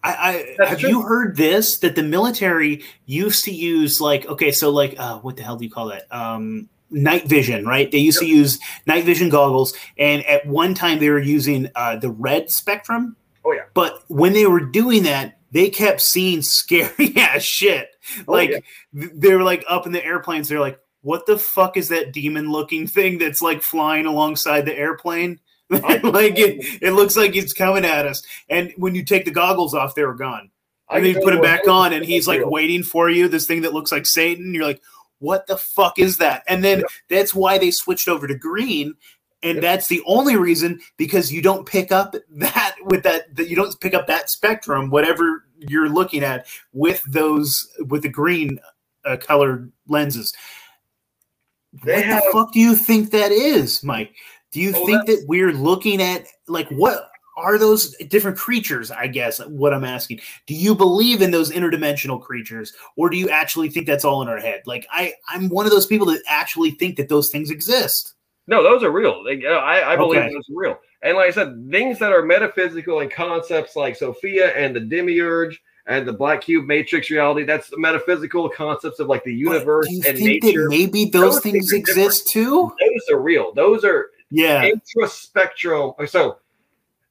I, I have true. you heard this that the military used to use like okay, so like uh, what the hell do you call that? Um, night vision, right? They used yep. to use night vision goggles, and at one time they were using uh, the red spectrum. Oh yeah. But when they were doing that, they kept seeing scary ass shit. Oh, like yeah. they were like up in the airplanes. They're like, "What the fuck is that demon looking thing that's like flying alongside the airplane?" like it, it looks like it's coming at us. And when you take the goggles off, they were gone. And then you put them back on, and he's like waiting for you. This thing that looks like Satan. You're like, what the fuck is that? And then that's why they switched over to green. And that's the only reason because you don't pick up that with that, that you don't pick up that spectrum, whatever you're looking at with those with the green uh, colored lenses. They what have, the fuck do you think that is, Mike? Do you oh, think that we're looking at like what are those different creatures? I guess what I'm asking. Do you believe in those interdimensional creatures, or do you actually think that's all in our head? Like I, I'm one of those people that actually think that those things exist. No, those are real. They, I, I believe okay. those are real. And like I said, things that are metaphysical and concepts like Sophia and the demiurge and the black cube matrix reality, that's the metaphysical concepts of like the universe and nature. Do you think that maybe those, those things, things exist too? Those are real. Those are yeah intraspectral. So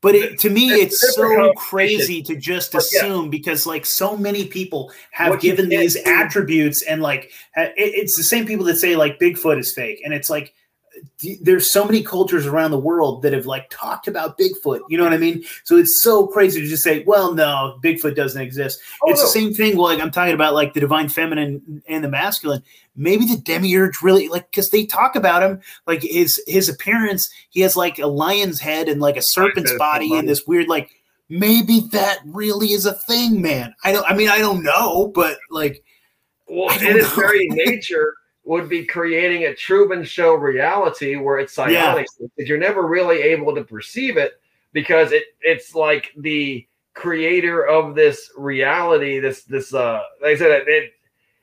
but it, to me, it's so crazy to just assume because, like, so many people have given these attributes, and like, it's the same people that say like Bigfoot is fake, and it's like there's so many cultures around the world that have like talked about Bigfoot. You know what I mean? So it's so crazy to just say, well, no, Bigfoot doesn't exist. Oh, it's no. the same thing. Like I'm talking about like the divine feminine and the masculine. Maybe the demiurge really like because they talk about him like his his appearance. He has like a lion's head and like a serpent's body and this weird like maybe that really is a thing, man. I don't. I mean, I don't know, but like. Well, in its very nature, would be creating a Truman Show reality where it's psionic yeah. you're never really able to perceive it because it it's like the creator of this reality. This this uh, like I said, it, it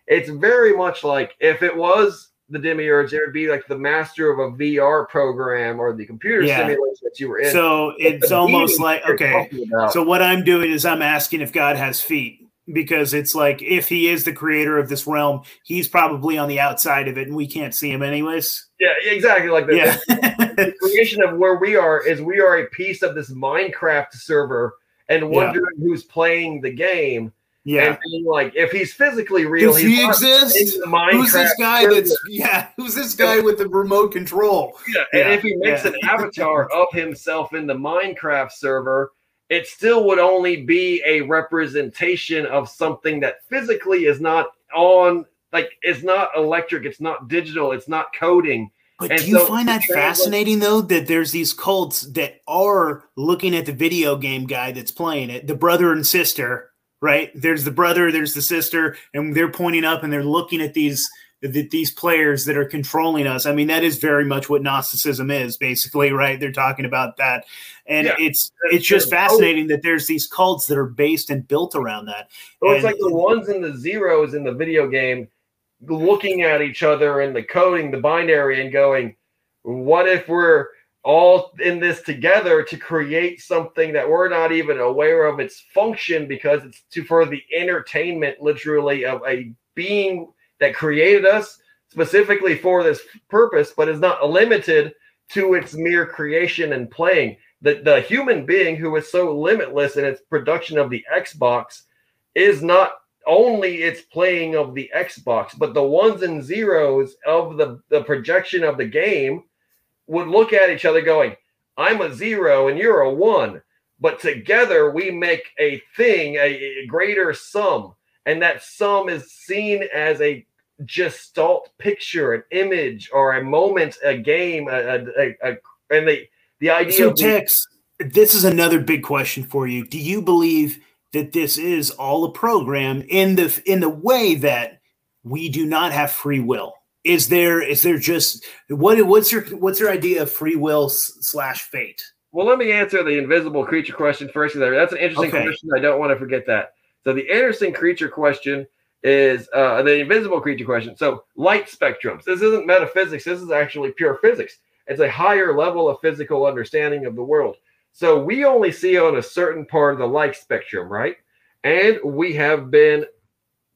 it's very much like if it was the demiurge, it would be like the master of a VR program or the computer yeah. simulation that you were in. So it's almost like okay. So what I'm doing is I'm asking if God has feet because it's like if he is the creator of this realm, he's probably on the outside of it, and we can't see him anyways. Yeah, exactly. Like the, yeah. the creation of where we are is we are a piece of this Minecraft server, and wondering yeah. who's playing the game. Yeah, and like if he's physically real, does he exist? Who's this guy server. that's yeah? Who's this guy with the remote control? Yeah, and if he makes yeah. an avatar of himself in the Minecraft server it still would only be a representation of something that physically is not on like it's not electric it's not digital it's not coding but and do you so find that fascinating though that there's these cults that are looking at the video game guy that's playing it the brother and sister right there's the brother there's the sister and they're pointing up and they're looking at these that these players that are controlling us. I mean, that is very much what Gnosticism is, basically, right? They're talking about that, and yeah, it's it's just oh. fascinating that there's these cults that are based and built around that. So it's like the ones and the zeros in the video game, looking at each other and the coding, the binary, and going, "What if we're all in this together to create something that we're not even aware of its function because it's to for the entertainment, literally, of a being." that created us specifically for this purpose, but is not limited to its mere creation and playing. The, the human being who is so limitless in its production of the Xbox is not only its playing of the Xbox, but the ones and zeros of the, the projection of the game would look at each other going, I'm a zero and you're a one. But together we make a thing, a, a greater sum. And that sum is seen as a gestalt picture, an image, or a moment, a game, a, a, a, and the the idea. So, Tex, this is another big question for you. Do you believe that this is all a program in the in the way that we do not have free will? Is there is there just what what's your what's your idea of free will slash fate? Well, let me answer the invisible creature question first. That's an interesting okay. question. I don't want to forget that. So the interesting creature question is uh, the invisible creature question. So light spectrums. This isn't metaphysics. This is actually pure physics. It's a higher level of physical understanding of the world. So we only see on a certain part of the light spectrum, right? And we have been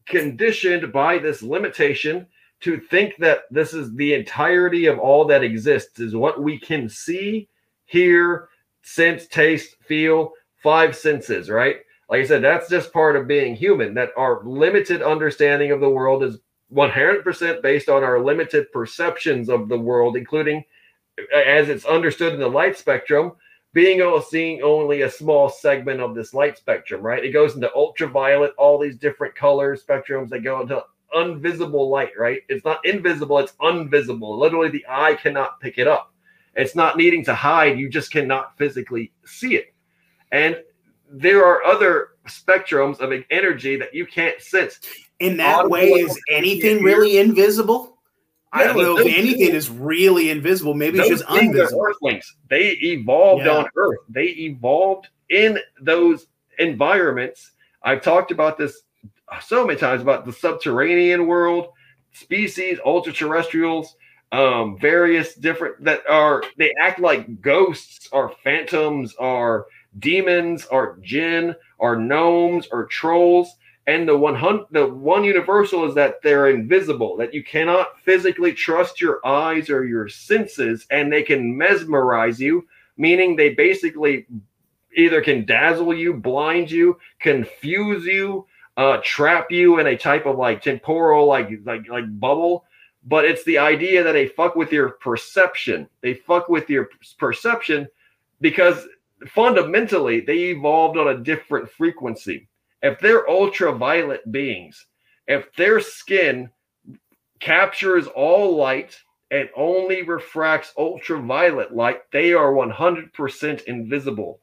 conditioned by this limitation to think that this is the entirety of all that exists, is what we can see, hear, sense, taste, feel, five senses, right? Like I said, that's just part of being human, that our limited understanding of the world is 100% based on our limited perceptions of the world, including as it's understood in the light spectrum, being to seeing only a small segment of this light spectrum, right? It goes into ultraviolet, all these different colors, spectrums that go into invisible light, right? It's not invisible, it's unvisible. Literally, the eye cannot pick it up. It's not needing to hide, you just cannot physically see it. And there are other spectrums of energy that you can't sense. In that Audible way, is anything really invisible? I don't know if anything is really invisible. Maybe it's just invisible. Earthlings. They evolved yeah. on Earth. They evolved in those environments. I've talked about this so many times about the subterranean world, species, ultra terrestrials, um, various different that are they act like ghosts or phantoms or demons or jinn or gnomes or trolls and the one hundred, the one universal is that they're invisible, that you cannot physically trust your eyes or your senses, and they can mesmerize you, meaning they basically either can dazzle you, blind you, confuse you, uh, trap you in a type of like temporal, like like like bubble. But it's the idea that they fuck with your perception. They fuck with your perception because fundamentally they evolved on a different frequency if they're ultraviolet beings, if their skin captures all light and only refracts ultraviolet light, they are 100% invisible.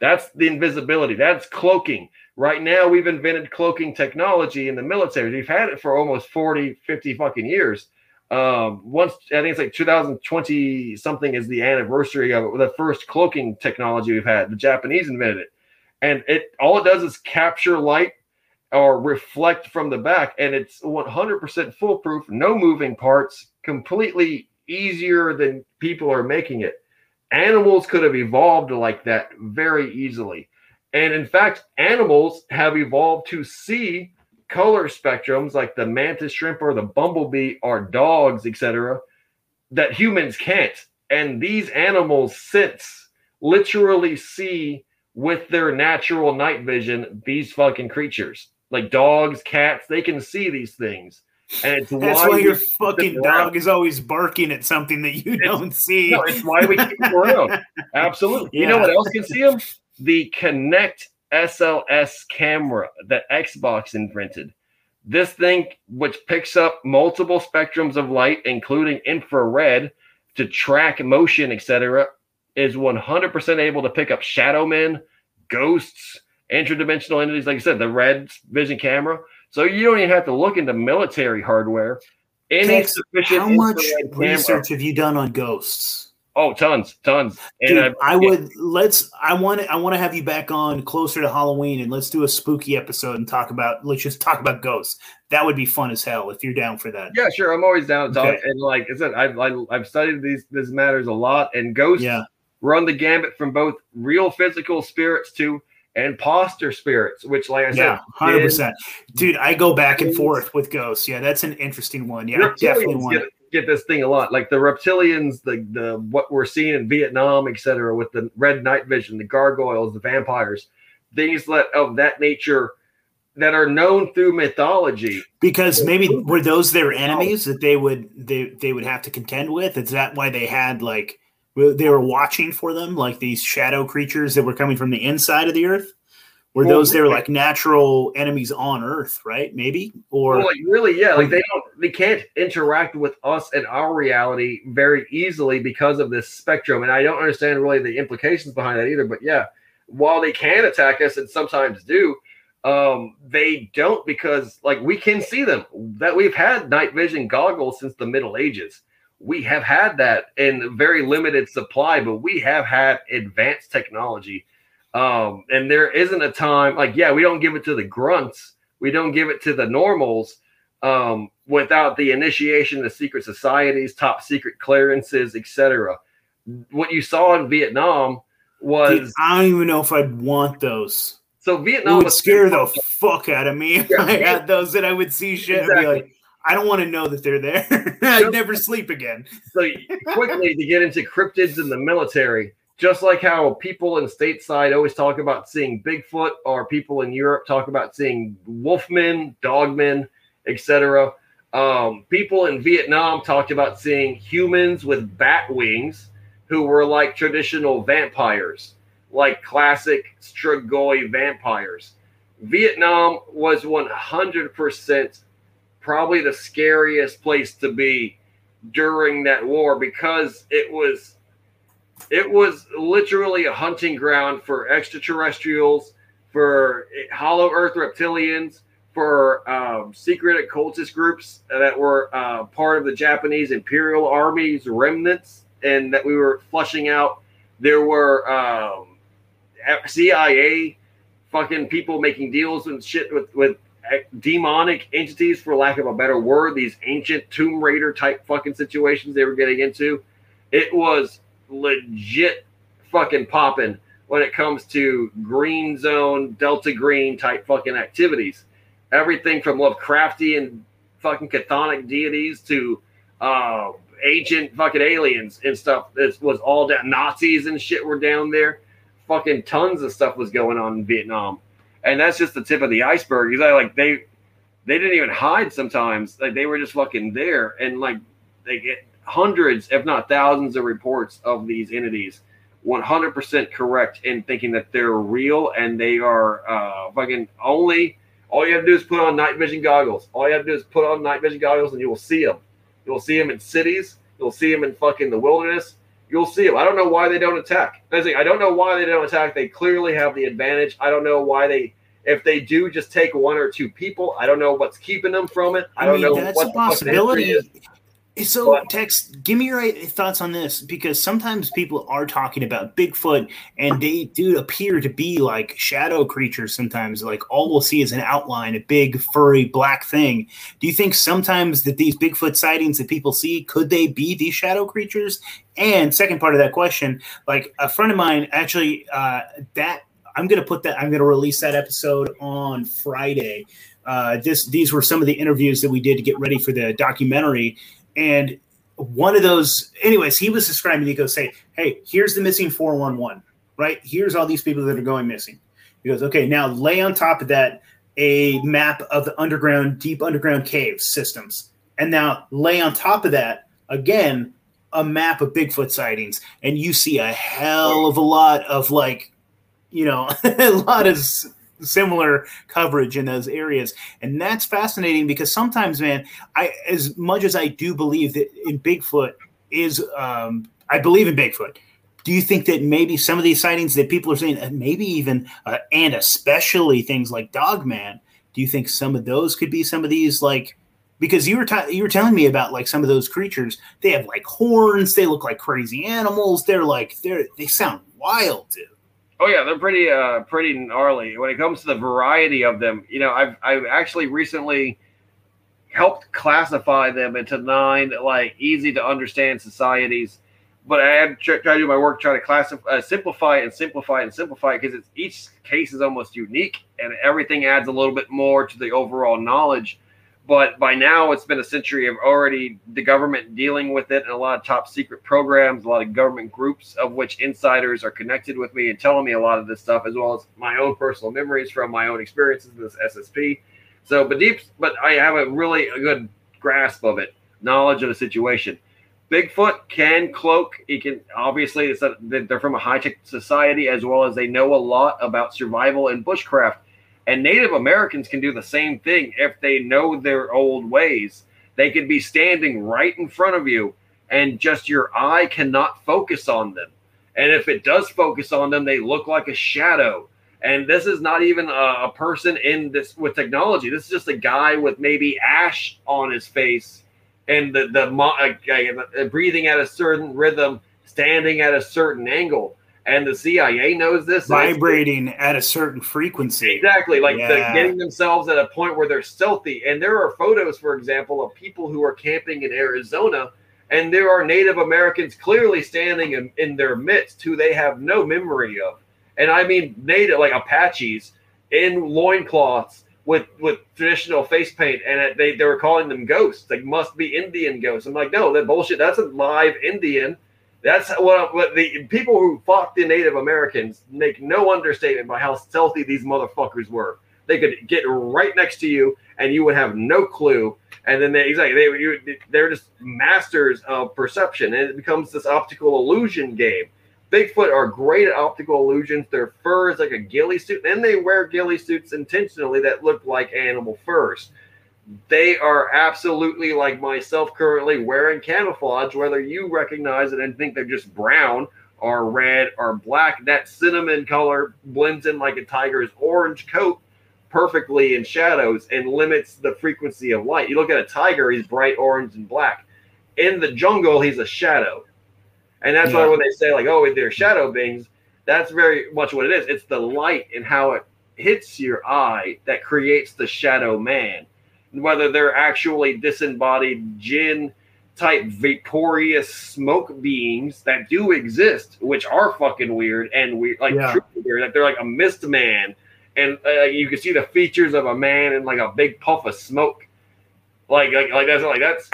That's the invisibility. That's cloaking. Right now, we've invented cloaking technology in the military. We've had it for almost 40, 50 fucking years. Um, once I think it's like 2020 something is the anniversary of it, the first cloaking technology we've had. The Japanese invented it and it all it does is capture light or reflect from the back and it's 100% foolproof no moving parts completely easier than people are making it. Animals could have evolved like that very easily. And in fact animals have evolved to see color spectrums like the mantis shrimp or the bumblebee or dogs etc that humans can't. And these animals sense literally see with their natural night vision these fucking creatures. Like dogs, cats, they can see these things. And it's That's why, why your fucking dog is always barking at something that you it's, don't see. No, it's why we keep them around. Absolutely. Yeah. You know what else can see them? The Kinect SLS camera that Xbox invented. This thing, which picks up multiple spectrums of light, including infrared, to track motion, etc., is 100% able to pick up shadow men, ghosts, interdimensional entities. Like I said, the red vision camera. So you don't even have to look into military hardware. Any sufficient how much research camera, have you done on ghosts? Oh, tons, tons. And Dude, I, I would let's. I want I want to have you back on closer to Halloween, and let's do a spooky episode and talk about. Let's just talk about ghosts. That would be fun as hell if you're down for that. Yeah, sure. I'm always down to talk. Okay. And like I said, I've I, have i have studied these these matters a lot, and ghosts. Yeah run the gambit from both real physical spirits to imposter spirits, which, like I said, yeah, hundred percent, dude. I go back and forth with ghosts. Yeah, that's an interesting one. Yeah, definitely one. Get, get, this thing a lot, like the reptilians, the the what we're seeing in Vietnam, etc., with the red night vision, the gargoyles, the vampires, things that of that nature that are known through mythology. Because maybe were those their enemies that they would they they would have to contend with? Is that why they had like they were watching for them, like these shadow creatures that were coming from the inside of the earth. Were well, those their like natural enemies on Earth, right? Maybe or well, like really, yeah. Like they don't, they can't interact with us and our reality very easily because of this spectrum. And I don't understand really the implications behind that either. But yeah, while they can attack us and sometimes do, um, they don't because like we can see them. That we've had night vision goggles since the Middle Ages we have had that in very limited supply, but we have had advanced technology Um, and there isn't a time like, yeah, we don't give it to the grunts, we don't give it to the normals um, without the initiation of secret societies, top secret clearances, etc. What you saw in Vietnam was Dude, I don't even know if I'd want those. so Vietnam It would was scare the fuck out of me if Yeah, I had those and I would see shit and be like, I don't want to know that they're there. I'd never sleep again. so quickly to get into cryptids in the military, just like how people in stateside always talk about seeing Bigfoot, or people in Europe talk about seeing wolfmen, dogmen, etc. Um, people in Vietnam talked about seeing humans with bat wings who were like traditional vampires, like classic Strigoi vampires. Vietnam was 100% probably the scariest place to be during that war because it was it was literally a hunting ground for extraterrestrials for hollow earth reptilians for um, secret occultist groups that were uh, part of the japanese imperial army's remnants and that we were flushing out. There were um, cia fucking people making deals and shit with with demonic entities, for lack of a better word, these ancient Tomb Raider type fucking situations they were getting into. It was legit fucking popping when it comes to green zone, Delta Green type fucking activities. Everything from Lovecraftian fucking chthonic deities to uh, ancient fucking aliens and stuff. This was all down. Nazis and shit were down there. Fucking tons of stuff was going on in Vietnam and that's just the tip of the iceberg. He's like, like they they didn't even hide sometimes. Like they were just fucking there, and like they get hundreds, if not thousands, of reports of these entities. One hundred percent correct in thinking that they're real and they are uh, fucking only. All you have to do is put on night vision goggles. All you have to do is put on night vision goggles, and you will see them. You will see them in cities. You'll see them in fucking the wilderness. You'll see them. I don't know why they don't attack. I I don't know why they don't attack. They clearly have the advantage. I don't know why they, if they do, just take one or two people. I don't know what's keeping them from it. I, don't know that's what a possibility. So, But- Tex, give me your thoughts on this because sometimes people are talking about Bigfoot and they do appear to be like shadow creatures sometimes. Like all we'll see is an outline, a big, furry, black thing. Do you think sometimes that these Bigfoot sightings that people see could they be these shadow creatures? And second part of that question, like a friend of mine actually, uh, that I'm going to put that, I'm going to release that episode on Friday. Uh, this, these were some of the interviews that we did to get ready for the documentary and one of those anyways he was describing he goes say hey here's the missing 411 right? Here's all these people that are going missing. He goes okay now lay on top of that a map of the underground deep underground cave systems. And now lay on top of that again a map of bigfoot sightings. And you see a hell of a lot of like you know a lot of similar coverage in those areas. And that's fascinating because sometimes man I as much as I do believe that in Bigfoot is um, I believe in Bigfoot. Do you think that maybe some of these sightings that people are saying, and maybe even uh, and especially things like Dogman, do you think some of those could be some of these like because you were ta- you were telling me about like some of those creatures. They have like horns. They look like crazy animals. They're like they're they sound wild dude Oh yeah, they're pretty uh pretty gnarly when it comes to the variety of them. You know, I've I've actually recently helped classify them into nine like easy to understand societies. But I tr- tried to do my work trying to classify, uh, simplify and simplify and simplify because each case is almost unique and everything adds a little bit more to the overall knowledge. But by now, it's been a century of already the government dealing with it and a lot of top secret programs, a lot of government groups of which insiders are connected with me and telling me a lot of this stuff, as well as my own personal memories from my own experiences with this SSP. So, but deep, but I have a really a good grasp of it, knowledge of the situation. Bigfoot can cloak. He can obviously a, they're from a high tech society as well as they know a lot about survival and bushcraft. And Native Americans can do the same thing if they know their old ways. They could be standing right in front of you, and just your eye cannot focus on them. And if it does focus on them, they look like a shadow. And this is not even a, a person in this with technology. This is just a guy with maybe ash on his face and the the uh, uh, breathing at a certain rhythm, standing at a certain angle. And the CIA knows this. Vibrating at a certain frequency. Exactly, like yeah. the, getting themselves at a point where they're stealthy. And there are photos, for example, of people who are camping in Arizona, and there are Native Americans clearly standing in, in their midst who they have no memory of. And I mean Native, like Apaches in loincloths with with traditional face paint, and they they were calling them ghosts. Like must be Indian ghosts. I'm like, no, that bullshit. That's a live Indian. That's what, what the people who fought the Native Americans make no understatement by how stealthy these motherfuckers were. They could get right next to you, and you would have no clue. And then they exactly they you, they're just masters of perception, and it becomes this optical illusion game. Bigfoot are great at optical illusions. Their fur is like a ghillie suit, and they wear ghillie suits intentionally that look like animal furs. They are absolutely like myself currently wearing camouflage, whether you recognize it and think they're just brown or red or black. That cinnamon color blends in like a tiger's orange coat perfectly in shadows and limits the frequency of light. You look at a tiger, he's bright orange and black. In the jungle, he's a shadow and that's yeah. why when they say like, oh, they're shadow beings, that's very much what it is. It's the light and how it hits your eye that creates the shadow man. Whether they're actually disembodied jinn type vaporous smoke beings that do exist, which are fucking weird and we like yeah. weird. Like they're like a mist man, and uh, you can see the features of a man in like a big puff of smoke. Like like, like that's like that's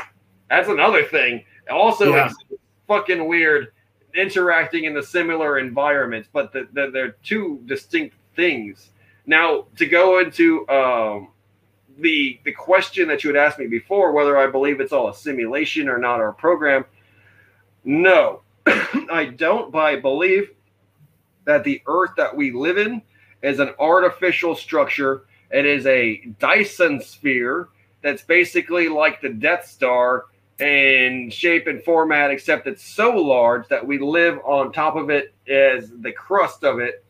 that's another thing. Also, yeah fucking weird interacting in the similar environments, but the, the, they're two distinct things. Now, to go into um, the the question that you had asked me before, whether I believe it's all a simulation or not, or a program, no, I don't. But I believe that the Earth that we live in is an artificial structure. It is a Dyson sphere that's basically like the Death Star in shape and format, except it's so large that we live on top of it as the crust of it.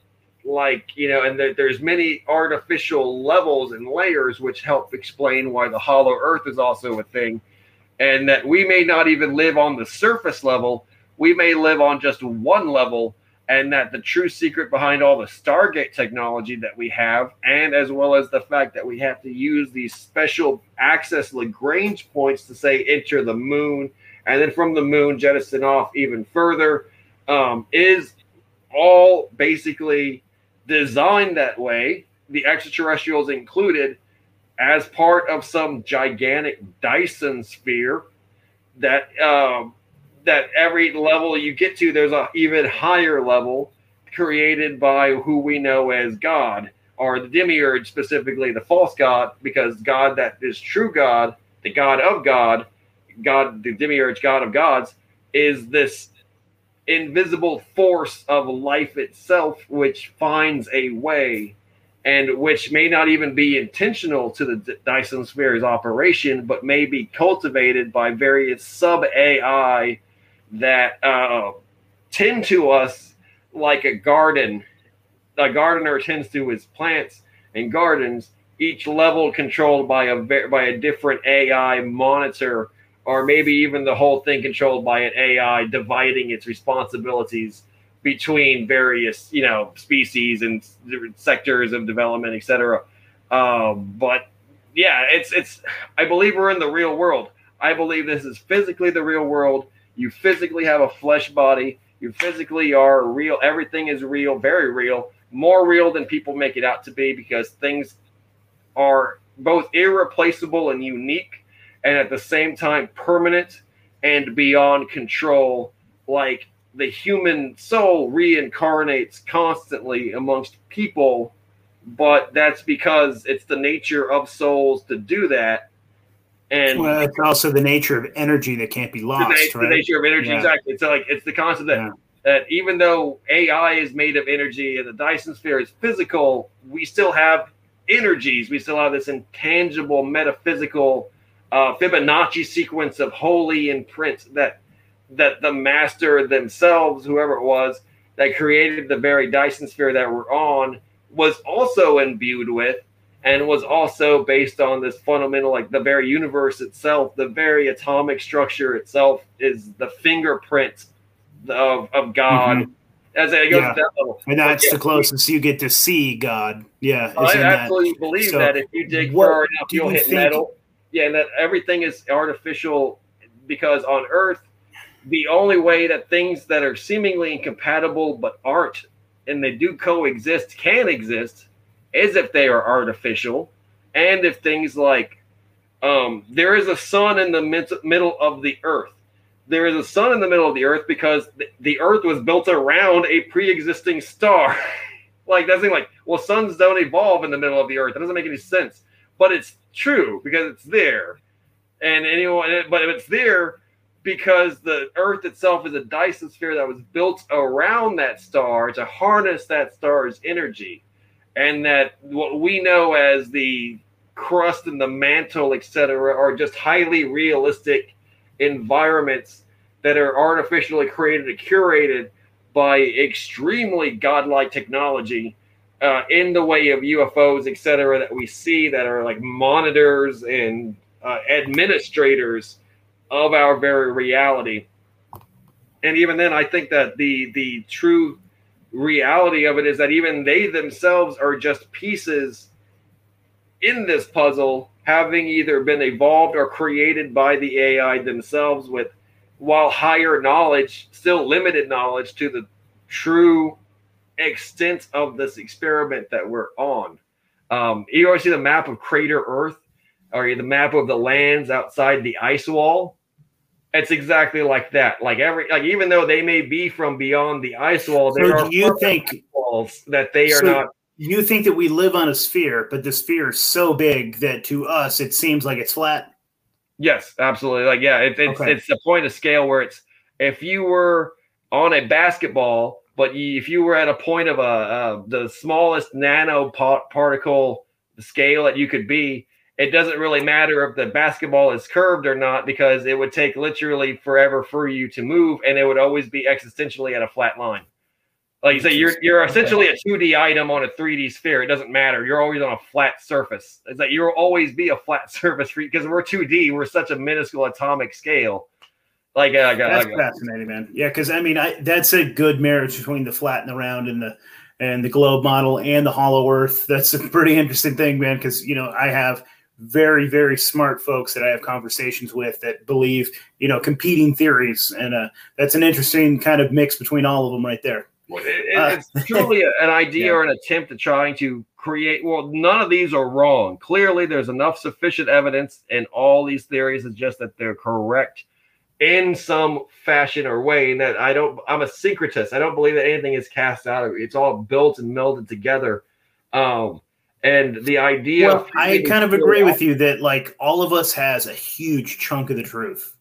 Like, you know, and that there's many artificial levels and layers which help explain why the hollow earth is also a thing. And that we may not even live on the surface level, we may live on just one level and that the true secret behind all the Stargate technology that we have, and as well as the fact that we have to use these special access Lagrange points to say enter the moon, and then from the moon jettison off even further, um, is all basically designed that way, the extraterrestrials included, as part of some gigantic Dyson sphere that um, that every level you get to, there's a even higher level created by who we know as God or the demiurge, specifically the false God, because God that is true God, the God of God, God, the demiurge, God of gods, is this invisible force of life itself, which finds a way and which may not even be intentional to the Dyson Sphere's operation, but may be cultivated by various sub AI that uh, tend to us like a garden. A gardener tends to his plants and gardens, each level controlled by a by a different AI monitor, or maybe even the whole thing controlled by an AI dividing its responsibilities between various you know species and sectors of development, etc. Um, but yeah, it's it's. I believe we're in the real world. I believe this is physically the real world. You physically have a flesh body. You physically are real. Everything is real, very real, more real than people make it out to be because things are both irreplaceable and unique, and at the same time permanent and beyond control. Like the human soul reincarnates constantly amongst people, but that's because it's the nature of souls to do that and well, it's also the nature of energy that can't be lost. The, right? the nature of energy, yeah. exactly. It's like it's the concept that yeah. that even though AI is made of energy and the Dyson sphere is physical, we still have energies. We still have this intangible, metaphysical uh, Fibonacci sequence of holy imprint that that the master themselves, whoever it was, that created the very Dyson sphere that we're on, was also imbued with and was also based on this fundamental like the very universe itself the very atomic structure itself is the fingerprint of, of god mm-hmm. As it goes Yeah. to that level. And that's the closest you get to see God. Yeah. I in that. absolutely believe So, that if you dig what far enough, you'll you hit think- metal. Yeah, and that everything is artificial because on Earth, the only way that things that are seemingly incompatible but aren't, and they do coexist, can exist, is if they are artificial, and if things like um, there is a sun in the mid- middle of the Earth. There is a sun in the middle of the Earth because the, the Earth was built around a pre-existing star. like that's like well, suns don't evolve in the middle of the Earth. That doesn't make any sense, but it's true because it's there. And anyone, but if it's there because the Earth itself is a Dyson sphere that was built around that star to harness that star's energy, and that what we know as the crust and the mantle, etc., are just highly realistic environments that are artificially created and curated by extremely godlike technology uh, in the way of UFOs, etc., that we see that are like monitors and uh, administrators of our very reality. And even then, I think that the the true reality of it is that even they themselves are just pieces in this puzzle, having either been evolved or created by the AI themselves with while higher knowledge, still limited knowledge to the true extent of this experiment that we're on. Um, you always see the map of Crater Earth or the map of the lands outside the ice wall. It's exactly like that. Like every, like even though they may be from beyond the ice wall, there So are you think walls that they are So- not. you think that we live on a sphere, but the sphere is so big that to us it seems like it's flat? Yes, absolutely. Like yeah, it, it's Okay. it's the point of scale where it's if you were on a basketball, but if you were at a point of a uh, the smallest nano particle scale that you could be, it doesn't really matter if the basketball is curved or not because it would take literally forever for you to move, and it would always be existentially at a flat line. Like you say, you're you're essentially a 2D item on a 3D sphere. It doesn't matter. You're always on a flat surface. It's like you'll always be a flat surface because we're 2D. We're such a minuscule atomic scale. Like, uh, like, That's like fascinating, man. Yeah, because I mean, I, that's a good marriage between the flat and the round and the and the globe model and the hollow Earth. That's a pretty interesting thing, man. Because you know, I have very very smart folks that I have conversations with that believe you know competing theories, and uh, that's an interesting kind of mix between all of them right there. Well, it- Uh, it's truly an idea Yeah. or an attempt at trying to create. Well, none of these are wrong. Clearly, there's enough sufficient evidence in all these theories. It's just that they're correct in some fashion or way. And that I don't. I'm a syncretist. I don't believe that anything is cast out. of It's all built and melded together. Um, and the idea. Well, I kind of agree with you that like all of us has a huge chunk of the truth,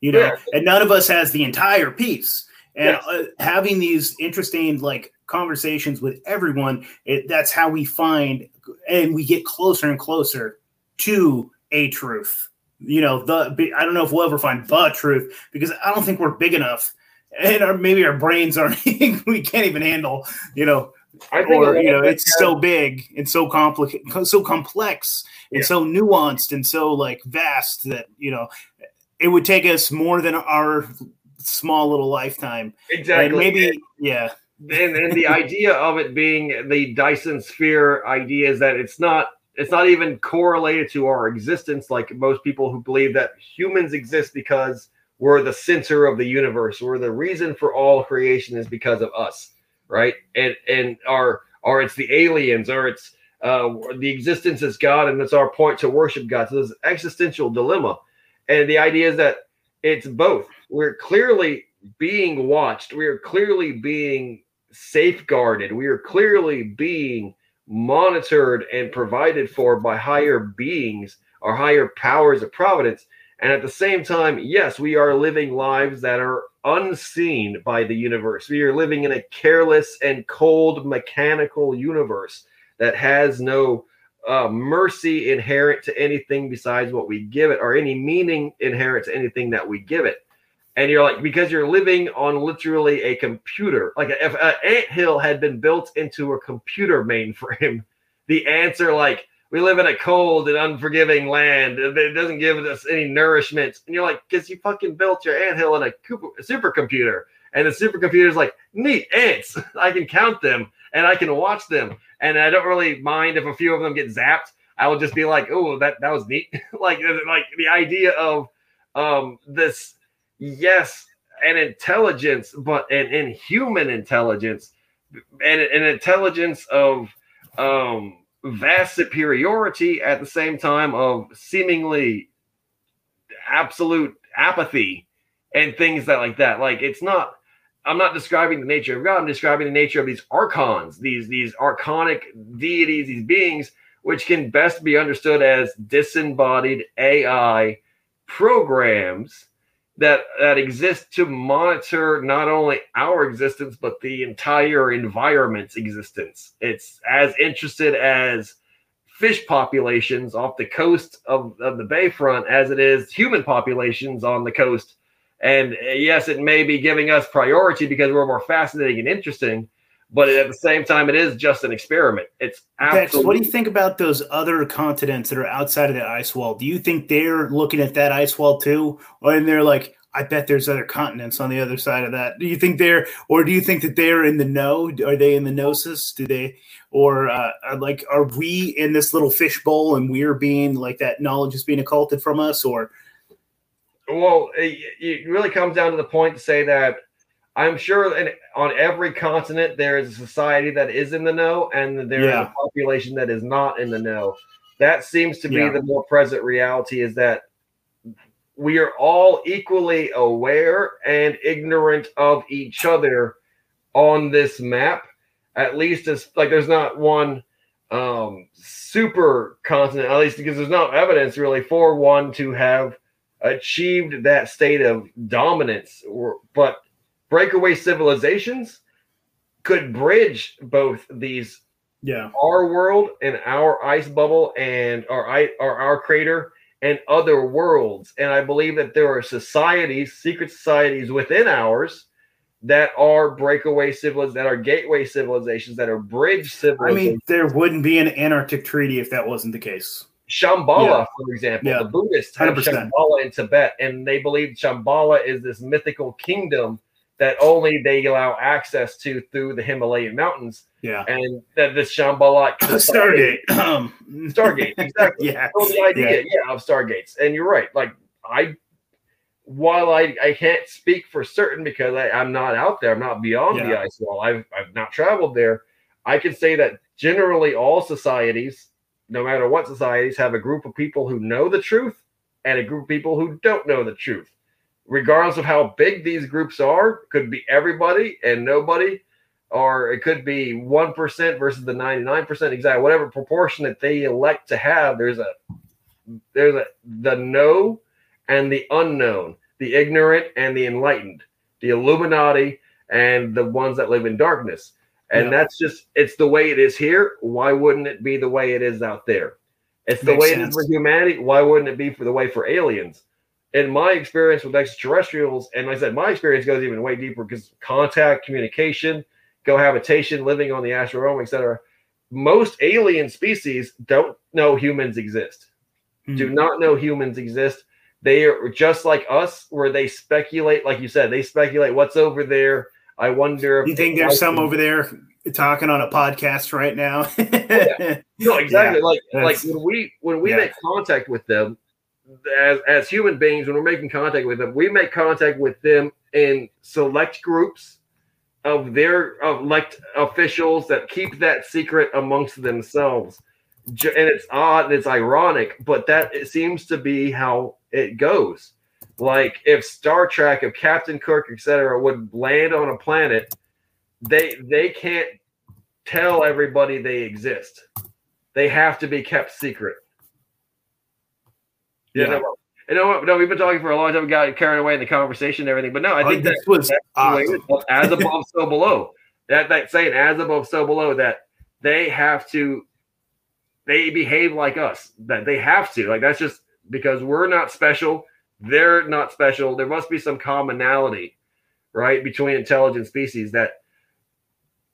you know, Yeah. and none of us has the entire piece. And Yes. uh, having these interesting like conversations with everyone, it, that's how we find and we get closer and closer to a truth. You know, the I don't know if we'll ever find the truth because I don't think we're big enough, and our, maybe our brains aren't. we can't even handle. You know, I think or you know it's so big and so complicated so complex and Yeah. so nuanced and so like vast that you know it would take us more than our small little lifetime exactly and maybe yeah and, and the idea of it being the Dyson sphere idea is that it's not it's not even correlated to our existence like most people who believe that humans exist because we're the center of the universe. We're the reason for all creation is because of us right? And and our or it's the aliens or it's uh the existence is god and it's our point to worship god. So there's existential dilemma. And the idea is that it's both. We're clearly being watched. We are clearly being safeguarded. We are clearly being monitored and provided for by higher beings or higher powers of providence and at the same time yes we are living lives that are unseen by the universe we are living in a careless and cold mechanical universe that has no uh, mercy inherent to anything besides what we give it, or any meaning inherent to anything that we give it. And you're like, because you're living on literally a computer, like if an ant hill had been built into a computer mainframe, the ants are like, we live in a cold and unforgiving land. It doesn't give us any nourishment. And you're like, because you fucking built your ant hill in a, supercomputer. And the supercomputer is like, neat, ants. I can count them and I can watch them. And I don't really mind if a few of them get zapped. I will just be like, oh, that, that was neat. like, like the idea of um, this, yes, an intelligence, but an inhuman intelligence and an intelligence of um, vast superiority at the same time of seemingly absolute apathy and things that like that. Like it's not. I'm not describing the nature of God. I'm describing the nature of these archons, these these archonic deities, these beings, which can best be understood as disembodied AI programs that that exist to monitor not only our existence but the entire environment's existence. It's as interested as fish populations off the coast of, of the bayfront as it is human populations on the coast. And uh, yes, it may be giving us priority because we're more fascinating and interesting, but at the same time, it is just an experiment. It's absolutely. what do you think about those other continents that are outside of the ice wall? Do you think they're looking at that ice wall too, or and they're like, I bet there's other continents on the other side of that. Do you think they're, or do you think that they're in the know? Are they in the gnosis? Do they, or uh, like, are we in this little fishbowl and we're being like that knowledge is being occulted from us, or? Well, it, it really comes down to the point to say that I'm sure in, on every continent there is a society that is in the know, and there yeah. is a population that is not in the know. That seems to be yeah. the more present reality. Is that we are all equally aware and ignorant of each other on this map. At least as like there's not one um super continent, at least because there's no evidence really for one to have achieved that state of dominance. But breakaway civilizations could bridge both these yeah our world and our ice bubble and our our, our crater and other worlds and i believe that there are societies secret societies within ours that are breakaway civilizations that are gateway civilizations that are bridge civilizations i mean there wouldn't be an antarctic treaty if that wasn't the case Shambhala, yeah. for example, yeah. the Buddhists have 100%. Shambhala in Tibet, and they believe Shambhala is this mythical kingdom that only they allow access to through the Himalayan mountains. Yeah. And that this Shambhala Stargate. Stargate, exactly. yeah. So the idea, yeah. yeah, of Stargates. And you're right. Like I while I, I can't speak for certain because I, I'm not out there, I'm not beyond yeah. the ice wall. I've I've not traveled there. I can say that generally all societies, no matter what societies, have a group of people who know the truth and a group of people who don't know the truth regardless of how big these groups are, could be everybody and nobody, or it could be 1% versus the 99%, exactly whatever proportion that they elect to have. There's a, there's a, the know and the unknown, the ignorant and the enlightened, the Illuminati and the ones that live in darkness. And yeah. that's just, it's the way it is here. Why wouldn't it be the way it is out there? It's the Makes way sense. it is for humanity. Why wouldn't it be for the way for aliens? In my experience with extraterrestrials, and like I said, my experience goes even way deeper because contact, communication, cohabitation, living on the astral realm, etc. Most alien species don't know humans exist. Mm-hmm. Do not know humans exist. They are just like us, where they speculate, like you said, they speculate what's over there. I wonder if you think there's some over there talking on a podcast right now. oh, yeah. No, exactly. Yeah, like like when we when we yeah. make contact with them, as as human beings, when we're making contact with them, we make contact with them in select groups of their elect officials that keep that secret amongst themselves. And it's odd and it's ironic, but that it seems to be how it goes. Like if Star Trek, if Captain Kirk, etc., would land on a planet, they they can't tell everybody they exist. They have to be kept secret. Yeah. You know what? No, we've been talking for a long time. We got carried away in the conversation and everything. But no, I oh, think that was awesome. as above, so below. That that saying, as above, so below. That they have to, they behave like us. That they have to. Like that's just because we're not special. They're not special. There must be some commonality, right, between intelligent species that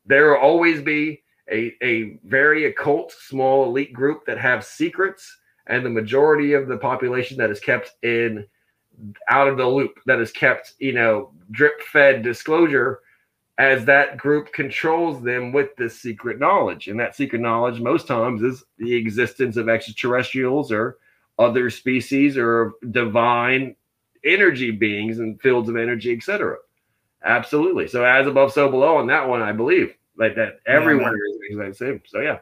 there will always be a, a very occult, small elite group that have secrets, and the majority of the population that is kept in out of the loop, that is kept, you know, drip fed disclosure as that group controls them with this secret knowledge. And that secret knowledge, most times, is the existence of extraterrestrials or other species or divine energy beings and fields of energy, etc. Absolutely. So as above, so below on that one, I believe like that everyone yeah, is the same. So yeah.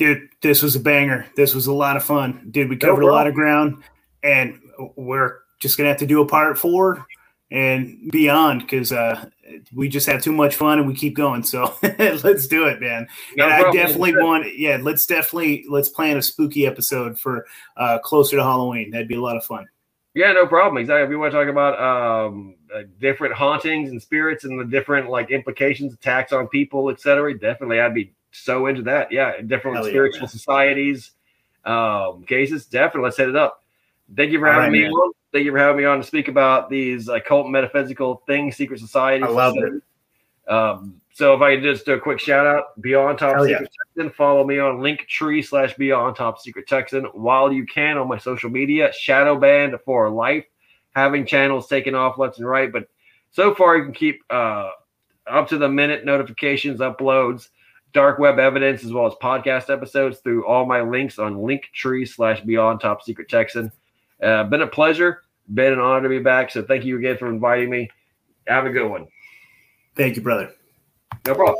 Dude, this was a banger. This was a lot of fun. Dude, we covered a lot of ground and we're just gonna have to do a part four and beyond because uh, we just have too much fun and we keep going. So let's do it, man. No and problem. I definitely want, yeah, let's definitely let's plan a spooky episode for uh, closer to Halloween. That'd be a lot of fun. Yeah, no problem. Exactly. If you want to talk about um, uh, different hauntings and spirits and the different like implications, attacks on people, etc., definitely, I'd be so into that. Yeah, different Hell spiritual yeah, societies, um, cases. Definitely, let's set it up. Thank you for having right, me man. on. Thank you for having me on to speak about these occult metaphysical things, secret societies. I love it. Um, so if I could just do a quick shout out, Beyond Top Hell Secret yeah. Texan, follow me on Linktree slash Beyond Top Secret Texan while you can on my social media. Shadow Band for life, having channels taken off left and right, but so far you can keep uh, up to the minute notifications, uploads, dark web evidence, as well as podcast episodes through all my links on Linktree slash Beyond Top Secret Texan. Uh, been a pleasure. Been an honor to be back. So thank you again for inviting me. Have a good one. Thank you, brother. No problem.